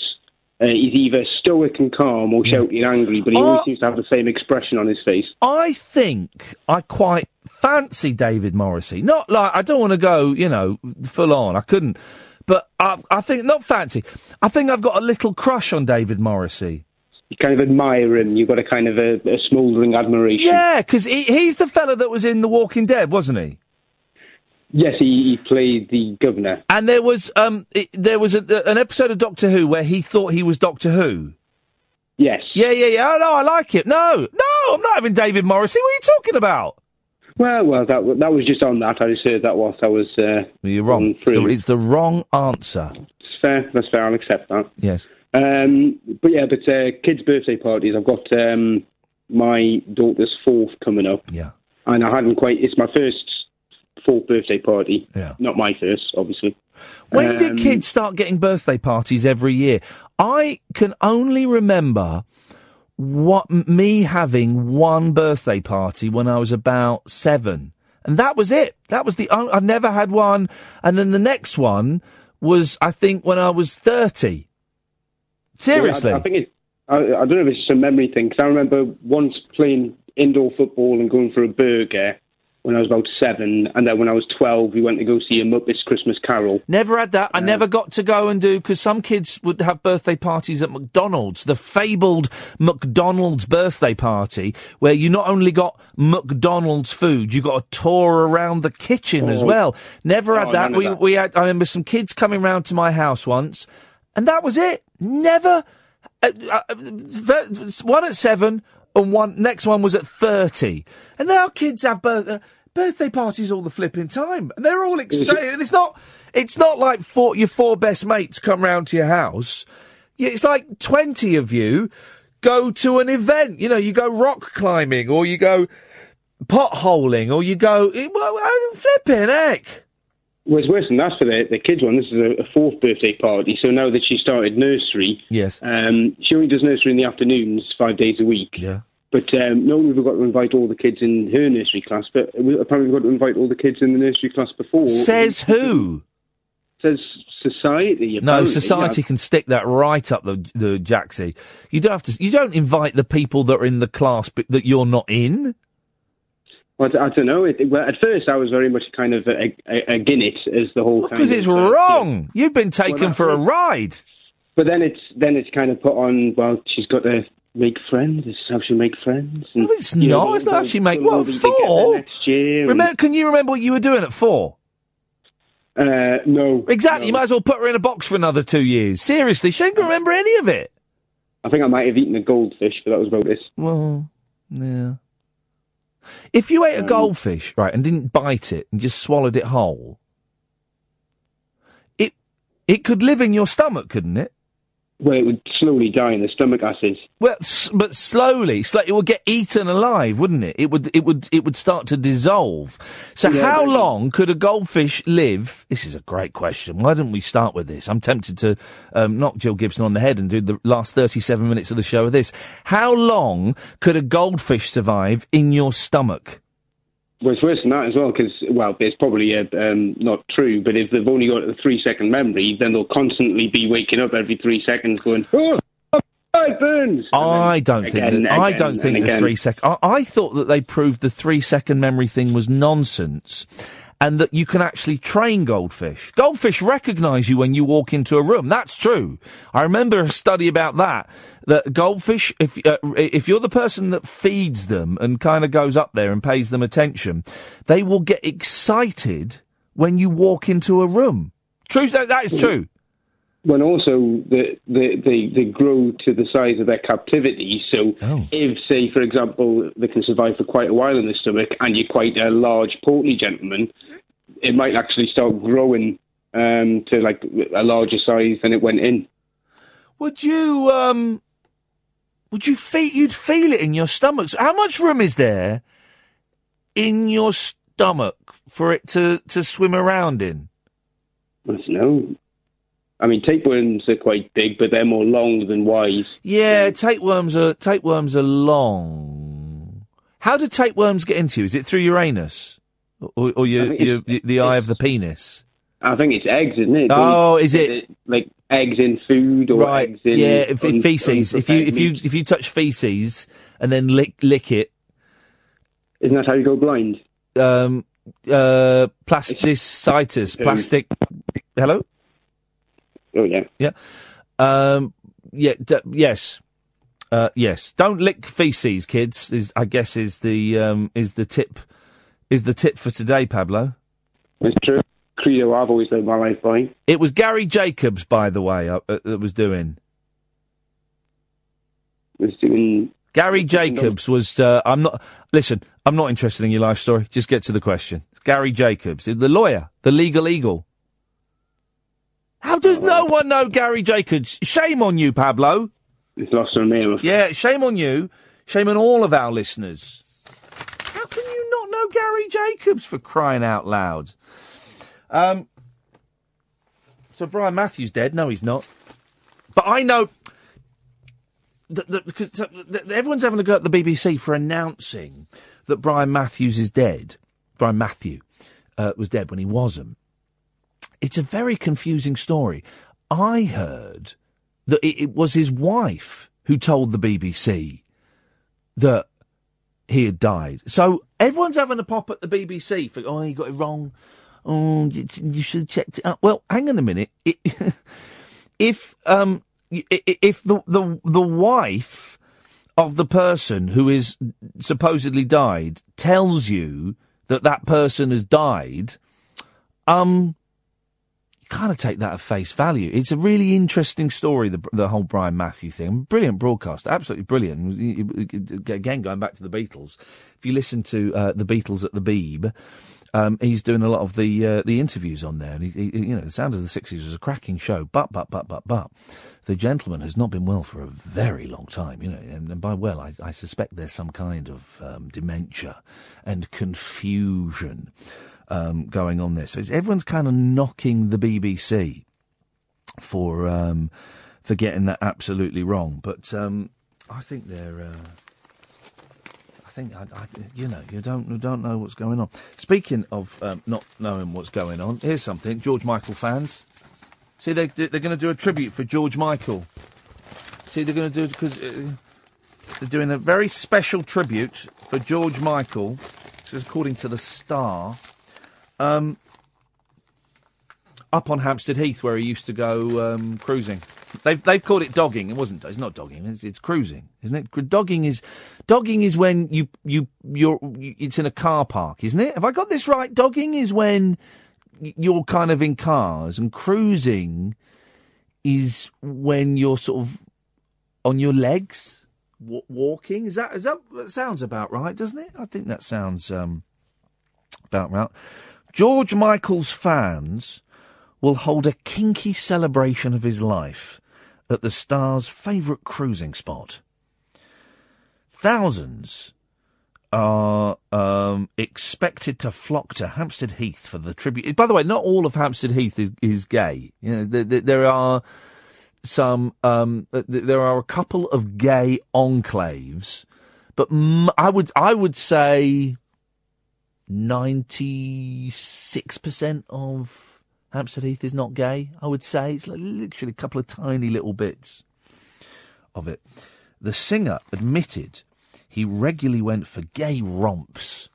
Uh, he's either stoic and calm or shouty and angry, but he always Oh. seems to have the same expression on his face. I think I quite fancy David Morrissey. Not like I don't want to go, you know, full on. I couldn't, but I, I think not fancy. I think I've got a little crush on David Morrissey. You kind of admire him. You've got a kind of a, a smouldering admiration. Yeah, because he, he's the fella that was in The Walking Dead, wasn't he? Yes, he, he played the governor. And there was um it, there was a, an episode of Doctor Who where he thought he was Doctor Who. Yes. Yeah, yeah, yeah. Oh no, I like it. No, no, I'm not having David Morrissey. What are you talking about? Well, well, that that was just on that. I just heard that whilst I was. Uh, You're wrong. It's the, it's the wrong answer. It's fair. That's fair. I'll accept that. Yes. Um, but yeah, but uh, kids' birthday parties. I've got um, my daughter's fourth coming up. Yeah. And I hadn't quite. It's my first fourth birthday party. Yeah. Not my first, obviously. When did Um, kids start getting birthday parties every year? I can only remember what me having one birthday party when I was about seven, and that was it. That was the I never had one, and then the next one was I think when I was thirty. Seriously, Well, I, I think it. I, I don't know if it's just a memory thing because I remember once playing indoor football and going for a burger when I was about seven, and then when I was twelve, we went to go see a Muppets Christmas Carol. Never had that. I never got to go and do because some kids would have birthday parties at McDonald's, the fabled McDonald's birthday party, where you not only got McDonald's food, you got a tour around the kitchen as Oh. well. Never had Oh, that. We that. we had. I remember some kids coming round to my house once, and that was it. Never. Uh, uh, uh, one at seven and one next one was at 30 and now kids have birth, uh, birthday parties all the flipping time. And they're all extra and it's not it's not like four, your four best mates come round to your house. It's like 20 of you go to an event. You know you go rock climbing or you go potholing or you go eh, well, uh, flipping heck Well, it's worse than that for the, the kids one. This is a, a fourth birthday party. So now that she started nursery, yes, um, she only does nursery in the afternoons, five days a week. Yeah. But um, not only have got to invite all the kids in her nursery class, but we apparently we've got to invite all the kids in the nursery class before. says who Says society. No, society yeah. can stick that right up the the jacksie. You don't have to. You don't invite the people that are in the class that you're not in. Well, I, don't know. It, well, at first, I was very much kind of a, against it as the whole. Time. Because kind it's of, wrong. You've been taken that's for a ride. But then it's then it's kind of put on. Well, she's got to make friends. This is how she make friends. No, it's not. It's not how she make- what, four? next year. and- Can you remember what you were doing at four? Uh, no. Exactly. You might as well put her in a box for another two years. Seriously, she ain't gonna remember any of it. I think I might have eaten a goldfish, but that was about it. Well, yeah. If you Um, ate a goldfish, right, and didn't bite it and just swallowed it whole, it it could live in your stomach, couldn't it? Well, it would slowly die in the stomach acid. Well, s- but slowly, sl- it would get eaten alive, wouldn't it? It would, it would, it would start to dissolve. So, Yeah, how long could a goldfish live? This is a great question. Why didn't we start with this? I'm tempted to um, knock Jill Gibson on the head and do the last 37 minutes of the show with this. How long could a goldfish survive in your stomach? Well, it's worse than that as well, because, well, it's probably uh, um, not true, but if they've only got a three second memory, then they'll constantly be waking up every three seconds going, oh, it burns. I don't think again, I don't think the again. three second. I, I thought that they proved the three second memory thing was nonsense, and that you can actually train goldfish. Goldfish recognise you when you walk into a room. That's true. I remember a study about that. That goldfish, if uh, if you're the person that feeds them and kind of goes up there and pays them attention, they will get excited when you walk into a room. True. That, that is true. When also the, the, they, they grow to the size of their captivity. So Oh. if, say, for example, they can survive for quite a while in the stomach and you're quite a large, portly gentleman, it might actually start growing um, to like a larger size than it went in. Would you um would you feel you'd feel it in your stomach? So How much room is there in your stomach for it to to swim around in? I don't know. I mean, tapeworms are quite big, but they're more long than wise. Yeah, tapeworms are tapeworms are long. How do tapeworms get into you? Is it through your anus or, or I think the eye of the penis? I think it's eggs, isn't it? Oh, is it? like eggs in food or right. eggs in yeah, if, feces. If you if you if you touch feces and then lick lick it, isn't that how you go blind? Um, uh, plasticitis, plastic. Hello. Oh yeah. Yeah. Um, yeah. D- yes. Uh, yes. Don't lick feces, kids. Is I guess is the um, is the tip is the tip for today, Pablo. It's true. Credo I've always lived my life by. It was Gary Jacobs, by the way, uh, uh, that was doing. Was doing. Gary Jacobs was. Uh, I'm not. Listen, I'm not interested in your life story. Just get to the question. It's Gary Jacobs, the lawyer, the legal eagle. How does no one know Gary Jacobs? Shame on you, Pablo. It's lost on me. Yeah, shame on you. Shame on all of our listeners. How can you not know Gary Jacobs for crying out loud? Um. So Brian Matthews dead? No, he's not. But I know that, because everyone's having a go at the BBC for announcing that Brian Matthews is dead. Brian Matthew uh, was dead when he wasn't. It's a very confusing story. I heard that it, it was his wife who told the BBC that he had died. So everyone's having a pop at the BBC for, oh, you got it wrong. Oh, you, you should have checked it out. Well, hang on a minute. It, if um, if the, the the wife of the person who is supposedly died tells you that that person has died, um, kind of take that at face value. It's a really interesting story, the the whole Brian Matthew thing. Brilliant broadcast, absolutely brilliant. Again, going back to the Beatles, if you listen to uh, the Beatles at the Beeb. Um, he's doing a lot of the uh, the interviews on there, and he, he, you know, the Sound of the Sixties was a cracking show. But but but but but the gentleman has not been well for a very long time, you know, and, and by well, I, I suspect there's some kind of um, dementia and confusion um, going on there. So everyone's kind of knocking the BBC for um, for getting that absolutely wrong, but um, I think they're. Uh, I think I, I, you know you don't you don't know what's going on. Speaking of um, not knowing what's going on, here's something. George Michael fans, see they they're going to do a tribute for George Michael. See they're going to do because uh, they're doing a very special tribute for George Michael. This is according to the Star. Um, up on Hampstead Heath where he used to go um, cruising. They've they've called it dogging. It wasn't. It's not dogging. It's, it's cruising, isn't it? Dogging is dogging is when you you you're it's in a car park, isn't it? Have I got this right? Dogging is when you're kind of in cars, and cruising is when you're sort of on your legs wa- walking. Is that is that, that sounds about right, doesn't it? I think that sounds um, about right. George Michael's fans will hold a kinky celebration of his life at the Star's favourite cruising spot. Thousands are um, expected to flock to Hampstead Heath for the tribute. By the way, not all of Hampstead Heath is, is gay. You know, there, there, are some. Um, there are a couple of gay enclaves, but I would I would say ninety six percent of Hampstead Heath is not gay. I would say it's like literally a couple of tiny little bits of it. The singer admitted he regularly went for gay romps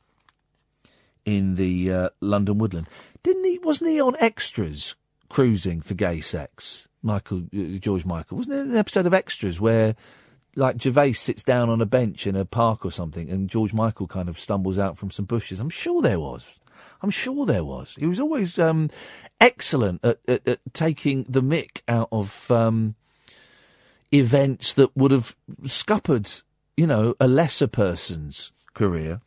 in the uh, London woodland. Didn't he? Wasn't he on extras cruising for gay sex? Michael uh, George Michael wasn't it an episode of Extras where like Gervais sits down on a bench in a park or something, and George Michael kind of stumbles out from some bushes. I'm sure there was. I'm sure there was. He was always um, excellent at, at, at taking the mick out of um, events that would have scuppered, you know, a lesser person's career.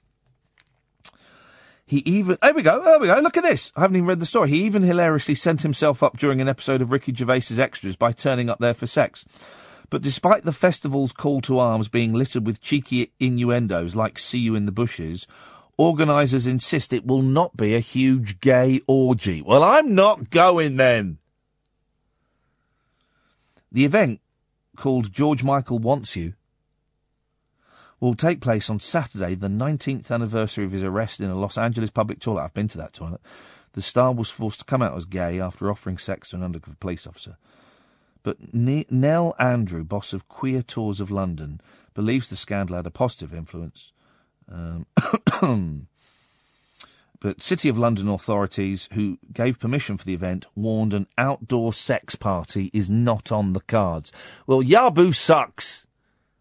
He even there we go, there we go. Look at this. I haven't even read the story. He even hilariously sent himself up during an episode of Ricky Gervais's Extras by turning up there for sex. But despite the festival's call to arms being littered with cheeky innuendos like "See you in the bushes," organisers insist it will not be a huge gay orgy. Well, I'm not going then. The event, called George Michael Wants You, will take place on Saturday, the 19th anniversary of his arrest in a Los Angeles public toilet. I've been to that toilet. The star was forced to come out as gay after offering sex to an undercover police officer. But ne- Nell Andrew, boss of Queer Tours of London, believes the scandal had a positive influence. Um, but City of London authorities, who gave permission for the event, warned an outdoor sex party is not on the cards. Well, Yabu sucks.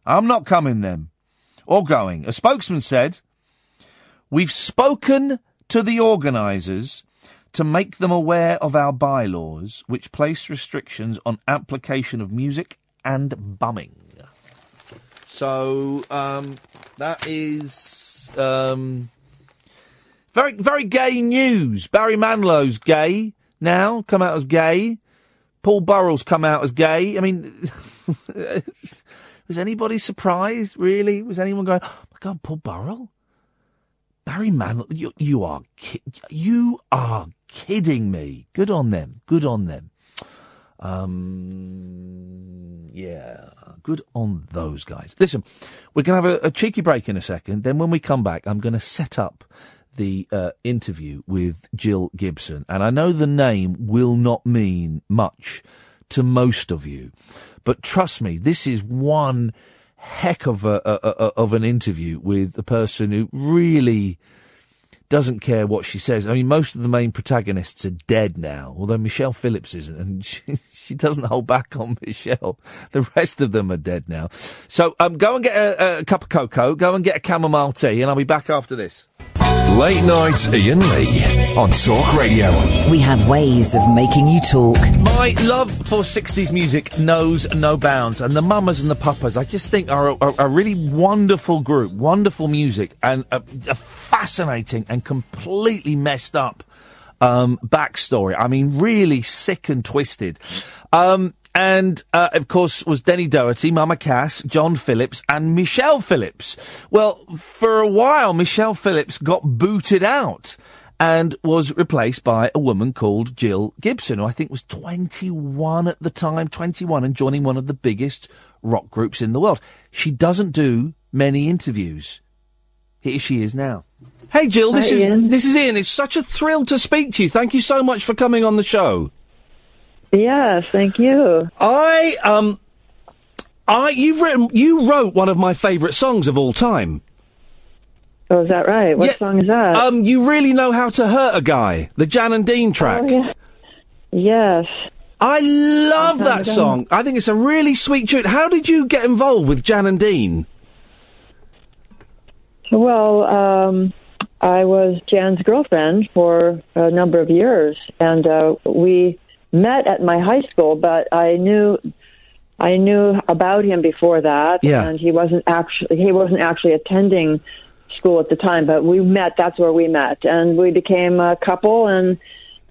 I'm not coming then. Or going. A spokesman said, We've spoken to the organisers to make them aware of our bylaws, which place restrictions on application of music and bumming. So, um, that is, um, very, very gay news. Barry Manilow's gay now, come out as gay. Paul Burrell's come out as gay. I mean, was anybody surprised, really? Was anyone going, oh my God, Paul Burrell? Barry Manilow, you, you are, ki- you are kidding me. Good on them. Good on them. Um, yeah, good on those guys. Listen, we're going to have a, a cheeky break in a second. Then when we come back, I'm going to set up the uh, interview with Jill Gibson. And I know the name will not mean much to most of you, but trust me, this is one heck of a, a, a of an interview with a person who really doesn't care what she says. I mean, most of the main protagonists are dead now, although Michelle Phillips isn't, and she, she doesn't hold back on Michelle. The rest of them are dead now. So, um, go and get a, a cup of cocoa, go and get a chamomile tea, and I'll be back after this. Late night Iain Lee on Talk Radio. We have ways of making you talk. My love for 60s music knows no bounds, and the Mamas and the Papas, I just think, are a, are a really wonderful group, wonderful music, and a, a fascinating and completely messed up um, backstory. I mean, really sick and twisted. Um, and uh, of course was Denny Doherty, Mama Cass, John Phillips, and Michelle Phillips. Well, for a while, Michelle Phillips got booted out and was replaced by a woman called Jill Gibson, who I think was 21 at the time, 21, and joining one of the biggest rock groups in the world. She doesn't do many interviews. Here she is now. Hey Jill, this Hi, is Iain. this is Iain. It's such a thrill to speak to you. Thank you so much for coming on the show. Yes, thank you. I um, I you've written you wrote one of my favourite songs of all time. Oh, is that right? What song is that? Um, you really know how to hurt a guy. The Jan and Dean track. Oh, yeah. Yes. I love that song. I think it's a really sweet tune. How did you get involved with Jan and Dean? Well, um, I was Jan's girlfriend for a number of years, and uh, we met at my high school. But I knew, I knew about him before that, Yeah. and he wasn't actually he wasn't actually attending school at the time. But we met. That's where we met, and we became a couple. And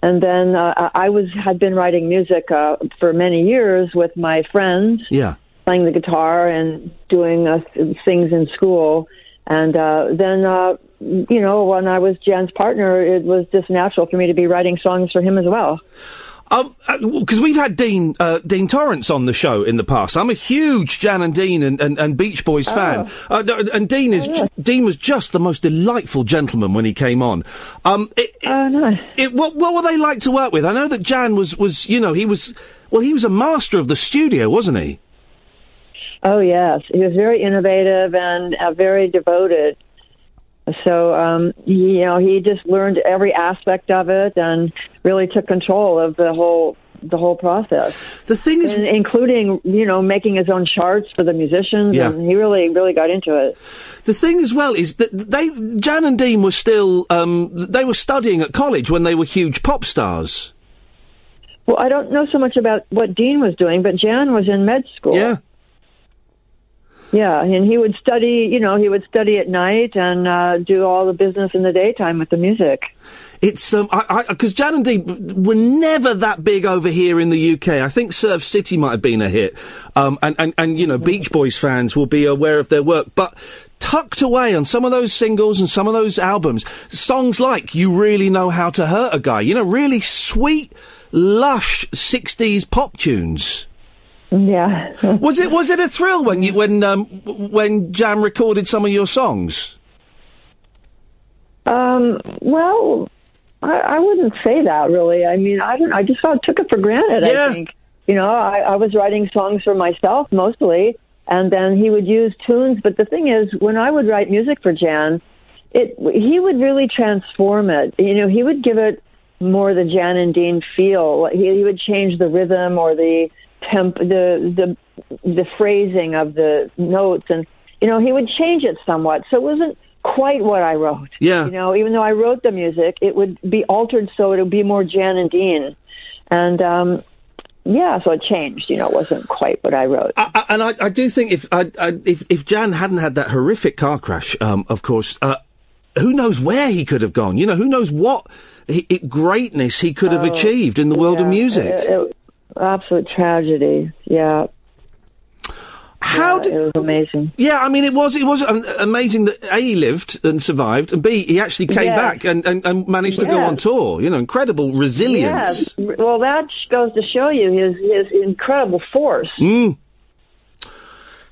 and then uh, I was had been writing music uh, for many years with my friends Yeah. playing the guitar and doing uh, things in school. And uh, then, uh, you know, when I was Jan's partner, it was just natural for me to be writing songs for him as well. Um, because we've had Dean uh, Dean Torrence on the show in the past. I'm a huge Jan and Dean and, and, and Beach Boys fan. Uh, no, and Dean is Dean was just the most delightful gentleman when he came on. Um, it, it, it, what, what were they like to work with? I know that Jan was was you know he was well he was a master of the studio, wasn't he? Oh yes, he was very innovative and uh, very devoted. So um, you know, he just learned every aspect of it and really took control of the whole the whole process. The thing is, including you know making his own charts for the musicians, Yeah. and he really really got into it. The thing as well is that they Jan and Dean were still um, they were studying at college when they were huge pop stars. Well, I don't know so much about what Dean was doing, but Jan was in med school. Yeah. Yeah, and he would study, you know, he would study at night and uh, do all the business in the daytime with the music. It's um, I because Jan and Dean were never that big over here in the UK. I think Surf City might have been a hit, um, and and and you know Beach Boys fans will be aware of their work, but. Tucked away on some of those singles and some of those albums, songs like "You Really Know How to Hurt a Guy," you know, really sweet, lush '60s pop tunes. Yeah. was it was it a thrill when you when um when Jan recorded some of your songs? Um, well, I, I wouldn't say that really. I mean, I don't. I just sort of took it for granted. I think you know, I, I was writing songs for myself mostly, and then he would use tunes. But the thing is, when I would write music for Jan, it he would really transform it. You know, he would give it more the Jan and Dean feel. He, he would change the rhythm or the temp, the the the phrasing of the notes, and you know, he would change it somewhat. So it wasn't quite what I wrote. Yeah. You know, even though I wrote the music, it would be altered so it would be more Jan and Dean, and um, yeah, so it changed. You know, it wasn't quite what I wrote. I, I, and I, I do think if I, I, if if Jan hadn't had that horrific car crash, um, of course, uh, who knows where he could have gone? You know, who knows what he, it, greatness he could have Oh, achieved in the world of yeah, music? it- it- absolute tragedy. Yeah. How Yeah, it was amazing. Yeah, I mean, it was it was amazing that a he lived and survived, and b he actually came back and, and, and managed to go on tour. You know, incredible resilience. Yes. Well, that goes to show you his his incredible force. Mm.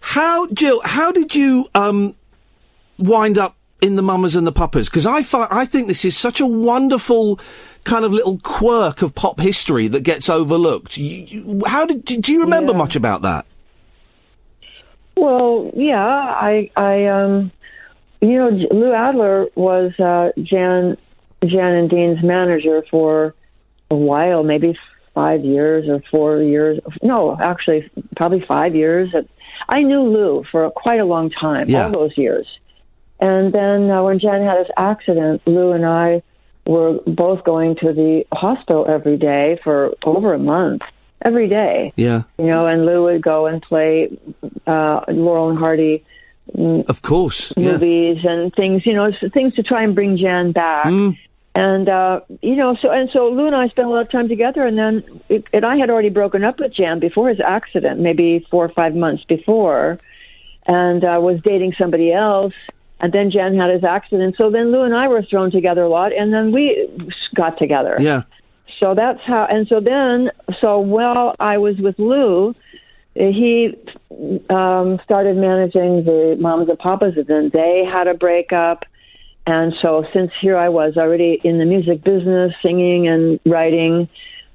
How, Jill? How did you um, wind up in the Mamas and the Papas? Because I fi- I think this is such a wonderful kind of little quirk of pop history that gets overlooked. You, you, how did do, you remember much about that? Well, yeah, I, I, um, you know, Lou Adler was uh, Jan, Jan and Dean's manager for a while, maybe five years or four years. No, actually, probably five years. I knew Lou for quite a long time, Yeah. all those years. And then uh, when Jan had his accident, Lou and I were both going to the hospital every day for over a month, every day Yeah, you know, and Lou would go and play uh, Laurel and Hardy mm, of course. Yeah. movies and things, you know, things to try and bring Jan back. Mm. And uh, you know, so and so Lou and I spent a lot of time together, and then it, and I had already broken up with Jan before his accident, maybe four or five months before, and uh, was dating somebody else. And then Jan had his accident, so then Lou and I were thrown together a lot, and then we got together. Yeah. So that's how, and so then, so while I was with Lou, he um, started managing the Mamas and Papas, and then they had a breakup. And so, since here I was already in the music business, singing and writing,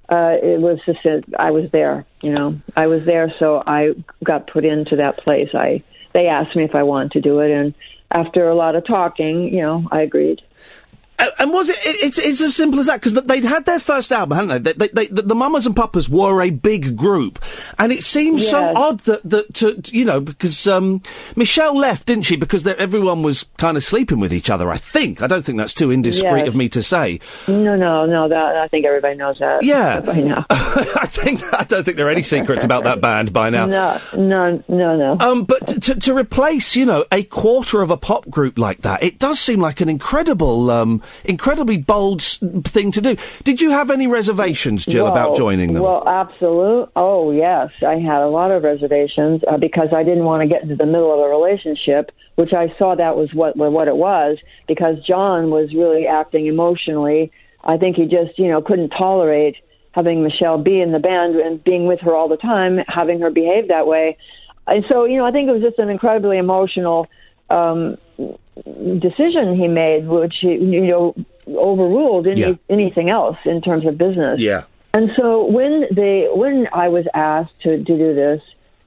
uh, it was just that I was there. You know, I was there, so I got put into that place. I they asked me if I wanted to do it, and after a lot of talking, you know, I agreed. Uh, and was it, it? It's it's as simple as that because they'd had their first album, hadn't they? They, they, they? The Mamas and Papas were a big group, and it seems so odd that that to, you know because um, Michelle left, didn't she? Because everyone was kind of sleeping with each other. I think. I don't think that's too indiscreet Yes. of me to say. No, no, no. That I think everybody knows that. Yeah. by now. I think I don't think there are any secrets about that band by now. No, no, no, no. Um, but to, to, to replace, you know, a quarter of a pop group like that, it does seem like an incredible, um, incredibly bold thing to do. Did you have any reservations, Jill, about joining them? Well, absolute. Oh, yes. I had a lot of reservations uh, because I didn't want to get into the middle of a relationship, which I saw that was what what it was. Because John was really acting emotionally. I think he just, you know, couldn't tolerate having Michelle be in the band and being with her all the time, having her behave that way. And so, you know, I think it was just an incredibly emotional um, decision he made, which he, you know overruled any, Yeah. anything else in terms of business. yeah. And so when they when I was asked to, to do this,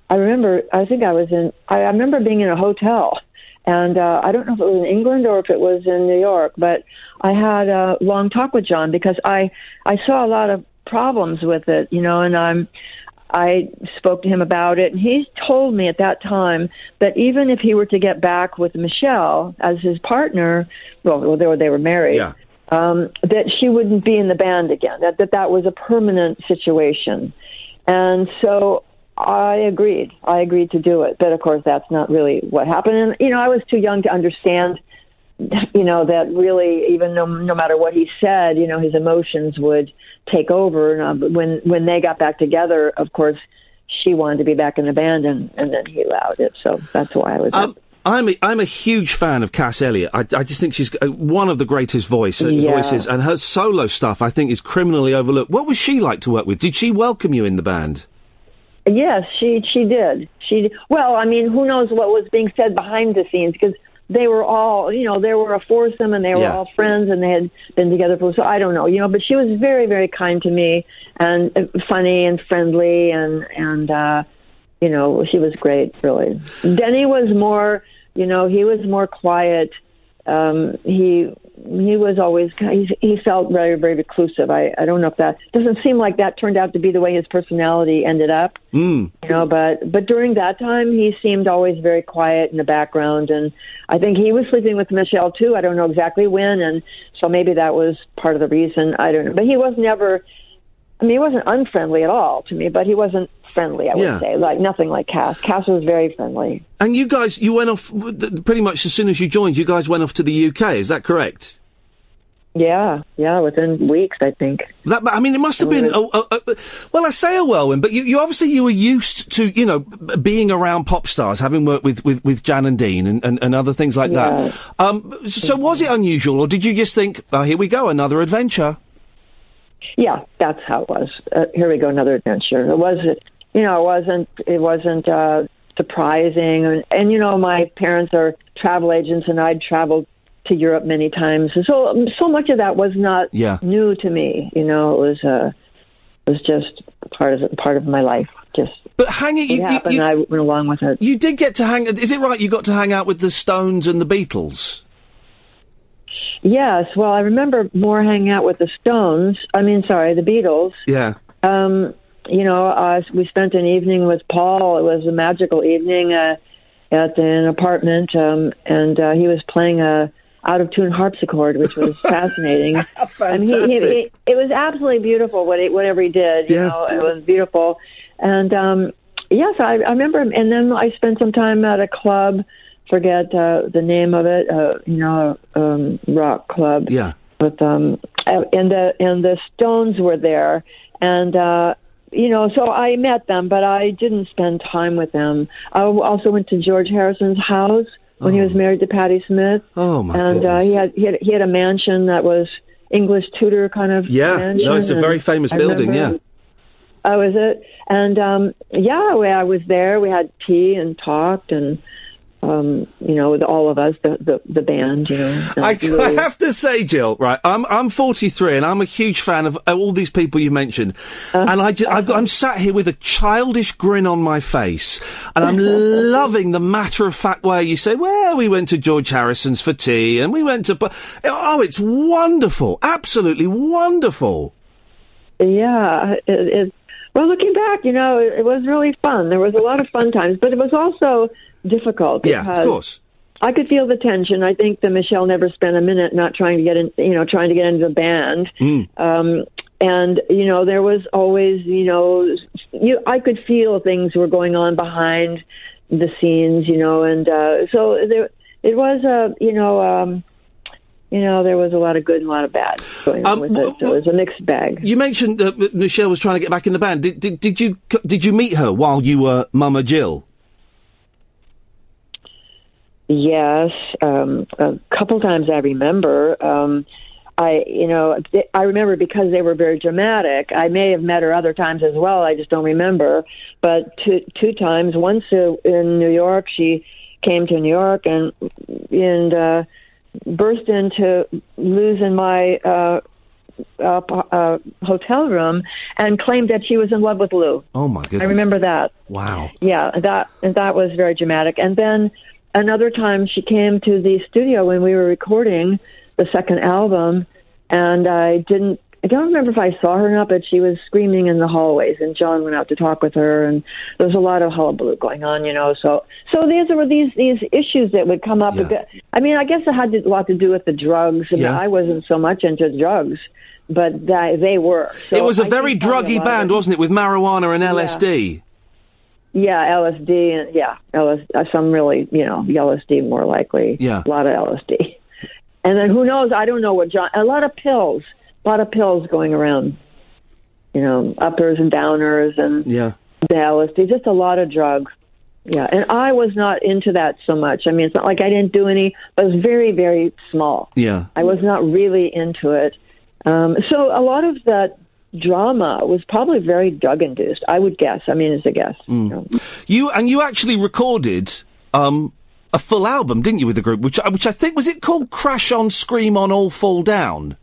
I remember I think I was in I, I remember being in a hotel and uh, I don't know if it was in England or if it was in New York, but I had a long talk with John because I I saw a lot of problems with it, you know, and I'm I spoke to him about it, and he told me at that time that even if he were to get back with Michelle as his partner, well, they were they were married, Yeah. um, that she wouldn't be in the band again. That that that was a permanent situation, and so I agreed. I agreed to do it, but of course that's not really what happened. And you know, I was too young to understand. You know that really, even no no matter what he said, you know his emotions would take over. And uh, when when they got back together, of course, she wanted to be back in the band, and and then he allowed it. So that's why I was. Um, I'm a, I'm a huge fan of Cass Elliot. I, I just think she's uh, one of the greatest voice, uh, Yeah. voices, and her solo stuff I think is criminally overlooked. What was she like to work with? Did she welcome you in the band? Yes, she she did. She well, I mean, who knows what was being said behind the scenes because they were all, you know, they were a foursome and they were Yeah. all friends and they had been together for so I don't know, you know, but she was very very kind to me and uh, funny and friendly and and uh you know, she was great, really. Denny was more, you know, he was more quiet um, he he was always he, he felt very very reclusive. I I don't know if that doesn't seem like that turned out to be the way his personality ended up. Mm. You know, but but during that time, he seemed always very quiet in the background, and I think he was sleeping with Michelle too. I don't know exactly when, and so maybe that was part of the reason. I don't know, but he was never. I mean, he wasn't unfriendly at all to me, but he wasn't friendly. I would Yeah. say, like nothing like Cass. Cass was very friendly. And you guys, you went off pretty much as soon as you joined. You guys went off to the UK. Is that correct? Yeah, yeah, within weeks, I think. That, I mean, it must have been. A, a, a, well, I say a whirlwind, but you, you obviously you were used to, you know, being around pop stars, having worked with, with, with Jan and Dean and, and, and other things like that. Um, so was it unusual, or did you just think, oh, here we go, another adventure? Yeah, that's how it was. Uh, here we go, another adventure. It wasn't, you know, it wasn't, it wasn't uh, surprising. And, and you know, my parents are travel agents, and I'd traveled to Europe many times. And so, so much of that was not Yeah. new to me. You know, it was, uh, it was just part of it, part of my life. Just but hanging, it you- you- happened. you- I went along with it. You did get to hang. Is it right? You got to hang out with the Stones and the Beatles. Yes, well, I remember more hanging out with the Stones. I mean, sorry, the Beatles. Yeah. Um, you know, uh, we spent an evening with Paul. It was a magical evening uh, at an apartment, um, and uh, he was playing a out of tune harpsichord, which was fascinating. I mean, he, he, Fantastic. he, it was absolutely beautiful. What he, whatever he did, you Yeah. know, it was beautiful. And um, yes, I, I remember. him. And then I spent some time at a club. Forget uh, the name of it. Uh, you know, um, rock club Yeah. with um and the and the Stones were there and uh you know so I met them but I didn't spend time with them. I also went to George Harrison's house when he was married to Patti Smith. Oh my god. And uh, he had he had he had a mansion that was English Tudor kind of Yeah. mansion, No, it's a very famous I building. Yeah. Oh, is it? And um yeah, we, I was there. We had tea and talked and um you know with all of us the the, the band you know I. I have to say, Jill, right? I'm I'm 43 and I'm a huge fan of all these people you mentioned, Uh, and I just, I've got, I'm sat here with a childish grin on my face, and I'm loving the matter of fact way you say, "Well, we went to George Harrison's for tea, and we went to." bu-" Oh, it's wonderful, absolutely wonderful. Yeah, it, it. Well, looking back, you know, it, it was really fun. There was a lot of fun times, but it was also difficult. Yeah, of course. I could feel the tension. I think that Michelle never spent a minute not trying to get in, you know, trying to get into the band. Mm. Um, and you know, there was always, you know, you I could feel things were going on behind the scenes, you know, and uh, so there it was a, you know, um, you know, there was a lot of good and a lot of bad going on with it. So it was a mixed bag. You mentioned that Michelle was trying to get back in the band. Did, did, did you did you meet her while you were Mama Jill? Yes, um, a couple times I remember. Um, I, you know, I remember because they were very dramatic. I may have met her other times as well. I just don't remember. But two two times. Once in New York, she came to New York and and uh, burst into losing my uh, uh, uh, hotel room and claimed that she was in love with Lou. Oh my goodness! I remember that. Wow. Yeah, that and that was very dramatic. And then another time she came to the studio when we were recording the second album, and I didn't. I don't remember if I saw her or not, but she was screaming in the hallways, and John went out to talk with her, and there was a lot of hullabaloo going on, you know. So, so these were these these issues that would come up. a bit- I mean, I guess it had a lot to do with the drugs. I, mean, Yeah. I wasn't so much into drugs, but that, they were. So it was a I very druggy band, it- wasn't it, with marijuana and LSD? Yeah, LSD and yeah, LS, uh, some really, you know, LSD more likely. Yeah. a lot of LSD, and then who knows? I don't know what John. A lot of pills, a lot of pills going around. You know, uppers and downers and Yeah. the LSD, just a lot of drugs. Yeah, and I was not into that so much. I mean, it's not like I didn't do any, but it was very, very small. Yeah. I was not really into it. Um, so a lot of that drama was probably very drug induced. I would guess. I mean, as a guess. Mm. You and you actually recorded um, a full album, didn't you, with the group? Which I- which I think was it called Crash on, Scream on, All Fall Down.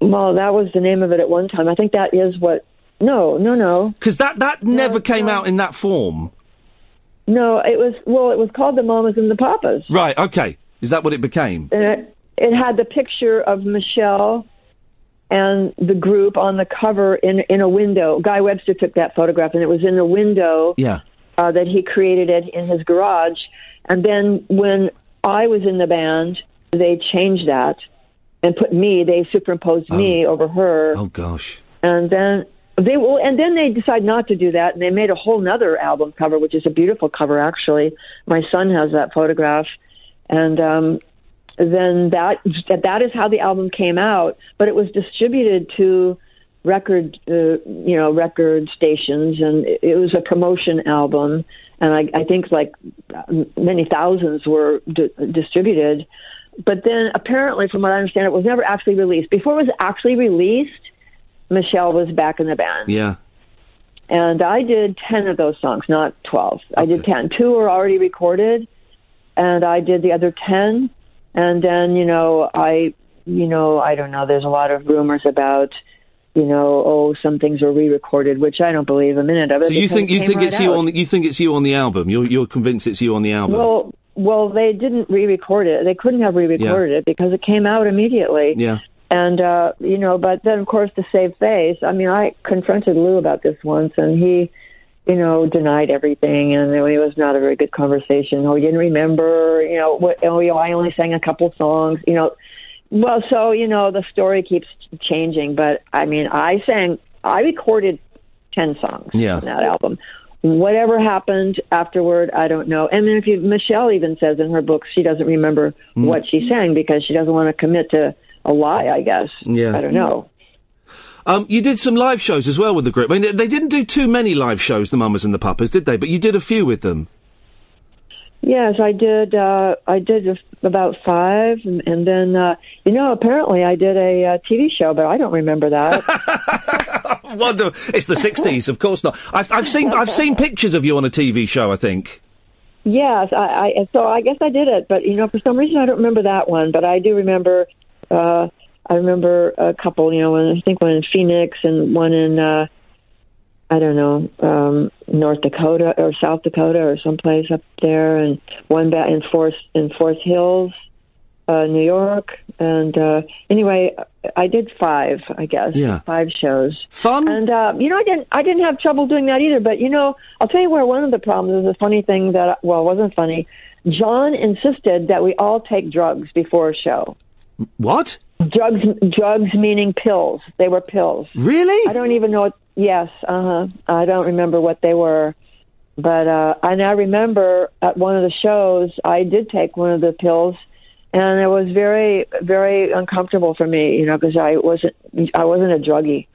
Well, that was the name of it at one time. I think that is what. No, no, no. Because that that never came out in that form. No, it was. Well, it was called the Mamas and the Papas. Right. Okay. Is that what it became? And it, it had the picture of Michelle and the group on the cover in in a window. Guy Webster took that photograph, and it was in a window Yeah. uh, that he created it in his garage. And then when I was in the band, they changed that and put me. They superimposed me over her. Oh gosh. And then they will, and then they decide not to do that, and they made a whole nother album cover, which is a beautiful cover actually. My son has that photograph, and um, then that that is how the album came out. But it was distributed to record, uh, you know, record stations, and it, it was a promotion album. And I, I think like many thousands were di- distributed. But then apparently, from what I understand, it was never actually released. Before it was actually released, Michelle was back in the band. Yeah. And I did 10 of those songs, not 12. I did 10. Two were already recorded, and I did the other 10. And then, you know, I, you know, I don't know, there's a lot of rumors about, you know, oh, some things were re-recorded, which I don't believe a minute of it. So you think you think right it's you on the, you think it's you on the album? You're you're convinced it's you on the album? Well, well, they didn't re-record it. They couldn't have re-recorded it because it came out immediately. yeah. And uh, you know, but then of course to save face, I mean, I confronted Lou about this once, and he, you know, denied everything, and it was not a very good conversation. Oh, he didn't remember, you know, what? Oh, you know, I only sang a couple songs, you know. Well, so you know, the story keeps changing, but I mean, I sang, I recorded ten songs Yeah. on that album. Whatever happened afterward, I don't know. And then if you, Michelle even says in her book she doesn't remember Mm. what she sang because she doesn't want to commit to a lie. I guess. Yeah. I don't know. Um, you did some live shows as well with the group. I mean, they- didn't do too many live shows, the Mamas and the Papas, did they? But you did a few with them. Yes, I did. Uh, I did about five, and, and then uh, you know, apparently I did a uh, TV show, but I don't remember that. Wonder, it's the '60s, of course not. I've, I've seen I've seen pictures of you on a TV show. I think. yes, I, I. So I guess I did it, but you know, for some reason I don't remember that one, but I do remember. Uh, I remember a couple. You know, one, I think one in Phoenix and one in. Uh, I don't know, um, North Dakota or South Dakota or someplace up there, and one back in Forest in Forest Hills, uh, New York. And uh, anyway, I did five, I guess, Yeah. five shows. Fun. And uh, you know, I didn't, I didn't have trouble doing that either. But you know, I'll tell you where one of the problems is. A funny thing that, well, it wasn't funny. John insisted that we all take drugs before a show. What? Drugs, drugs meaning pills. They were pills. Really? I don't even know. What, yes, uh huh. I don't remember what they were, but uh, and I remember at one of the shows I did take one of the pills, and it was very, very uncomfortable for me. You know, because I wasn't, I wasn't a druggie,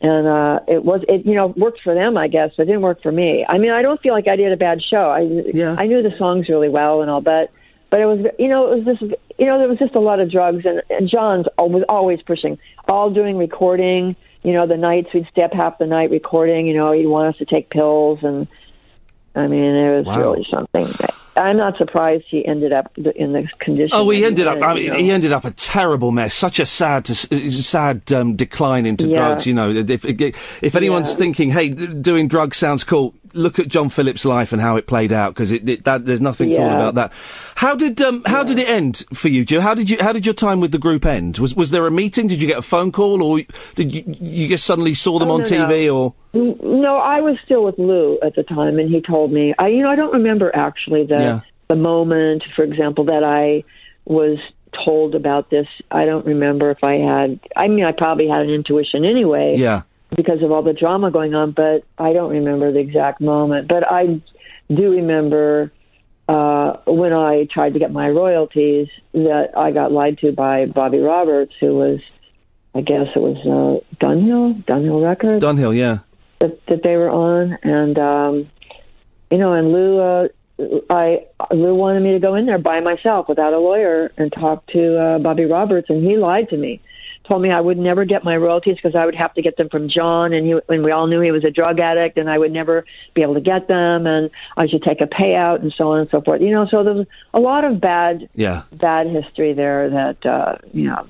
and uh, it was, it you know, worked for them, I guess, but it didn't work for me. I mean, I don't feel like I did a bad show. I, Yeah. I knew the songs really well and all, but. But it was, you know, it was just, you know, there was just a lot of drugs, and, and John's al- was always pushing, all doing recording. You know, the nights we'd stay up half the night recording. You know, he'd want us to take pills, and I mean, it was Wow. really something. I'm not surprised he ended up in this condition. Oh, he ended up. I you know. he ended up a terrible mess. Such a sad, sad um, decline into Yeah. drugs. You know, if if, if anyone's Yeah. thinking, "Hey, doing drugs sounds cool," look at John Phillips' life and how it played out because it, it that there's nothing cool about that. How did um how did it end for you, Joe? How did you how did your time with the group end? Was was there a meeting? Did you get a phone call, or did you you just suddenly saw them Oh, on no, TV? no. Or No, I was still with Lou at the time, and he told me. I, you know, I don't remember actually the Yeah. the moment, for example, that I was told about this. I don't remember if I had. I mean, I probably had an intuition anyway. yeah, because of all the drama going on, but I don't remember the exact moment. But I do remember uh, when I tried to get my royalties that I got lied to by Bobby Roberts, who was, I guess it was uh, Dunhill, Dunhill Records Dunhill, yeah. that, that they were on, and um, you know, and Lou, uh, I Lou wanted me to go in there by myself without a lawyer and talk to uh, Bobby Roberts, and he lied to me. Told me I would never get my royalties because I would have to get them from John, and he and we all knew he was a drug addict, and I would never be able to get them, and I should take a payout, and so on and so forth. You know, so there was a lot of bad Yeah. bad history there that uh, you know.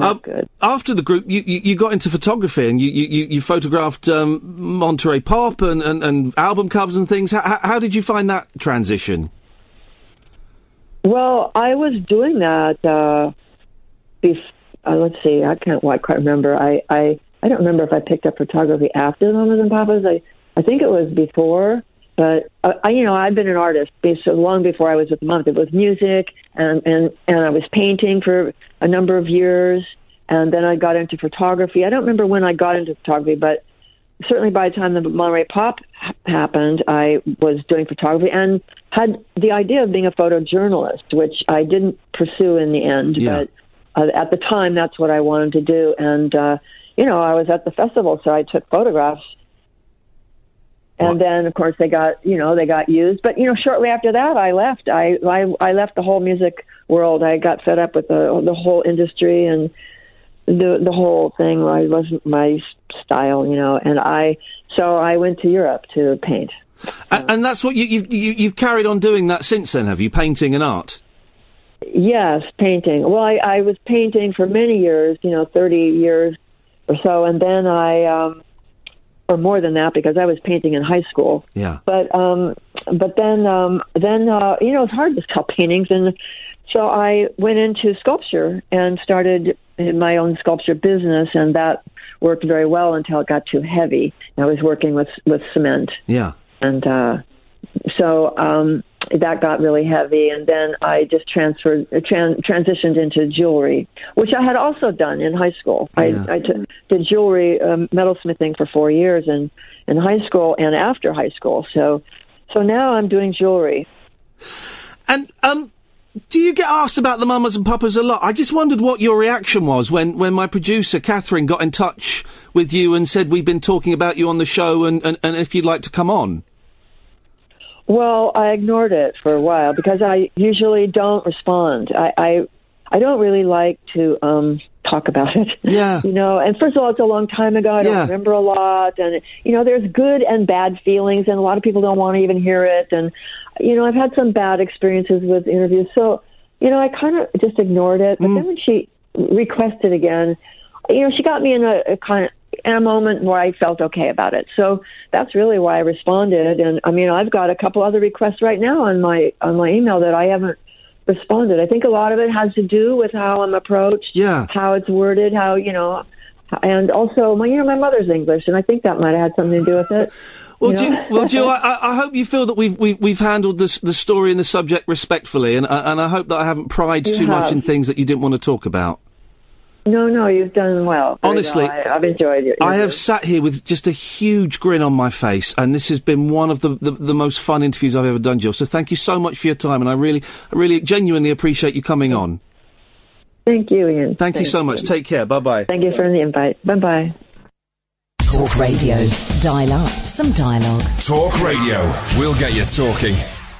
Um, After the group, you, you, you got into photography and you, you, you photographed um, Monterey Pop and, and, and album covers and things. How, how, how did you find that transition? Well, I was doing that. Uh, bef- uh, let's see. I can't. Well, I can't remember. I, I I don't remember if I picked up photography after the Mamas and Papas. I I think it was before. But uh, I, you know, I've been an artist so long before I was with the Mamas. It was music, and and and I was painting for a number of years, and then I got into photography. I don't remember when I got into photography, but certainly by the time the Monterey Pop ha- happened, I was doing photography and had the idea of being a photojournalist, which I didn't pursue in the end. Yeah. But uh, at the time, that's what I wanted to do. And, uh, you know, I was at the festival, so I took photographs. And then, of course, they got you know they got used. But you know, shortly after that, I left. I I, I left the whole music world. I got fed up with the the whole industry and the the whole thing I wasn't my style, you know, and I so I went to Europe to paint. And, and that's what you, you've you, you've carried on doing that since then, have you? Painting and art. Yes, painting. Well, I, I was painting for many years, you know, thirty years or so, and then I, um, or more than that, because I was painting in high school. Yeah. But um, but then um, then uh, you know it's hard to sell paintings, and so I went into sculpture and started in my own sculpture business, and that worked very well until it got too heavy. I was working with with cement, Yeah. and uh, so um, that got really heavy. And then I just transferred, tran- transitioned into jewelry, which I had also done in high school. Yeah. I, I t- did jewelry um, metalsmithing for four years in in high school and after high school. So so now I'm doing jewelry. And um, do you get asked about the mamas and papas a lot? I just wondered what your reaction was when, when my producer Catherine got in touch with you and said we've been talking about you on the show and, and, and if you'd like to come on. Well, I ignored it for a while because I usually don't respond. I I, I don't really like to um talk about it. Yeah. You know, and first of all, it's a long time ago. I don't Yeah. remember a lot, and you know, there's good and bad feelings, and a lot of people don't want to even hear it. And you know, I've had some bad experiences with interviews, so you know, I kind of just ignored it. But then when she requested again, you know, she got me in a, a kind of in a moment where I felt okay about it. So that's really why I responded. And I mean, I've got a couple other requests right now on my on my email that I haven't responded. I think a lot of it has to do with how I'm approached, Yeah. how it's worded, how you know, and also my you know my mother's English, and I think that might have had something to do with it. Well, you Jill, well, Jill, I- I, hope you feel that we've we've, we've handled this, the story and the subject respectfully, and and I hope that I haven't pried You too much in things that you didn't want to talk about. No, no, you've done well. Very Honestly, well. I, I've enjoyed it. I have sat here with just a huge grin on my face, and this has been one of the, the, the most fun interviews I've ever done, Jill. So thank you so much for your time, and I really, I really genuinely appreciate you coming on. Thank you, Iain. Thank, you so much. Take care. Bye bye. Thank you for the invite. Bye bye. Talk radio. Dial up some dialogue. Talk Radio. We'll get you talking.